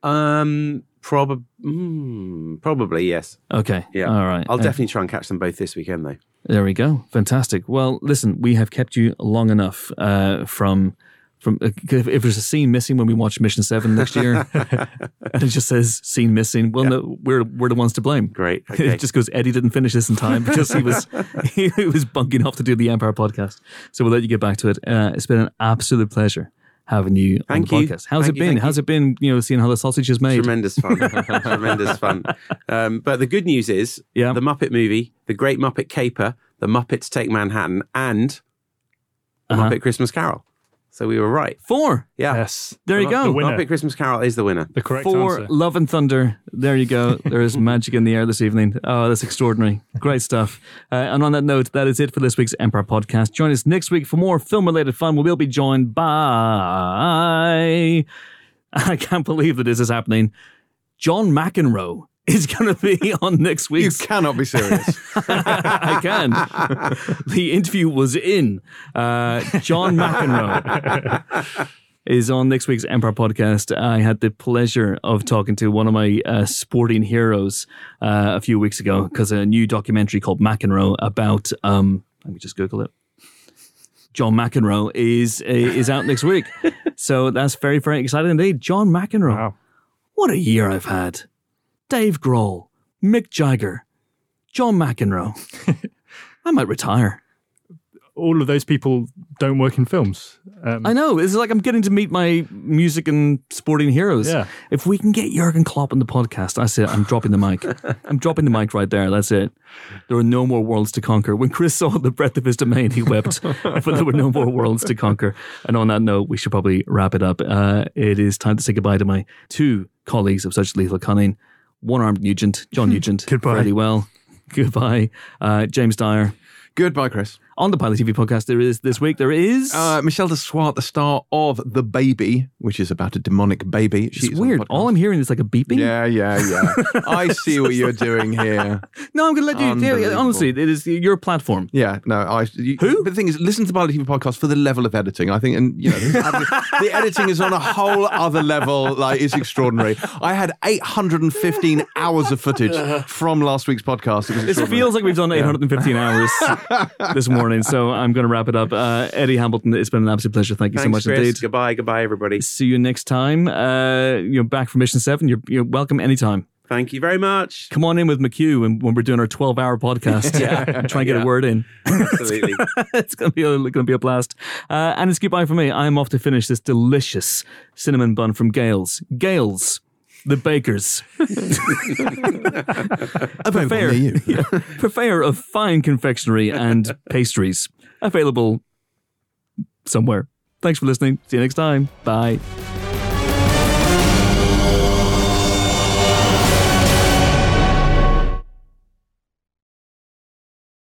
Um, Probably, mm, probably yes. Okay. Yeah. All right. I'll uh, definitely try and catch them both this weekend, though. There we go. Fantastic. Well, listen, we have kept you long enough uh, from from uh, if, if, there's a scene missing when we watch Mission Seven next year, and it just says scene missing, well, yeah. no, we're we're the ones to blame. Great. Okay. it just goes. Eddie didn't finish this in time because he was he, was bunking off to do the Empire podcast. So we'll let you get back to it. Uh, it's been an absolute pleasure having you Thank on the you. podcast. How's Thank it been? How's it been, you know, seeing how the sausage is made? Tremendous fun. Tremendous fun. Um, but the good news is yeah. the Muppet movie, The Great Muppet Caper, The Muppets Take Manhattan, and The uh-huh. Muppet Christmas Carol. So we were right. Four. Yeah. Yes. There you go. The winner. Muppet Christmas Carol is the winner. The correct Four answer. Love and Thunder. There you go. There is magic in the air this evening. Oh, that's extraordinary. Great stuff. Uh, and on that note, that is it for this week's Empire podcast. Join us next week for more film related fun. We will be joined by. I can't believe that this is happening. John McEnroe is going to be on next week. You cannot be serious. I can. the interview was in. Uh, John McEnroe is on next week's Empire podcast. I had the pleasure of talking to one of my uh, sporting heroes uh, a few weeks ago because a new documentary called McEnroe about. Um, let me just Google it. John McEnroe is is out next week, so that's very very exciting indeed. John McEnroe. Wow. What a year I've had. Dave Grohl, Mick Jagger, John McEnroe. I might retire. All of those people don't work in films. Um, I know. It's like I'm getting to meet my music and sporting heroes. Yeah. If we can get Jurgen Klopp on the podcast, I say I'm dropping the mic. I'm dropping the mic right there. That's it. There are no more worlds to conquer. When Chris saw the breadth of his domain, he wept. but there were no more worlds to conquer. And on that note, we should probably wrap it up. Uh, it is time to say goodbye to my two colleagues of such lethal cunning one armed Nugent, John Nugent. Goodbye. Fairly well. Goodbye. Uh, James Dyer. Goodbye, Chris on the Pilot TV podcast there is this week there is uh, Michelle de Swarte, the star of The Baby, which is about a demonic baby. She's it's weird. All I'm hearing is like a beeping. Yeah, yeah, yeah. I see what you're doing here. No, I'm going to let you. Yeah, honestly, it is your platform. Yeah, no, I. You, Who? But the thing is, listen to the Pilot TV podcast for the level of editing. I think, and you know, the editing is on a whole other level. Like, it's extraordinary. I had 815 hours of footage from last week's podcast. It, it feels like we've done 815 yeah. hours this morning morning. So I'm going to wrap it up. Uh, Eddie Hamilton, it's been an absolute pleasure. Thank you Thanks, so much Chris. indeed. Goodbye, goodbye, everybody. See you next time. Uh, you're back from Mission Seven. You're you're welcome anytime. Thank you very much. Come on in with McHugh when, when we're doing our 12 hour podcast. yeah. Try and get yeah. a word in. Absolutely. it's going to be a, going to be a blast. Uh, and it's goodbye for me. I'm off to finish this delicious cinnamon bun from Gail's. Gail's the bakers. a purveyor, yeah, purveyor of fine confectionery and pastries. Available somewhere. Thanks for listening. See you next time. Bye.